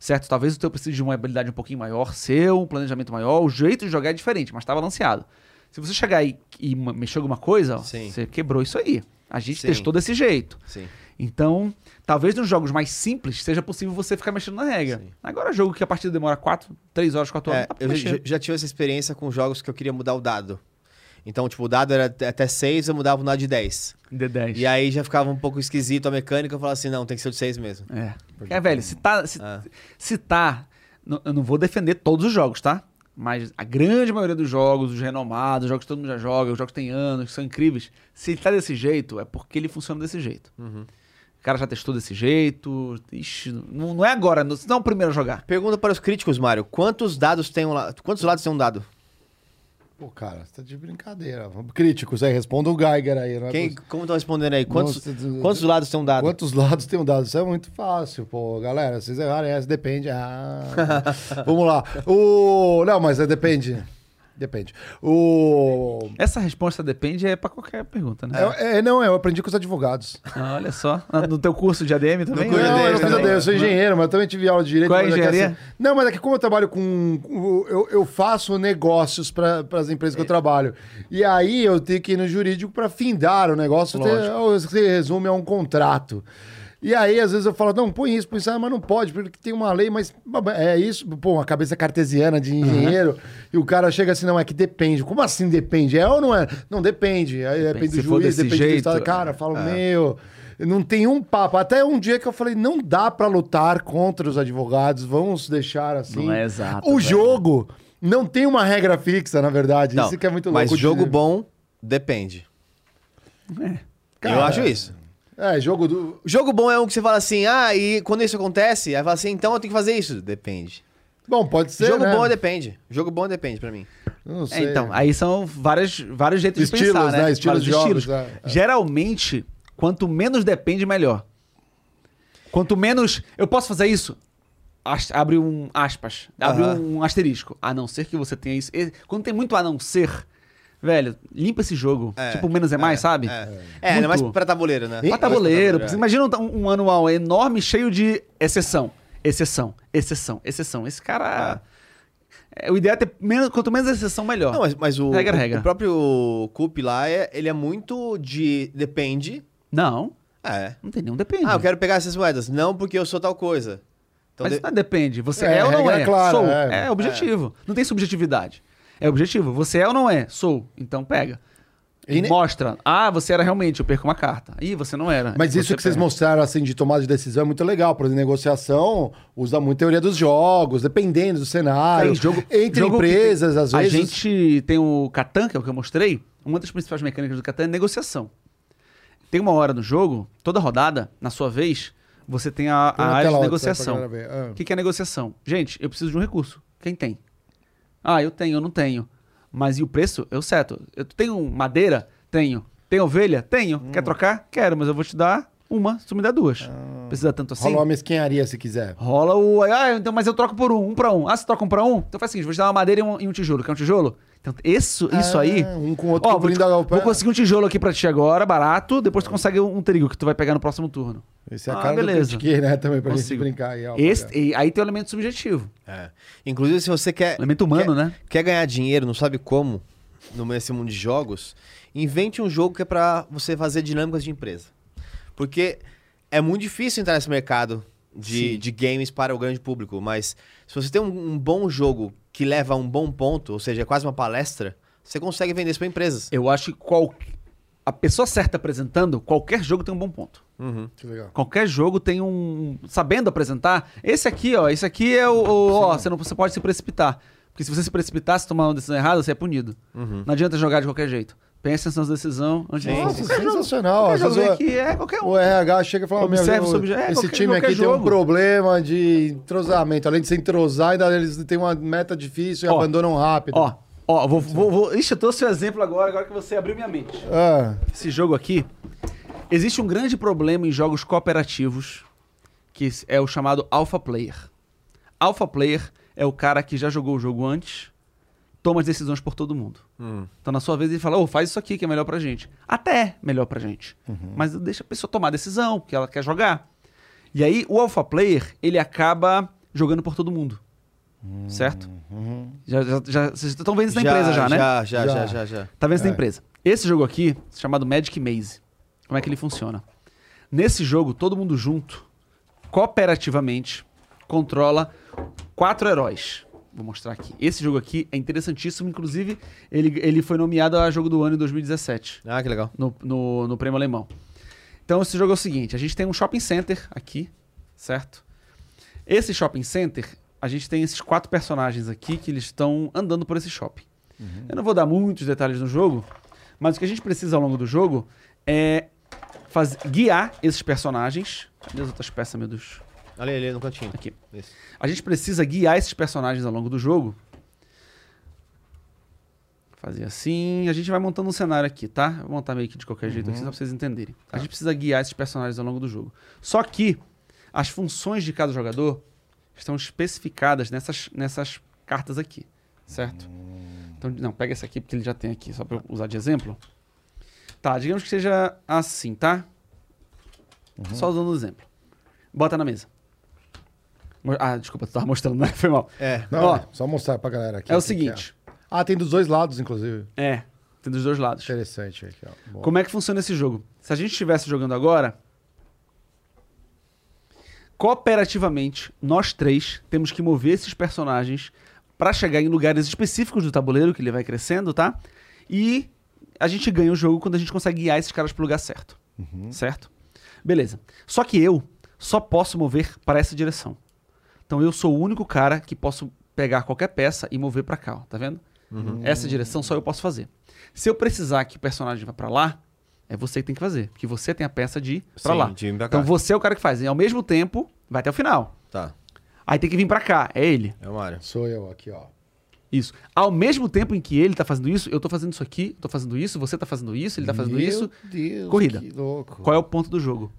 Certo? Talvez o teu precise de uma habilidade um pouquinho maior, seu, um planejamento maior, o jeito de jogar é diferente, mas tá balanceado. Se você chegar e ma- mexer alguma coisa, Sim. você quebrou isso aí. A gente Sim. testou desse jeito. Sim. Então, talvez nos jogos mais simples seja possível você ficar mexendo na regra. Agora, jogo que a partida demora 4, 3 horas, 4 horas, É, eu já tive essa experiência com jogos que eu queria mudar o dado. Então, tipo, o dado era até- até 6, eu mudava o dado de 10. D10. E aí já ficava um pouco esquisito a mecânica, eu falava assim, não, tem que ser de 6 mesmo. É. É, velho, se tá. Se, Ah. se tá. Eu não vou defender todos os jogos, tá? Mas a grande maioria dos jogos, os renomados, os jogos que todo mundo já joga, os jogos que tem anos, que são incríveis, se ele tá desse jeito, é porque ele funciona desse jeito. Uhum. O cara já testou desse jeito. Ixi, não, não é agora, não, não é o primeiro a jogar. Pergunta para os críticos, Mário, quantos dados tem um lado? Quantos lados tem um dado? Pô, cara, você tá de brincadeira. Críticos aí, responda o Geiger aí. Não é Quem, como estão respondendo aí? Quantos, Nossa, quantos lados tem um dado? Quantos lados tem um dado? Isso é muito fácil, pô. Galera, vocês errarem essa, depende. Ah, vamos lá. O... Não, mas é depende. Depende. O... Essa resposta depende é pra qualquer pergunta, né? É, é, não, eu aprendi com os advogados. Ah, olha só. No teu curso de ADM também? curso Não, eu, não. ADM, eu sou engenheiro, mas eu também tive aula de direito. Qual é que engenharia? assim- não, mas é que como eu trabalho com. Eu, eu faço negócios para as empresas que eu trabalho. E aí eu tenho que ir no jurídico para findar o negócio. Ter, se resume a um contrato. E aí, às vezes, eu falo, não, põe isso, põe isso, ah, mas não pode, porque tem uma lei, mas é isso, pô, uma cabeça cartesiana de engenheiro, e o cara chega assim, não, é que depende. Como assim depende? É ou não é? Não, depende. Aí depende Se do juiz, depende do jeito, estado. Cara, eu falo, é. meu, não tem um papo. Até um dia que eu falei, não dá pra lutar contra os advogados, vamos deixar assim. Não é exato, O velho. jogo não tem uma regra fixa, na verdade. Não, isso que é muito louco. mas jogo dizer. bom depende. Eu Cara, acho isso. É, jogo do. Jogo bom é um que você fala assim, ah, e quando isso acontece, aí fala assim, então eu tenho que fazer isso. Depende. Bom, pode ser. Jogo né? bom é depende. Jogo bom depende pra mim. Não É, sei. então, aí são vários, vários jeitos Estilos, de pensar, né? né? Estilos Vários de jogos, é, é. Geralmente, quanto menos depende, melhor. Quanto menos... Eu posso fazer isso? As- abre um aspas. Abre Aham. um asterisco. A não ser que você tenha isso. Quando tem muito a não ser, velho, limpa esse jogo. É, tipo, menos é mais, sabe? É, é ainda mais pra tabuleiro, né? Pra tabuleiro. Pra imagina um, um anual enorme, cheio de exceção. Exceção, exceção, exceção. Esse cara... é, o ideal é ter menos, quanto menos exceção, melhor. Não, mas, mas o, Regra, o, regra. o próprio Coop lá, é, ele é muito de depende. Não, É. não tem nenhum depende. Ah, eu quero pegar essas moedas. Não porque eu sou tal coisa. Então, Mas de- não é depende. Você É, é, ou não é? clara, Sou. é. É, objetivo. Não tem subjetividade. É objetivo. Você é ou não é? Sou. Então pega. E Mostra. Ah, você era realmente. Eu perco uma carta. Ih, você não era. Mas isso que vocês perde. mostraram assim de tomada de decisão é muito legal. Por exemplo, negociação usa muito teoria dos jogos, dependendo do cenário. Tem jogo- entre jogo empresas, tem- às A vezes. gente tem o Catan, que é o que eu mostrei. Uma das principais mecânicas do Catan é negociação. Tem uma hora no jogo, toda rodada, na sua vez, você tem a, Põe a área de negociação. Ah. O que, que é negociação? Gente, eu preciso de um recurso. Quem tem? Ah, eu tenho, eu não tenho. Mas e o preço? Eu seto. Eu tenho madeira? Tenho. Tem ovelha? Tenho. Hum. Quer trocar? Quero, mas eu vou te dar uma, se tu me dá duas. Precisa tanto assim? Ah. Rola uma mesquinharia se quiser. Rola o. Ah, então, mas eu troco por um, um pra um. Ah, você troca um pra um? Então faz o seguinte: vou te dar uma madeira e um, e um tijolo. Quer um tijolo? Então, isso, isso aí. Ah, um com o outro Ó, vou, vou conseguir um tijolo aqui pra ti agora, barato. Depois tu consegue um trigo que tu vai pegar no próximo turno. Esse é a Ah, cara beleza. do Critiquei, né? Também pra gente Consigo. brincar aí. ó, Esse- e aí tem o elemento subjetivo. É. Inclusive, se você quer. Elemento humano, quer, né? Quer ganhar dinheiro, não sabe como, no nesse mundo de jogos, invente um jogo que é pra você fazer dinâmicas de empresa. Porque é muito difícil entrar nesse mercado de, de games para o grande público, mas se você tem um, um bom jogo que leva a um bom ponto, ou seja, é quase uma palestra, você consegue vender isso para empresas. Eu acho que qual... a pessoa certa apresentando, qualquer jogo tem um bom ponto. Que legal. Qualquer jogo tem um. Sabendo apresentar. Esse aqui, ó. Esse aqui é o. o- ó, você, não, você pode se precipitar. Porque se você se precipitar, se tomar uma decisão errada, você é punido. Uhum. Não adianta jogar de qualquer jeito. Pense na sua decisão antes de Nossa, jogo- sensacional. Jogo aqui é qualquer um. O RH chega e fala: Observe meu, obje- é, esse qualquer- time aqui qualquer tem um jogo. problema de entrosamento. Além de se entrosar, ainda eles têm uma meta difícil e Ó, abandonam rápido. Ó, ó, vou, vou, vou. Ixi, eu trouxe o exemplo agora, agora que você abriu minha mente. Ah, Esse jogo aqui. Existe um grande problema em jogos cooperativos, que é o chamado Alpha Player. Alpha Player é o cara que já jogou o jogo antes, toma as decisões por todo mundo. Então, na sua vez, ele fala: Ô, faz isso aqui que é melhor pra gente. Até é melhor pra gente. Mas deixa a pessoa tomar a decisão, porque ela quer jogar. E aí, o Alpha Player, ele acaba jogando por todo mundo. Certo? Já, já, já- vocês estão vendo isso na empresa já, né? Já, já, Já. já, já, já. Tá vendo isso na É. empresa? Esse jogo aqui, chamado Magic Maze, como é que ele funciona? Nesse jogo, todo mundo junto, cooperativamente, controla quatro heróis. Vou mostrar aqui. Esse jogo aqui é interessantíssimo, inclusive, ele, ele foi nomeado a jogo do ano em 2017, Ah, que legal. no, no, no prêmio alemão. Então, esse jogo é o seguinte: a gente tem um shopping center aqui, certo? Esse shopping center, a gente tem esses quatro personagens aqui que eles estão andando por esse shopping. Eu não vou dar muitos detalhes no jogo, mas o que a gente precisa ao longo do jogo é faz- guiar esses personagens. Cadê as outras peças, meu Deus? Ali, ali no cantinho. Aqui. Isso. A gente precisa guiar esses personagens ao longo do jogo. Fazer assim. A gente vai montando um cenário aqui, tá? Vou montar meio que de qualquer jeito aqui, só pra vocês entenderem. A gente precisa guiar esses personagens ao longo do jogo. Só que as funções de cada jogador estão especificadas nessas, nessas cartas aqui, certo? Então, não, pega esse aqui porque ele já tem aqui, só pra eu usar de exemplo. Tá, digamos que seja assim, tá? Só usando o exemplo. Bota na mesa. Ah, desculpa, tu tava mostrando, né? Foi mal. É. Não, Ó, é, só mostrar pra galera aqui. É o seguinte. Ah, tem dos dois lados, inclusive. É, tem dos dois lados. Interessante aqui, ó. Boa. Como é que funciona esse jogo? Se a gente estivesse jogando agora, cooperativamente, nós três temos que mover esses personagens pra chegar em lugares específicos do tabuleiro, que ele vai crescendo, tá? E a gente ganha o jogo quando a gente consegue guiar esses caras pro lugar certo. Certo? Beleza. Só que eu só posso mover para essa direção. Então eu sou o único cara que posso pegar qualquer peça e mover pra cá, ó, tá vendo? Essa direção só eu posso fazer. Se eu precisar que o personagem vá pra lá, é você que tem que fazer, porque você tem a peça de ir pra Sim, lá. de vir pra cá. Então você é o cara que faz. E ao mesmo tempo, vai até o final. Tá. Aí tem que vir pra cá, é ele. É o Mário. Sou eu aqui, ó. Isso. Ao mesmo tempo em que ele tá fazendo isso, eu tô fazendo isso aqui, tô fazendo isso, você tá fazendo isso, ele tá fazendo Meu isso. Deus, Corrida. Que louco. Qual é o ponto do jogo?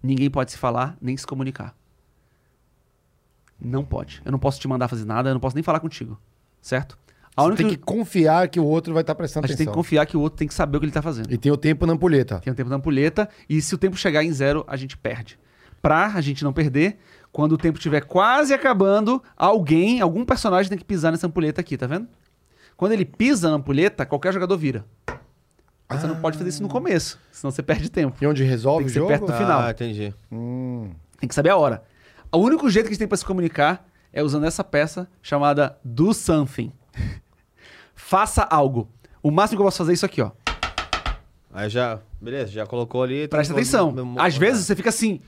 Ninguém pode se falar nem se comunicar. Não pode. Eu não posso te mandar fazer nada, eu não posso nem falar contigo. Certo? A Você única tem que confiar que o outro vai estar prestando a gente tem atenção. que confiar que o outro tem que saber o que ele tá fazendo. E tem o tempo na ampulheta. Tem o tempo da ampulheta, e se o tempo chegar em zero, a gente perde. Pra a gente não perder, quando o tempo estiver quase acabando, alguém, algum personagem tem que pisar nessa ampulheta aqui, tá vendo? Quando ele pisa na ampulheta, qualquer jogador vira. Mas você não pode fazer isso no começo, senão você perde tempo. E onde resolve Tem que o ser jogo? perto do final. Ah, entendi. Hum. Tem que saber a hora. O único jeito que a gente tem pra se comunicar é usando essa peça chamada Do Something. Faça algo. O máximo que eu posso fazer é isso aqui, ó. Aí já. Beleza, já colocou ali. Presta tem- atenção. meu- Às vezes você fica assim.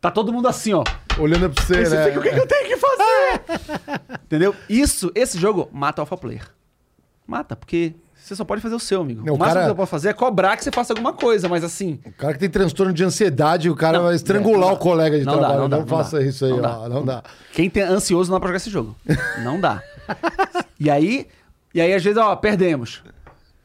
Tá todo mundo assim, ó. Olhando pra você, Aí você né? fica, o que, que eu tenho que fazer? Entendeu? Isso, esse jogo mata o alpha player. Mata, porque você só pode fazer o seu, amigo. Não, o máximo cara- que você pode fazer é cobrar que você faça alguma coisa, mas assim. O cara que tem transtorno de ansiedade, o cara Não, vai estrangular é, o colega de Não dá, trabalho. não Não, dá, faça dá. isso aí, Não ó. dá. Não dá. Quem tem ansioso não dá pra jogar esse jogo. Não dá. E aí, e aí às vezes, ó, perdemos.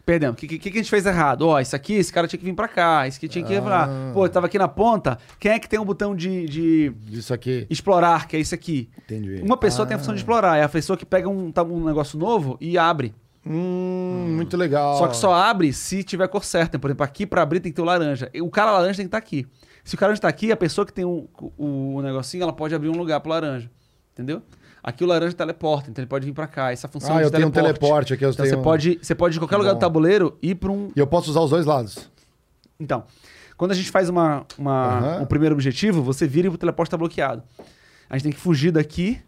Perdemos. O que, que, que a gente fez errado? Ó, isso aqui, esse cara tinha que vir pra cá, esse aqui tinha que ir pra lá. Pô, eu tava aqui na ponta. Quem é que tem um botão de, de Isso aqui. explorar, que é isso aqui? Entendi. Uma pessoa tem a função de explorar, é a pessoa que pega um, tá, um negócio novo e abre. Hum, muito legal. Só que só abre se tiver cor certa. Por exemplo, aqui pra abrir tem que ter o laranja. O cara laranja tem que estar aqui. Se o cara está aqui, a pessoa que tem o, o, o negocinho, ela pode abrir um lugar pro laranja. Entendeu? Aqui o laranja teleporta, então ele pode vir pra cá. Essa função Ah, de eu tenho um teleporte. teleporte aqui, eu Então tenho você pode, você pode de qualquer lugar do Bom. tabuleiro ir pra um. E eu posso usar os dois lados. Então, quando a gente faz uma, uma, Aham. um primeiro objetivo, você vira e o teleporte tá bloqueado. A gente tem que fugir daqui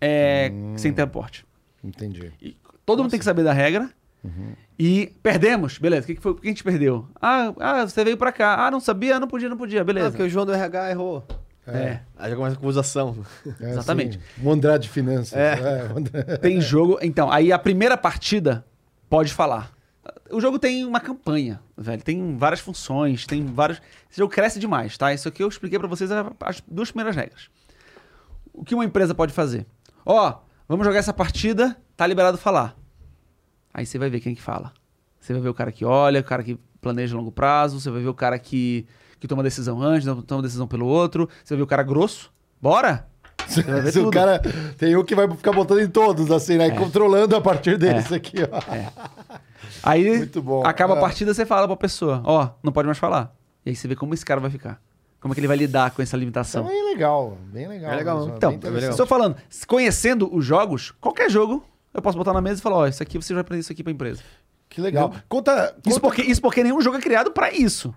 é, Hum. sem teleporte. Entendi. E todo mundo tem que saber da regra. Uhum. E perdemos, beleza. O que, que foi? Que a gente perdeu? Ah, ah, você veio pra cá. Ah, não sabia, não podia, não podia, Ah, beleza. porque o João do RH errou. É. Aí já começa a acusação. É, Exatamente. Assim, o André de Finanças. É. André- Tem jogo. Então, aí a primeira partida pode falar. O jogo tem uma campanha, velho. Tem várias funções, tem vários. Esse jogo cresce demais, tá? Isso aqui eu expliquei pra vocês é as duas primeiras regras. O que uma empresa pode fazer? Ó, vamos jogar essa partida, tá liberado falar. Aí você vai ver quem que fala. Você vai ver o cara que olha, o cara que planeja a longo prazo, você vai ver o cara que, que toma decisão antes, toma decisão pelo outro, você vai ver o cara grosso. Bora! Você vai ver Se o cara. Tem um que vai ficar botando em todos, assim, né? Controlando a partir deles aqui, ó. Aí Muito bom. acaba a É. partida, você fala pra pessoa, ó, não pode mais falar. E aí você vê como esse cara vai ficar. Como é que ele vai lidar com essa limitação. Então é legal, bem legal. É legal. mesmo, Então, bem interessante. estou falando, conhecendo os jogos, qualquer jogo, eu posso botar na mesa e falar, ó, isso aqui você vai aprender isso aqui pra empresa. Que legal. Conta. Isso conta- porque, isso porque nenhum jogo é criado pra isso.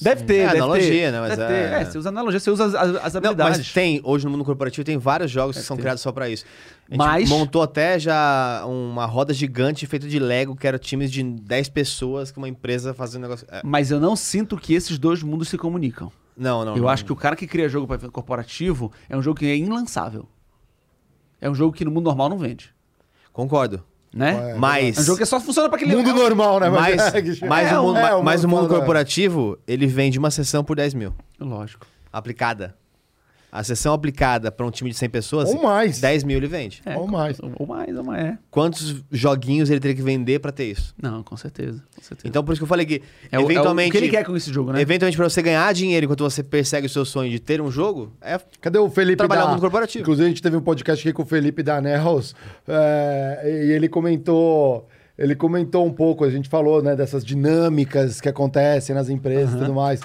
Deve ter, É deve analogia, ter, né, mas deve é- ter. É, você usa analogia, você usa as, as- as Não, habilidades. mas tem, hoje no mundo corporativo, tem vários jogos que são ter. criados só pra isso. A gente Mas- montou até já uma roda gigante feita de Lego, que era times de 10 pessoas, com uma empresa fazendo negócio. é, Mas eu não sinto que esses dois mundos se comunicam. Não, não. eu não. acho que o cara que cria jogo para evento corporativo é um jogo que é inlançável. É um jogo que no mundo normal não vende. Concordo. Né? É, Mas. É um jogo que só funciona para aquele Mundo normal, né? Mas, é, mas, é, o mundo, é, o mas o mundo corporativo, ele vende uma sessão por 10 mil. Lógico. Aplicada. A sessão aplicada pra um time de 100 pessoas, Ou mais. 10 mil ele vende. É, Ou mais. Ou mais, ou mais. É. Quantos joguinhos ele teria que vender pra ter isso? Não, com certeza. Com certeza. Então, por isso que eu falei que, é o, eventualmente. é o que ele quer com esse jogo, né? Eventualmente, pra você ganhar dinheiro enquanto você persegue o seu sonho de ter um jogo, é Cadê o Felipe Trabalhar da... no mundo corporativo. Inclusive, a gente teve um podcast aqui com o Felipe da Nels, é, e ele comentou ele comentou um pouco, a gente falou, né, dessas dinâmicas que acontecem nas empresas e tudo mais.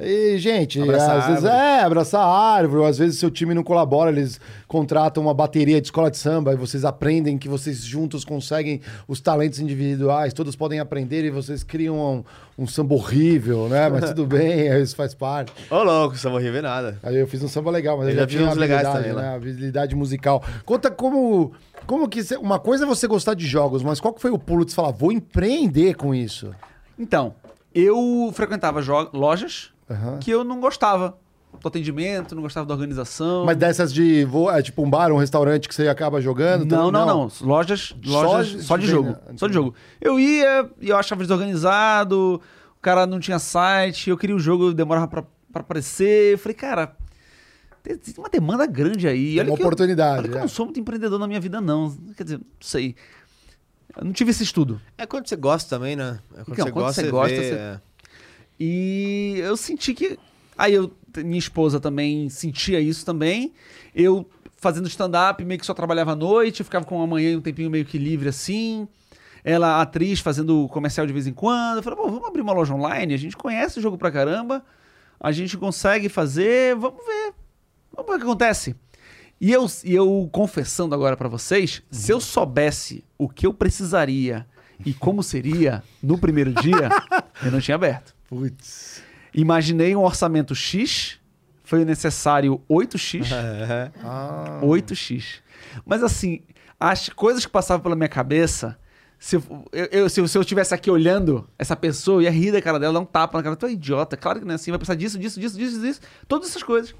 E, gente, Abraçar às vezes árvore. é abraçar a árvore, ou às vezes seu time não colabora, eles contratam uma bateria de escola de samba e vocês aprendem que vocês juntos conseguem os talentos individuais, todos podem aprender e vocês criam um, um samba horrível, né? Mas tudo bem, isso faz parte. Ô, louco, só vou ver nada. Aí eu fiz um samba legal, mas eu, Eu já, já fiz tinha uns legais também né? habilidade musical. Conta como, como que... cê- uma coisa é você gostar de jogos, mas qual que foi o pulo de você falar, vou empreender com isso? Então, eu frequentava lojas Aham. que eu não gostava do atendimento, não gostava da organização. Mas dessas de, vou, é tipo um bar, um restaurante que você acaba jogando? Não, também? não, não. Lojas, Só lojas de- só de, de jogo. venda. Só de jogo. Eu ia e eu achava desorganizado, o cara não tinha site, eu queria o jogo, demorava pra, pra aparecer. Eu falei, cara, tem, uma demanda grande aí. Tem Olha uma que eu- oportunidade, olha que eu é. não sou muito empreendedor na minha vida, não. Quer dizer, não sei. Eu não tive esse estudo. É quando você gosta também, né? É quando Então, você quando gosta, você você gosta, vê, você- é. E eu senti que. Aí eu, minha esposa também sentia isso também. Eu fazendo stand-up, meio que só trabalhava à noite, ficava com a manhã e um tempinho meio que livre assim. Ela, atriz, fazendo comercial de vez em quando. Eu falei, pô, vamos abrir uma loja online? A gente conhece o jogo pra caramba, a gente consegue fazer, vamos ver. Vamos ver o que acontece. E eu, e eu confessando agora pra vocês, se eu soubesse o que eu precisaria e como seria no primeiro dia, eu não tinha aberto. Putz. Imaginei um orçamento X, foi necessário 8X. Ah. 8X. Mas assim, as coisas que passavam pela minha cabeça, se eu, eu- se eu, se eu estivesse aqui olhando essa pessoa, eu ia rir da cara dela, dar um tapa na cara, tu é idiota, claro que não é assim, vai pensar disso, disso, disso, disso, disso, todas essas coisas.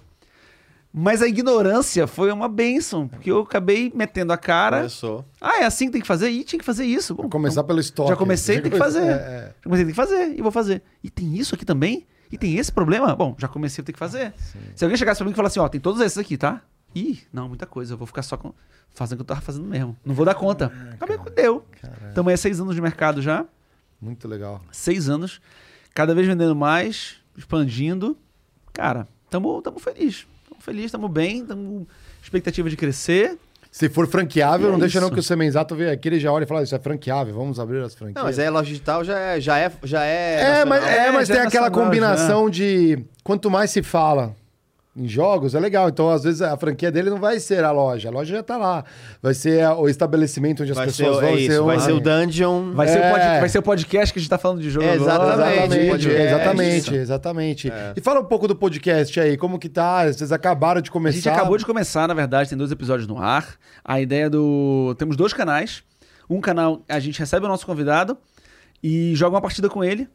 Mas a ignorância foi uma benção, porque eu acabei metendo a cara. Começou. Ah, é assim que tem que fazer? E tinha que fazer isso. Bom, Começar pelo estoque. já comecei, tem que fazer. É, é. Já comecei, tem que fazer, e vou fazer. E tem isso aqui também? E tem esse problema? Bom, já comecei a ter que fazer. Se alguém chegasse pra mim e falasse assim, ó, tem todos esses aqui, tá? Ih, não, muita coisa. Eu vou ficar só com... fazendo o que eu tava fazendo mesmo. Não vou dar conta. Acabei com deu. Estamos aí há seis anos de mercado já. Muito legal. Seis anos. Cada vez vendendo mais, expandindo. Cara, tamo, tamo feliz. Tamo feliz, tamo bem, tamo expectativa de crescer. Se for franqueável, E não é deixa não que o Semenzato veja aqui, ele já olha e fala, isso é franqueável, vamos abrir as franquias. Não, mas aí a loja digital já é. Já é, já é, É, mas, é, mas já tem é aquela combinação de quanto mais se fala em jogos, é legal. Então, às vezes, a franquia dele não vai ser a loja. A loja já tá lá. Vai ser a- o estabelecimento onde as Vai ser, pessoas o- vão. é isso, vai onde- ser o dungeon. Vai, ser o É. pod- vai ser o podcast que a gente tá falando de jogo É, agora. exatamente. Exatamente, podcast. exatamente, exatamente. E fala um pouco do podcast aí, como que tá? Vocês acabaram de A começar. gente acabou de começar, na verdade, tem dois episódios no ar. A ideia do. Temos dois canais. Um canal a gente recebe o nosso convidado e joga uma partida com ele.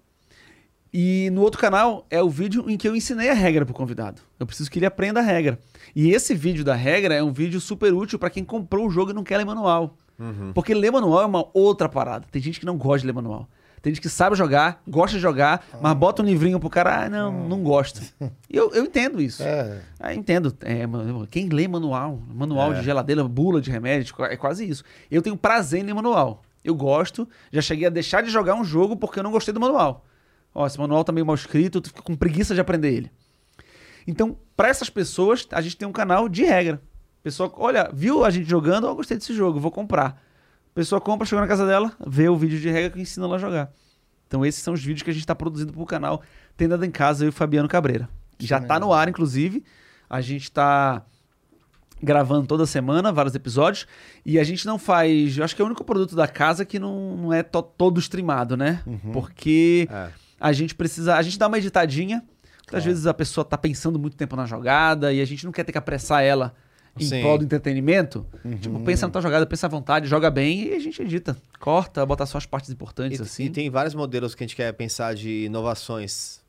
E no outro canal é o vídeo em que eu ensinei a regra pro convidado. Eu preciso que ele aprenda a regra. E esse vídeo da regra é um vídeo super útil para quem comprou o jogo e não quer ler manual. Porque ler manual é uma outra parada. Tem gente que não gosta de ler manual. Tem gente que sabe jogar, gosta de jogar, mas bota um livrinho pro cara, ah, não, não gosto. E eu, eu entendo isso. É. Ah, entendo. É, quem lê manual, manual de geladeira, bula de remédio, é quase isso. Eu tenho prazer em ler manual. Eu gosto, já cheguei a deixar de jogar um jogo porque eu não gostei do manual. Ó, esse manual tá meio mal escrito, eu fico com preguiça de aprender ele. Então, para essas pessoas, a gente tem um canal de regra. Pessoa, olha, viu a gente jogando, ó, gostei desse jogo, vou comprar. Pessoa compra, chegou na casa dela, vê o vídeo de regra que ensina ela a jogar. Então, esses são os vídeos que a gente está produzindo pro canal Tendado em Casa, eu e o Fabiano Cabreira. Já tá no ar, inclusive. A gente tá gravando toda semana, vários episódios. E a gente não faz. Eu acho que é o único produto da casa que não, não é to- todo streamado, né? Porque É. a gente precisa. A gente dá uma editadinha. Às vezes a pessoa tá pensando muito tempo na jogada e a gente não quer ter que apressar ela em Sim. prol do entretenimento. Tipo, pensa na tua jogada, pensa à vontade, joga bem e a gente edita. Corta, bota só as partes importantes, E, assim. e tem vários modelos que a gente quer pensar de inovações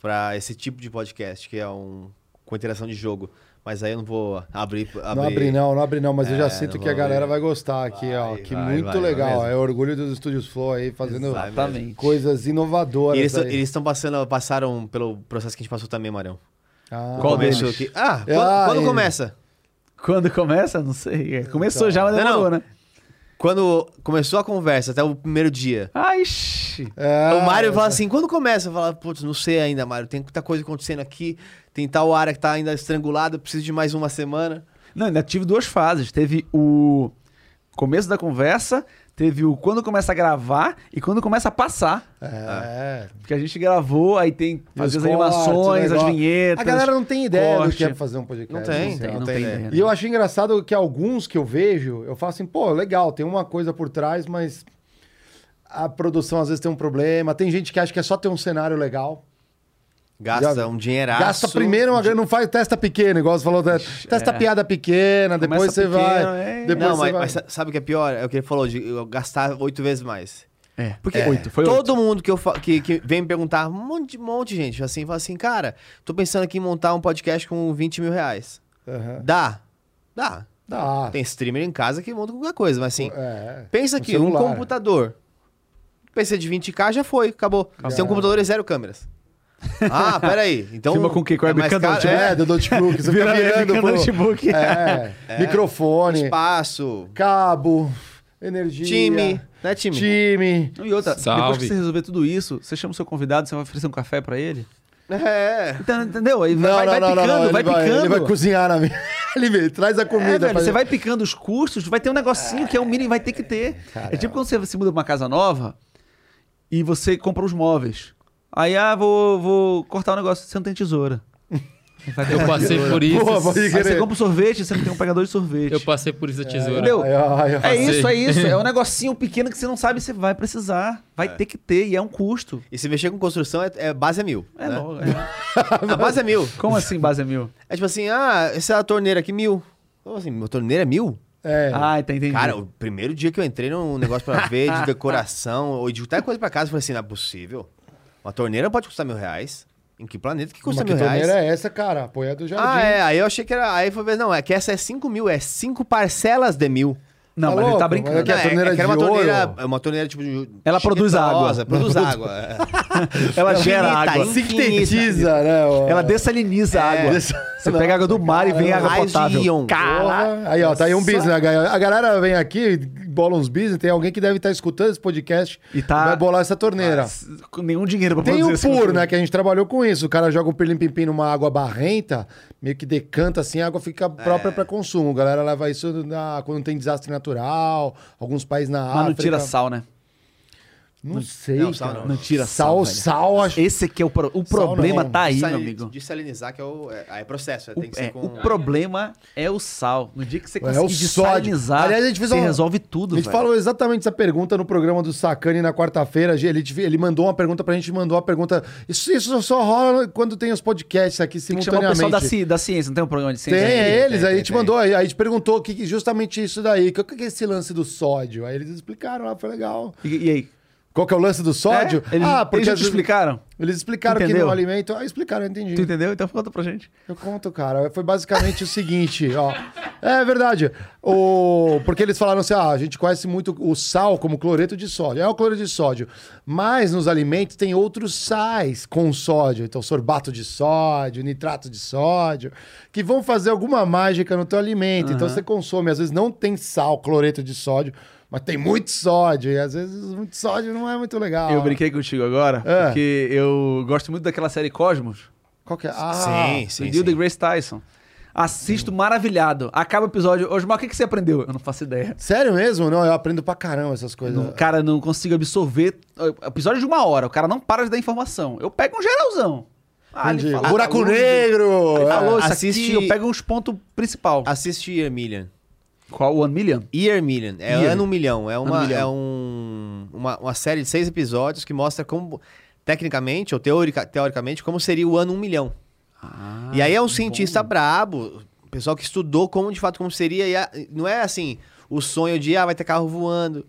para esse tipo de podcast, que é um com interação de jogo. Mas aí eu não vou abrir. Não abre não, não abre não, mas eu já É, sinto que a galera abrir. vai gostar aqui, ó. Vai, Que vai, muito vai, legal. É orgulho dos estúdios Flow aí, fazendo Exatamente. coisas E inovadoras. eles aí. eles estão passando, passaram pelo processo que a gente passou também, Marião. Ah, Qual Começou deles? aqui. Ah, quando, Ah, quando começa? Quando começa, não sei. É, Começou Então. já, mas Não, demorou, não. né? Quando começou a conversa, até o primeiro dia. Ai. É, o Mário fala assim, quando começa? Eu falo, putz, não sei ainda, Mário. Tem muita coisa acontecendo aqui. Tem tal área que tá ainda estrangulada, preciso de mais uma semana. Não, ainda tive duas fases. Teve o. começo da conversa, teve o quando começa a gravar e quando começa a passar. É. Porque a gente gravou, aí tem as cortes, animações, as vinhetas. A galera não tem ideia do corte. que é fazer um podcast. Não tem, assim, ó. não tem ideia. E eu acho engraçado que alguns que eu vejo, eu falo assim, pô, legal, tem uma coisa por trás, mas a produção às vezes tem um problema. Tem gente que acha que é só ter um cenário legal. Gasta Já- um dinheiraço. Gasta primeiro uma grana, não faz testa pequena, igual você falou, te- testa piada pequena, depois Começa você pequeno, vai. é. Depois Não, você mas, vai. mas sa- sabe o que é pior? É o que ele falou, de eu gastar oito vezes mais. É, Porque oito, foi todo oito. mundo que, eu fa- que, que vem me perguntar, um monte, um monte de gente, assim, fala assim, cara, tô pensando aqui em montar um podcast com 20 mil reais. Aham. Dá? Dá. Dá. Tem streamer em casa que monta qualquer coisa, mas assim, É. pensa aqui, um computador. PC de 20k já foi, acabou. Você tem um computador e zero câmeras. Ah, peraí. Então. Filma com o quê? Com é webcam, caro- tipo, É, é, do notebook. Você fica Vira- virando pro... notebook. É, microfone, espaço, cabo, energia. time. Não é time? Time. E outra, Salve. depois que você resolver tudo isso, você chama o seu convidado, você vai oferecer um café pra ele. É. Então, entendeu? Aí Não, vai, não, vai não, picando, não, não. vai Ele vai, picando. ele vai cozinhar na minha. Ele vem, traz a É, comida. velho, pra- você vai picando os custos, vai ter um negocinho que é o mínimo, vai ter que ter. É tipo quando você se muda pra uma casa nova e você compra os móveis. Aí, ah, vou, vou cortar o negócio, você não tem tesoura. Eu passei tesoura. por isso. Pode Aí você compra um sorvete, você não tem um pegador de sorvete. Eu passei por isso a tesoura. Entendeu? É isso, é isso. É um negocinho pequeno que você não sabe se vai precisar. Vai ter que ter, e é um custo. E se mexer com construção, é, é base é mil. É né? logo. é. A base é mil. Como assim, base é mil? É tipo assim, ah, essa torneira aqui, mil. Como assim, minha torneira é mil? É. Ah, tá, entendi. Cara, o primeiro dia que eu entrei num negócio pra ver de decoração, ou de até coisa pra casa, eu falei assim, não é possível. Uma torneira pode custar mil reais. Em que planeta que custa Mas que mil reais? torneira é essa, cara? Apoia do jardim. Ah, é. Aí eu achei que era. Aí foi ver, não, é que essa é 5 mil, é 5 parcelas de mil. Não, Tá mas ele tá louco? brincando. É que que era uma torneira, ouro. é uma torneira tipo de- Ela produz água. Produz água. é. Ela Infinita, gera água. Sintetiza, né? ó. Ela dessaliniza a água. Você pega água do mar e vem água potável. íon. Porra. Aí, ó, tá aí um business. A galera- a galera vem aqui, bola uns business, tem alguém que deve estar escutando esse podcast E tá- vai bolar essa torneira. Com nenhum dinheiro pra Tem o puro, né? Que a gente trabalhou com isso. O cara joga um pirlim-pim numa água barrenta, meio que decanta assim, a água fica própria para consumo. A galera leva isso na- quando tem desastre natural, alguns países na Mas não África. tira sal, né? Não sei, Não, sal cara. não. Não tira Sal, sal, sal, acho Esse aqui é o, pro- o problema, não. tá aí, meu Dessalin- amigo. Desalinizar, que é o. É, é processo, é, O, tem que ser é, com. o problema é o sal. No dia que você É conseguir o sódio. desalinizar, Aliás, a gente fez você uma- resolve tudo, A gente velho. falou exatamente essa pergunta no programa do Sacani na quarta-feira. Ele, ele mandou uma pergunta pra gente, mandou a pergunta. Isso, isso só rola quando tem os podcasts aqui Tem que chamar o simultaneamente. pessoal da, da ciência, não tem um programa de Tem, ciência? aqui? é eles. tem, aí a tem, gente tem. mandou, aí a gente perguntou que- justamente isso daí. O que, que é esse lance do sódio? Aí eles explicaram lá, foi legal. E, e aí? Qual que é o lance do sódio? É? Eles, ah, porque eles te explicaram? Eles explicaram que Entendeu? no alimento. Ah, explicaram, eu entendi. Tu entendeu? Então conta pra gente. Eu conto, cara. Foi basicamente o seguinte, ó. É verdade. O... Porque eles falaram assim: ah, a gente conhece muito o sal como cloreto de sódio. É o cloreto de sódio. Mas nos alimentos tem outros sais com sódio. Então, sorbato de sódio, nitrato de sódio, que vão fazer alguma mágica no teu alimento. Então, você consome. Às vezes não tem sal, cloreto de sódio, mas tem muito sódio. E às vezes muito sódio não é muito legal. Eu brinquei contigo agora, É. porque eu gosto muito daquela série Cosmos, Qual que é? Ah, Sim, sim. Neil sim. deGrasse Tyson. Assisto maravilhado. Acaba o episódio. Osmar, o que, que você aprendeu? Eu não faço ideia. Sério mesmo? Não, eu aprendo pra caramba essas coisas. Não, cara, não consigo absorver. Episódio de uma hora, o cara não para de dar informação. Eu pego um geralzão. Ah, Entendi. falou- Buraco negro! Ele É. falou isso Assiste- aqui, eu pego uns pontos principal. Assiste Year Million. Qual? One Million? Year Million. É Year. Ano Um Milhão. É, uma, Milhão. é um, uma, uma série de seis episódios que mostra como, tecnicamente ou teorica, teoricamente, como seria o ano Um Milhão. Ah, e aí é um cientista brabo, pessoal que estudou como, de fato, como seria. E a- não é assim, o sonho de, ah, vai ter carro voando.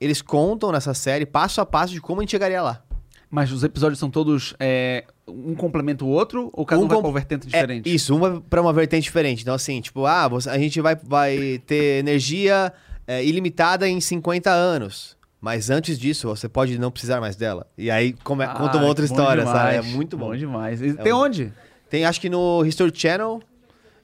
Eles contam nessa série, passo a passo, de como a gente chegaria lá. Mas os episódios são todos. é, um complementa o outro? Ou cada um, Um vai com- pra uma vertente É, diferente? isso, uma pra uma vertente diferente. Então, assim, tipo, ah, a gente vai, vai ter energia é, ilimitada em 50 anos. Mas antes disso, você pode não precisar mais dela. E aí come, Ah, conta uma outra história, demais, sabe? É muito bom. Bom demais. E tem um- onde? Tem, acho que no History Channel.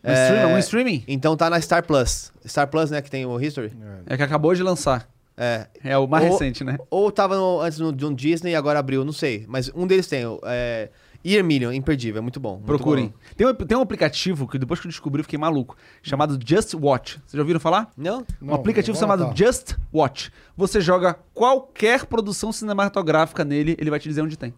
No stream- um streaming? Então tá na Star Plus. Star Plus, né, que tem o History. É que acabou de lançar. É. É o mais Ou- recente, né? Ou tava no- antes no, no Disney e agora abriu, não sei. Mas um deles tem. é, Year Million, imperdível, é muito bom. muito Procurem. bom. Tem um, tem um aplicativo que depois que eu descobri eu fiquei maluco, chamado Just Watch. Vocês já ouviram falar? Não? um Não, aplicativo vou chamado anotar. Just Watch. Você joga qualquer produção cinematográfica nele, ele vai te dizer onde tem.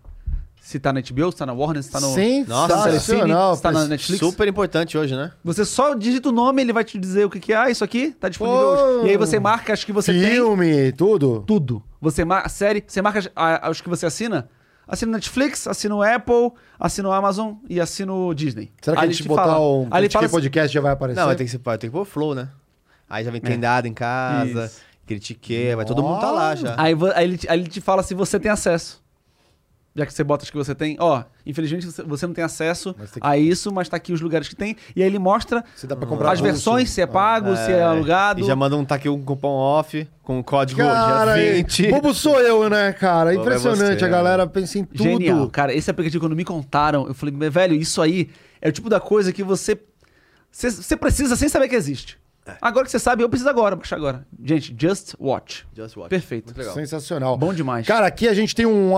Se tá na HBO, se tá na Warner, se tá no... Sensacional. se tá na Netflix. Super importante hoje, né? Você só digita o nome, ele vai te dizer o que que é. Ah, isso aqui tá disponível Pô. hoje. E aí você marca as que você tem. Filme, tudo. Tudo. Você marca série, você marca as- a- as que você assina. Assina o Netflix, assina o Apple, assina o Amazon e assina o Disney. Será que Aí a gente te botar fala- um Aí ele Critique fala assim- podcast já vai aparecer? Não, vai ter que ter que pôr o flow, né? Aí já vem tem dado em casa, Isso. critiquei, vai todo mundo tá lá já. Aí, aí ele, aí ele te fala se você tem acesso. Já que você bota as que você tem. Ó, infelizmente você- não tem acesso tem que- a isso, mas tá aqui os lugares que tem. E aí ele mostra Se dá pra comprar as avulso. versões, se é pago, se é alugado. E já manda um tá aqui um cupom off com o código Cara, dia e- 20. bobo sou eu, né, cara? Bobo é Impressionante. você, a galera pensa em tudo. Genial, cara. Esse aplicativo, quando me contaram, eu falei, "Mas, velho, isso aí é o tipo da coisa que você. Você, você precisa sem saber que existe. É. Agora que você sabe, eu preciso agora, baixar agora. Gente, Just Watch. Just watch. Perfeito. Muito legal. Sensacional. Bom demais. Cara, aqui a gente tem um.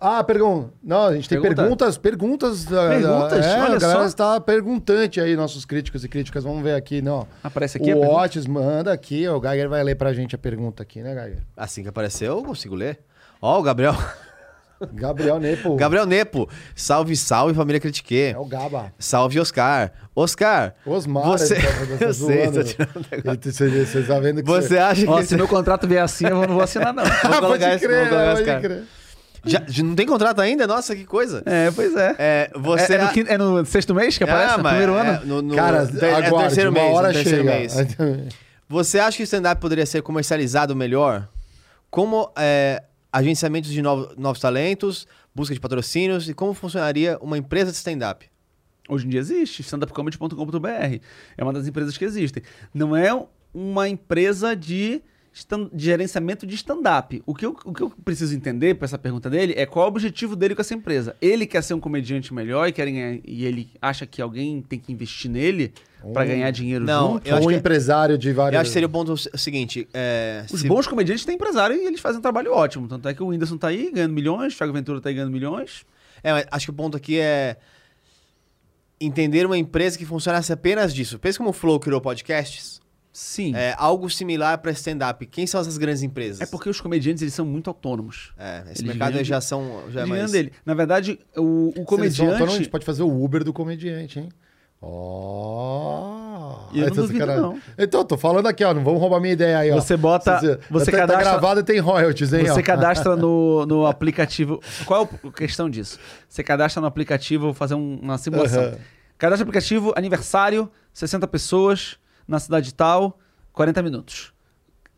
Ah, pergunta. Não, a gente tem Pergunta? perguntas. Perguntas. da- Perguntas? É, Olha a galera só. está perguntante aí, nossos críticos e críticas. Vamos ver aqui, não. Aparece aqui a O pergunta? Otis manda aqui, o Geiger vai ler pra gente a pergunta aqui, né, Geiger? Assim que apareceu, eu consigo ler. Ó, o Gabriel. Gabriel Nepo. Gabriel Nepo. Salve, salve, família Critique. É o Gaba. Salve, Oscar. Oscar. Osmar, Você... ele tá- tá eu sei, zoando. tô tirando o negócio. Ele- Você você tá vendo que Você acha que... Ó, se meu contrato vier assim, eu não vou assinar, não. Vou Ah, colocar pode esse- crer, vou colocar esse pode cara. crer. Já, não tem contrato ainda? Nossa, que coisa. É, pois é. É, você... É, é no, quinto- é no sexto mês que aparece? Ah, no primeiro é, ano? no- no- Cara, é aguarde, terceiro uma mês, hora no terceiro chega. mês. Você acha que o stand-up poderia ser comercializado melhor? Como é, agenciamentos de novo- novos talentos, busca de patrocínios e como funcionaria uma empresa de stand-up? Hoje em dia existe, standupcomedy.com.br. É uma das empresas que existem. Não é uma empresa de, de gerenciamento de stand-up. O, que eu- o que eu preciso entender para essa pergunta dele é qual é o objetivo dele com essa empresa. Ele quer ser um comediante melhor e, quer ganhar- e ele acha que alguém tem que investir nele para ganhar dinheiro Não, junto. Eu um que- empresário de vários. Eu acho que seria o ponto se- seguinte. é, Os se- bons comediantes têm empresário e eles fazem um trabalho ótimo. Tanto é que o Whindersson tá aí ganhando milhões, o Thiago Ventura tá aí ganhando milhões. É, mas acho que o ponto aqui é entender uma empresa que funcionasse apenas disso. Pensa como o Flow criou podcasts. Sim. É, algo similar para stand-up. Quem são essas grandes empresas? É porque os comediantes eles são muito autônomos. É, esse Eles mercado ganham já são. Já é mais... dele. Na verdade, o, o comediante. autônomos, a gente pode fazer o Uber do comediante, hein? Ó. Eu não tá duvido, sacanagem. não. Então, tô falando aqui, ó. Não vamos roubar minha ideia aí, ó. Você bota- Você, você tá, cadastra- tá gravado e tem royalties, hein? Você ó. cadastra no, no aplicativo. Qual é a questão disso? Você cadastra no aplicativo, vou fazer um- uma simulação. Aham. Cadastra aplicativo, aniversário, 60 pessoas, na cidade tal, 40 minutos.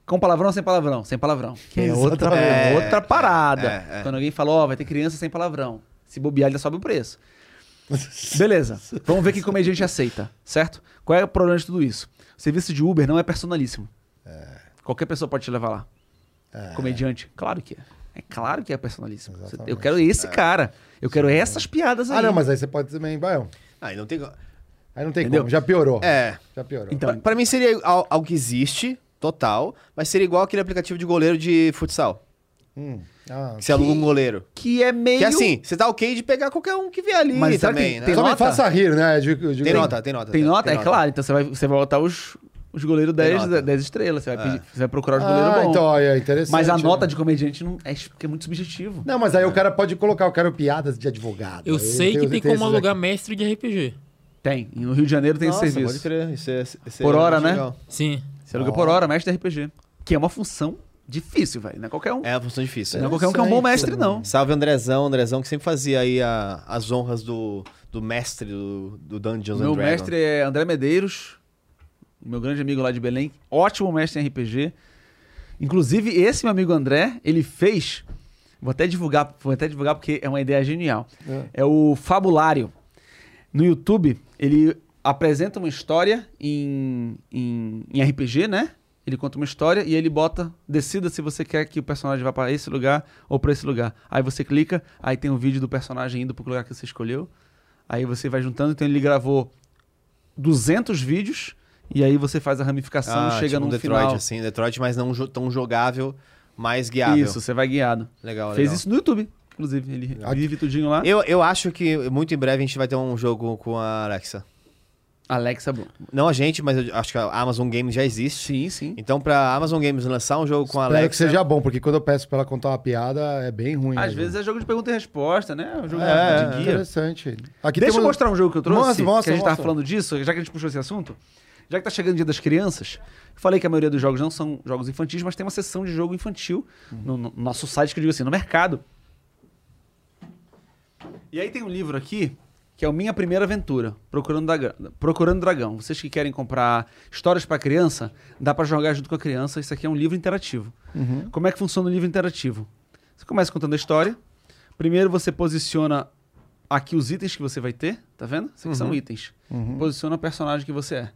Com palavrão ou sem palavrão? Sem palavrão. Que é outra, É, outra parada. é, é. Quando alguém fala, ó, vai ter criança sem palavrão. Se bobear, ele sobe o preço. Beleza. Vamos ver que comediante aceita, certo? Qual é o problema de tudo isso? O serviço de Uber não é personalíssimo. Qualquer pessoa pode te levar lá. Comediante, claro que é. É claro que é personalíssimo. Você- Eu Exatamente. quero esse cara. Eu quero essas piadas aí. Ah, não, mas aí você pode também. Vai, ó. Ah, não tem. Aí não tem Entendeu? como, já piorou. É. Já piorou. Então, Pra, pra mim seria al- algo que existe, total, mas seria igual aquele aplicativo de goleiro de futsal. Hum. Ah, Que você aluga um goleiro. que é meio. Que assim, você tá ok de pegar qualquer um que vier ali Mas também, tem- né? tem Só me nota? faça rir, né? De, de- Tem nota, tem nota. Tem nota? É claro. Então você vai, você vai botar os, os goleiros Tem 10, nota. 10 estrelas. Você vai, É. pedir- você vai procurar os Ah, goleiros bons. então, é interessante. Mas a né? nota de comediante não é, porque é muito subjetivo. Não, mas aí o cara pode colocar, eu quero piadas de advogado. Eu Aí sei que tem como alugar aqui. mestre de RPG. Tem. E no Rio de Janeiro tem Nossa, esse serviço. pode crer. Isso é, isso é Por hora, né? legal. Sim. Você aluga por hora, mestre de RPG. Que é uma função difícil, velho. Não é qualquer um. É uma função difícil. não é né? qualquer um que é um bom mestre, não. Salve Andrezão, Andrezão que sempre fazia aí a- as honras do, do mestre do, do Dungeons Meu and Dragons. mestre é André Medeiros, meu grande amigo lá de Belém. Ótimo mestre em RPG. Inclusive, esse meu amigo André, ele fez. Vou até divulgar, vou até divulgar porque é uma ideia genial. É, o Fabulário. No YouTube, ele apresenta uma história em, em, em RPG, né? Ele conta uma história e ele bota, decida se você quer que o personagem vá para esse lugar ou para esse lugar. Aí você clica, aí tem um vídeo do personagem indo pro lugar que você escolheu. Aí você vai juntando, então ele gravou 200 vídeos e aí você faz a ramificação Ah, e chega tipo num Detroit, final. assim. Detroit, mas não tão jogável, mais guiável. Isso, você vai guiado. Legal, Fez legal. isso no YouTube. Inclusive. Ele Aqui- vive tudinho lá. Eu, eu acho que muito em breve a gente vai ter um jogo com a Alexa. Alexa. Não a gente, mas eu acho que a Amazon Games já existe. Sim, sim. Então, pra Amazon Games lançar um jogo com a Espero Alexa. que seja bom, porque quando eu peço pra ela contar uma piada, é bem ruim. Às né, vezes é jogo de pergunta e resposta, né? Um jogo É, de guia. Interessante. Aqui Deixa eu temos- mostrar um jogo que eu trouxe, Mostra, mostra, que a gente tava mostra. falando disso, já que a gente puxou esse assunto. Já que tá chegando o dia das crianças, eu falei que a maioria dos jogos não são jogos infantis, mas tem uma seção de jogo infantil no, no nosso site, que eu digo assim, no mercado. E aí tem um livro aqui, que é o Minha Primeira Aventura, Procurando, Dragão. Procurando Dragão. Vocês que querem comprar histórias para criança, dá para jogar junto com a criança. Isso aqui é um livro interativo. Como é que funciona o livro interativo? Você começa contando a história. Primeiro você posiciona aqui os itens que você vai ter, tá vendo? Isso aqui são itens. Posiciona o personagem que você é,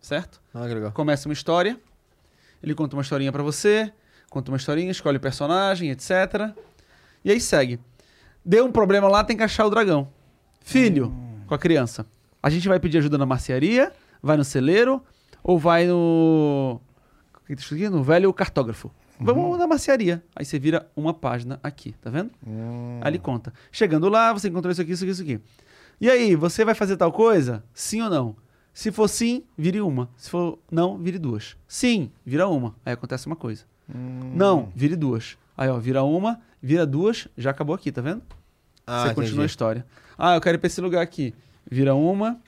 certo? Ah, legal. Começa uma história, ele conta uma historinha pra você, conta uma historinha, escolhe o personagem, etc. E aí segue. Deu um problema lá, tem que achar o dragão. Filho, com a criança. A gente vai pedir ajuda na marcearia, vai no celeiro ou vai no. o que tá? No velho cartógrafo. Vamos na marcearia. Aí você vira uma página aqui, tá vendo? Aí ele conta. Chegando lá, você encontrou isso aqui, isso aqui, isso aqui. E aí, você vai fazer tal coisa? Sim ou não? Se for sim, vire uma. Se for não, vire duas. Sim, vira uma. Aí acontece uma coisa. Não, vire duas. Aí, ó, vira uma, vira duas, já acabou aqui, tá vendo? Ah, você continua a história. Ah, eu quero ir pra esse lugar aqui. Vira uma.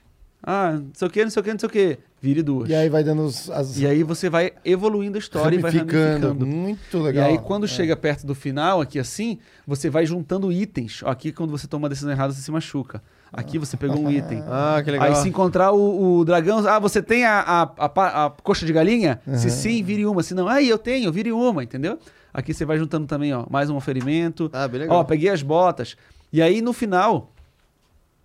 Ah, não sei o que, não sei o que, não sei o que. Vire duas. E aí vai dando os, as E aí você vai evoluindo a história e vai ramificando. Muito E legal. aí, quando É. chega perto do final, aqui assim, você vai juntando itens. Aqui, quando você toma uma decisão errada, você se machuca. Aqui você pegou um item. Ah, que legal. Aí, se encontrar o, o dragão, ah, você tem a, a, a a coxa de galinha? Se sim, vire uma. Se não, aí eu tenho, vire uma, entendeu? Aqui você vai juntando também, ó, mais um ferimento. Ah, bem legal. Ó, peguei as botas. E aí, no final,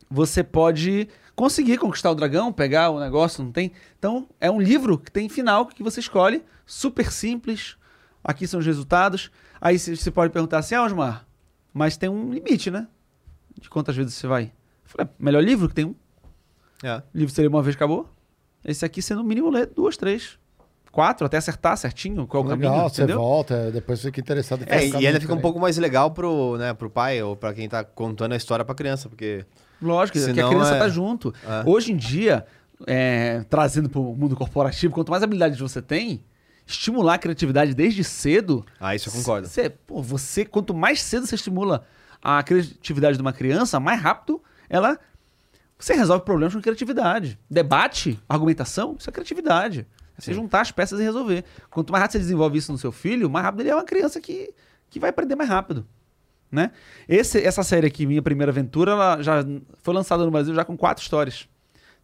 você pode conseguir conquistar o dragão, pegar o negócio, não tem? Então, é um livro que tem final que você escolhe, super simples. Aqui são os resultados. Aí você pode perguntar assim, ah, Osmar, mas tem um limite, né? De quantas vezes você vai? Eu falei, "É, melhor livro que tem um. É. O livro seria uma vez, acabou. Esse aqui, você no mínimo lê duas, três, quatro, até acertar certinho qual é o Legal, caminho, você entendeu? volta, depois fica interessado em É, e ainda fica um pouco mais legal pro, né, pro pai ou pra quem tá contando a história pra criança, porque. Lógico, que a criança é- tá junto. É. Hoje em dia, é, trazendo pro mundo corporativo, quanto mais habilidades você tem, estimular a criatividade desde cedo. Ah, isso eu concordo. Você, pô, você, quanto mais cedo você estimula a criatividade de uma criança, mais rápido ela. Você resolve problemas com criatividade. Debate, argumentação, isso é criatividade. É você juntar as peças e resolver. Quanto mais rápido você desenvolve isso no seu filho, mais rápido ele é uma criança que, que vai aprender mais rápido. Né? Esse, essa série aqui, Minha Primeira Aventura, ela já foi lançada no Brasil já com quatro histórias.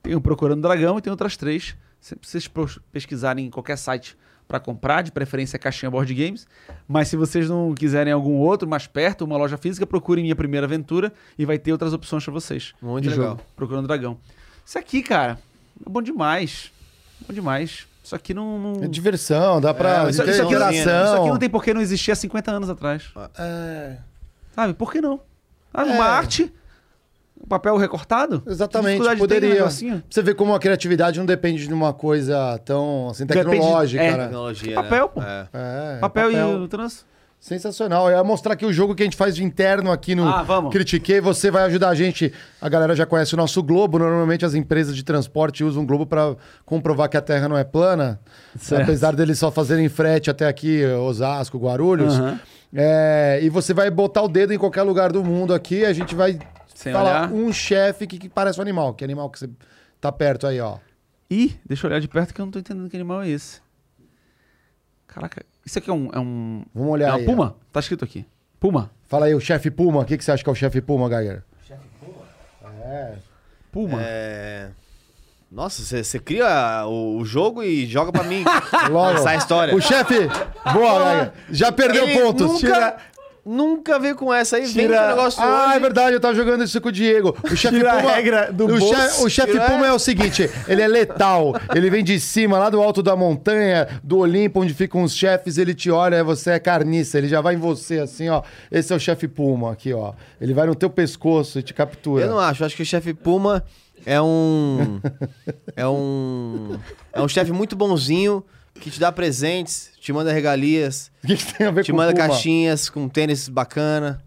Tem o Procurando Dragão e tem outras três. Se vocês pesquisarem em qualquer site para comprar, de preferência Caixinha Board Games. Mas se vocês não quiserem algum outro mais perto, uma loja física, procurem Minha Primeira Aventura e vai ter outras opções para vocês. Muito legal. jogo, Procurando Dragão. Isso aqui, cara, é bom demais. Bom demais. Isso aqui não. não- É diversão, dá pra. É, isso, isso aqui, interação. isso aqui não tem por que não existir há 50 anos atrás. É, Sabe? Por que não? Ah, É. Uma arte, um papel recortado. Exatamente, poderia. negocinho? Você vê como a criatividade não depende de uma coisa tão assim, Depende- tecnológica, é. né? Tecnologia. Papel, né? pô. É. É, papel, e o trans. Sensacional. Eu ia mostrar aqui o jogo que a gente faz de interno aqui no Ah, vamos. Critiquei. Você vai ajudar a gente. A galera já conhece o nosso Globo. Normalmente as empresas de transporte usam o Globo para comprovar que a Terra não é plana. Certo. Apesar deles só fazerem frete até aqui, Osasco, Guarulhos. Aham. É, e você vai botar o dedo em qualquer lugar do mundo aqui. A gente vai Sem falar olhar. um chefe que, que parece um animal. Que animal que você tá perto aí, ó. Ih, deixa eu olhar de perto que eu não tô entendendo que animal é esse. Caraca, isso aqui é um. É, um, Vamos olhar é uma aí, puma? Tá escrito aqui. Puma. Fala aí, o chefe Puma. O que, que você acha que é o chefe Puma, Geiger? Puma. É... Nossa, você- você cria o, o jogo e joga pra mim. Logo. Essa história. O chefe. Boa, Geiger. Já perdeu Ele pontos. Nunca, Tira- nunca veio com essa aí. Vem com Tira- o negócio Ah, hoje. é verdade, eu tava jogando isso com o Diego. O chefe Tira a Puma. regra do o, bolso. che- o chefe Tira- Puma é o seguinte: ele é letal. Ele vem de cima, lá do alto da montanha, do Olimpo, onde ficam os chefes. Ele te olha, você é carniça. Ele já vai em você, assim, ó. Esse é o chefe Puma, aqui, ó. Ele vai no teu pescoço e te captura. Eu não acho. Acho que o chefe Puma é um. é um. É um chefe muito bonzinho, que te dá presentes, te manda regalias, O que, que tem a ver te com manda Puma? caixinhas com tênis bacana.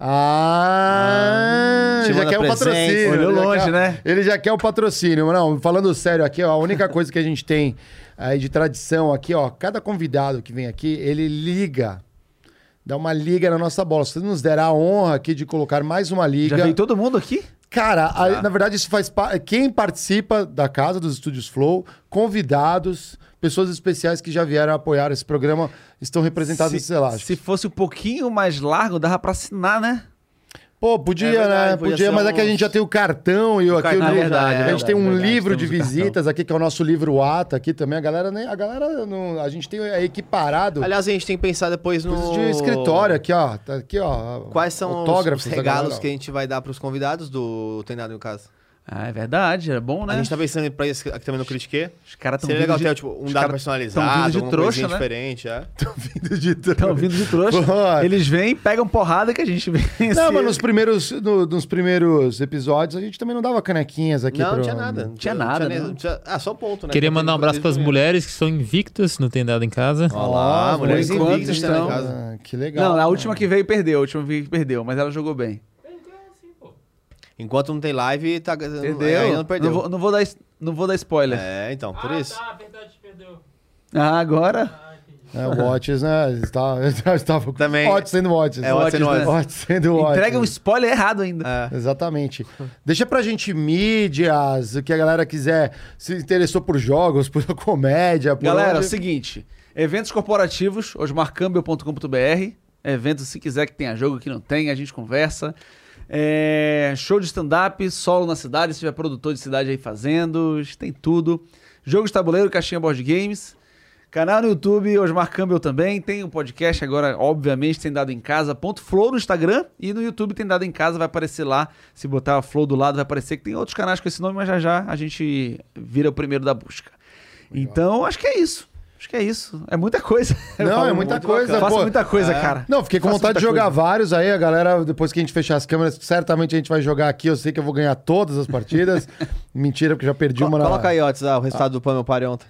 Ah, Te já manda quer o presente. patrocínio. Olhou ele já longe, quer- né? Ele já quer o patrocínio. Não, falando sério aqui, ó, a única coisa que a gente tem aí de tradição aqui, ó, cada convidado que vem aqui, ele liga. Dá uma liga na nossa bola. Se você nos der a honra aqui de colocar mais uma liga. Já veio todo mundo aqui? Cara, a- na verdade, isso faz parte. Quem participa da casa dos Estúdios Flow, convidados, pessoas especiais que já vieram apoiar esse programa, estão representados nesse elástico. se fosse um pouquinho mais largo, dava pra assinar, né? Pô, podia, É verdade, né? podia mas é que a gente já tem o cartão e o aqui cartão o é livro. verdade, a é gente tem um verdade, livro de visitas aqui, que é o nosso livro ATA aqui também. A galera, nem, a galera não, a gente tem é equiparado. Aliás, a gente tem que pensar depois no. coisas de escritório aqui, ó. Tá aqui, ó. Quais são os, os regalos que a gente vai dar pros convidados do Tem Nada em Casa? Ah, é verdade, é bom, né? A gente tá pensando pra isso aqui também no Critique. Os caras estão Seria vindo legal de... ter tipo, um dado personalizado, tão vindo de trouxa, né? diferente. É. Vindo de Estão vindo de trouxa. Eles vêm, pegam porrada que a gente vem. Não, mas nos primeiros, no- nos primeiros episódios a gente também não dava canequinhas aqui Não, pro- não tinha nada. Não tinha nada, nem- não. tinha- Ah, só ponto, né? Queria Que mandar um abraço pras mulheres que são invictas, não tem nada em casa. Olha lá, Ó, mulheres invictas estão estão- em casa. Ah, que legal. Não, a última que veio perdeu, a última que veio perdeu, mas ela jogou bem. Enquanto não tem live, tá. Perdeu. Ainda não perdeu. Não vou, não vou dar, não vou dar spoiler. É, então, por isso. verdade, perdeu. Ah, agora. É, o Watches, né? Estava, estava Também- Watch sendo Watches. É, Watch sendo Watch, Watch. sendo Watch. Entrega um spoiler errado ainda. É. Exatamente. Deixa pra gente mídias, o que a galera quiser, se interessou por jogos, por comédia, por Galera, é o onde- seguinte: eventos corporativos, osmarcambio.com.br. Eventos, se quiser que tenha jogo, que não tem, a gente conversa. É, show de stand-up, solo na cidade, se tiver produtor de cidade aí fazendo, tem tudo. Jogo de tabuleiro, caixinha board games. Canal no YouTube, Osmar Campbell também. Tem um podcast agora, obviamente, tem dado em casa. Ponto Flow no Instagram e no YouTube tem dado em casa, vai aparecer lá. Se botar a Flow do lado, vai aparecer que tem outros canais com esse nome, mas já já a gente vira o primeiro da busca. Então, acho que é isso. Acho que é isso. É muita coisa. Não, é muita coisa. Faço pô. muita coisa, É. cara. Não, fiquei com Faço vontade de jogar coisa. vários aí, a galera, depois que a gente fechar as câmeras, certamente a gente vai jogar aqui, eu sei que eu vou ganhar todas as partidas. Mentira, porque já perdi uma na... Coloca aí, Otis, ah, o resultado do Pão Meu Pare ontem.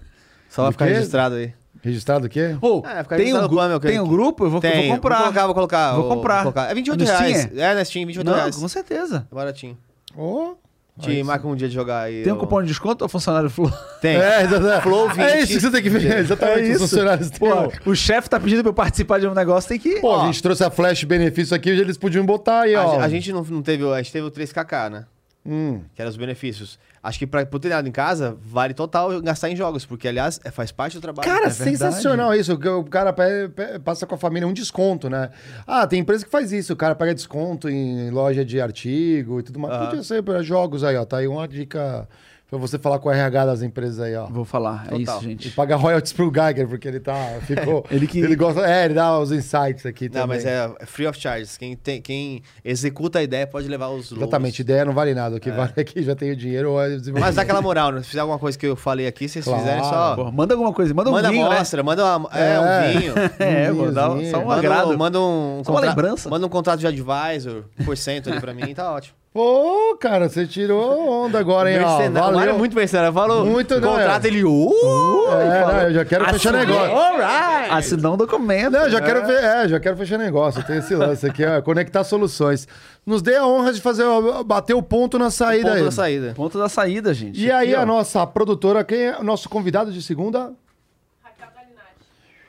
Só vai Do ficar registrado aí. Registrado o quê? Pô, É, tem, um, plano, tem um grupo? Eu vou, Tem, vou comprar. Vou colocar, vou colocar. Vou comprar. colocar. É 28 No reais. É, na Steam, 28 Não, reais. com certeza. É baratinho. Ô, Te marca um dia de jogar aí. Tem um ó. cupom de desconto ou funcionário Flow? Tem. É, exatamente. Flow 20. É isso que você tem que ver. Exatamente. É Os isso. funcionários Pô, o- o chefe tá pedindo pra eu participar de um negócio, tem que... Pô, a gente trouxe a flash benefício aqui, eles podiam botar aí, A, ó. a gente não, não teve. A gente teve o 3KK, né? Hum. Que eram os benefícios. Acho que pra, por ter nada em casa, vale total gastar em jogos, porque, aliás, é- faz parte do trabalho. Cara, É sensacional isso. que O cara passa com a família um desconto, né? Ah, tem empresa que faz isso. O cara pega desconto em loja de artigo e tudo mais. Aham. Podia ser para jogos aí, ó. Tá aí uma dica pra você falar com o RH das empresas aí, ó. Vou falar, é Total. isso, E gente. paga royalties pro Geiger, porque ele tá. Ficou. Ele que- Ele gosta. É, ele dá os insights aqui também. Não, mas é, é free of charge. Quem, tem, quem executa a ideia pode levar os logos. Exatamente, ideia não vale nada. O que vale é que já tem o dinheiro ou é desenvolvimento. Mas dá aquela moral, né? Se fizer alguma coisa que eu falei aqui, se vocês Claro. fizerem só. Pô, manda alguma coisa, manda um manda vinho, né? amostra, manda uma, é, É. um vinho. É, Um pô, dá só um manda, agrado. um- manda um, Só uma lembrança. Manda um contrato de advisor, por cento ali pra mim, tá ótimo. Pô, cara, você tirou onda agora, hein? ó. Mercenário, o Mário Valeu. é muito mercenário. Falou, Muito, não, contrato, é. ele... Uh, É, não, eu já quero fechar negócio. Assinar um documento. Não, já quero, fe- é, já quero fechar negócio. Tem esse lance aqui, ó, conectar soluções. Nos dê a honra de fazer, bater o ponto na saída ponto aí. da saída. Ponto da saída, gente. E aí, Aqui, ó. a nossa produtora, quem é o nosso convidado de segunda?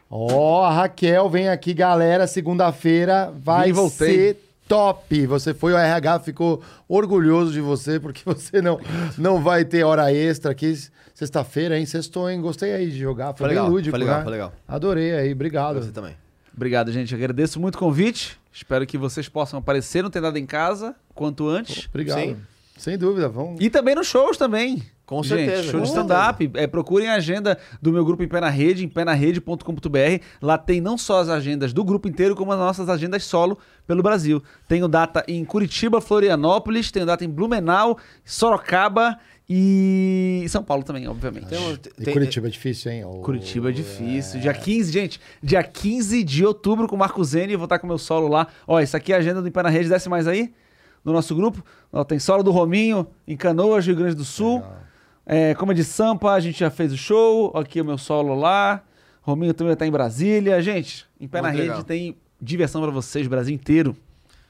Ó, a Raquel vem aqui, galera. Segunda-feira vai ser top. Você foi o RH, ficou orgulhoso de você, porque você não, não vai ter hora extra aqui. Sexta-feira, hein? Sextou, hein? Gostei aí de jogar. Foi, Foi bem legal, lúdico, foi legal, né? foi legal. Adorei aí, obrigado. Você também. Obrigado, gente. Agradeço muito o convite. Espero que vocês possam aparecer no Tem Nada em Casa quanto antes. Obrigado. Sim. Sem dúvida, vamos. E também nos shows também. Com Gente, certeza, show com de stand-up. É, procurem a agenda do meu grupo em Pé na Rede, em pénarrede.com.br. Lá tem não só as agendas do grupo inteiro, como as nossas agendas solo pelo Brasil. Tenho data em Curitiba, Florianópolis, tenho data em Blumenau, Sorocaba e São Paulo também, obviamente. Tem, E tem- Curitiba é difícil, hein? Ô, Curitiba é difícil. Dia 15, gente, dia 15 de outubro com o Marco Zene, vou estar com o meu solo lá. Ó, isso aqui é a agenda do Em Pé na Rede, desce mais aí, no nosso grupo. Ó, tem solo do Rominho, em Canoas, Rio Grande do Sul. É, como é de Sampa, a gente já fez o show. Aqui é o meu solo lá. Rominho também tá em Brasília. Gente, em Pé na Muito Rede legal. tem diversão pra vocês, Brasil inteiro.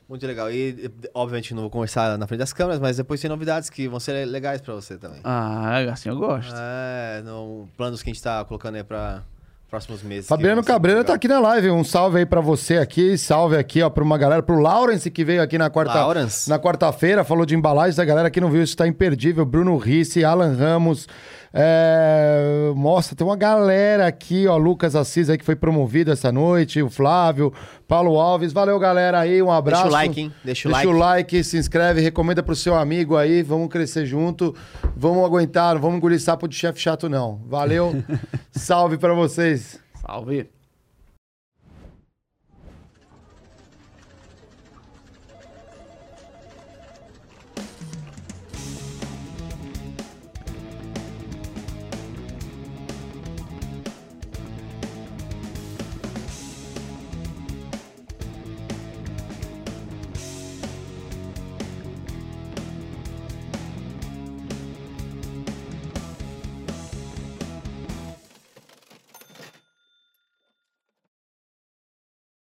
Muito legal. E, obviamente, não vou conversar na frente das câmeras, mas depois tem novidades que vão ser legais pra você também. Ah, assim eu gosto. É, no, planos que a gente tá colocando aí pra próximos meses. Fabiano Cabreira tá legal. aqui na live. Um salve aí pra você aqui. Salve aqui, ó, pra uma galera. Pro Lawrence que veio aqui na quarta Lawrence. na quarta-feira, falou de embalagens. A galera que não viu isso tá imperdível. Bruno Risse, Alan Ramos. É... Nossa, tem uma galera aqui, ó. Lucas Assis aí que foi promovido essa noite. O Flávio, Paulo Alves. Valeu, galera aí. Um abraço. Deixa o like, hein? Deixa o Deixa like. o like, se inscreve, recomenda pro seu amigo aí. Vamos crescer junto. Vamos aguentar, não vamos engolir sapo de chefe chato, não. Valeu. Salve pra vocês. Salve.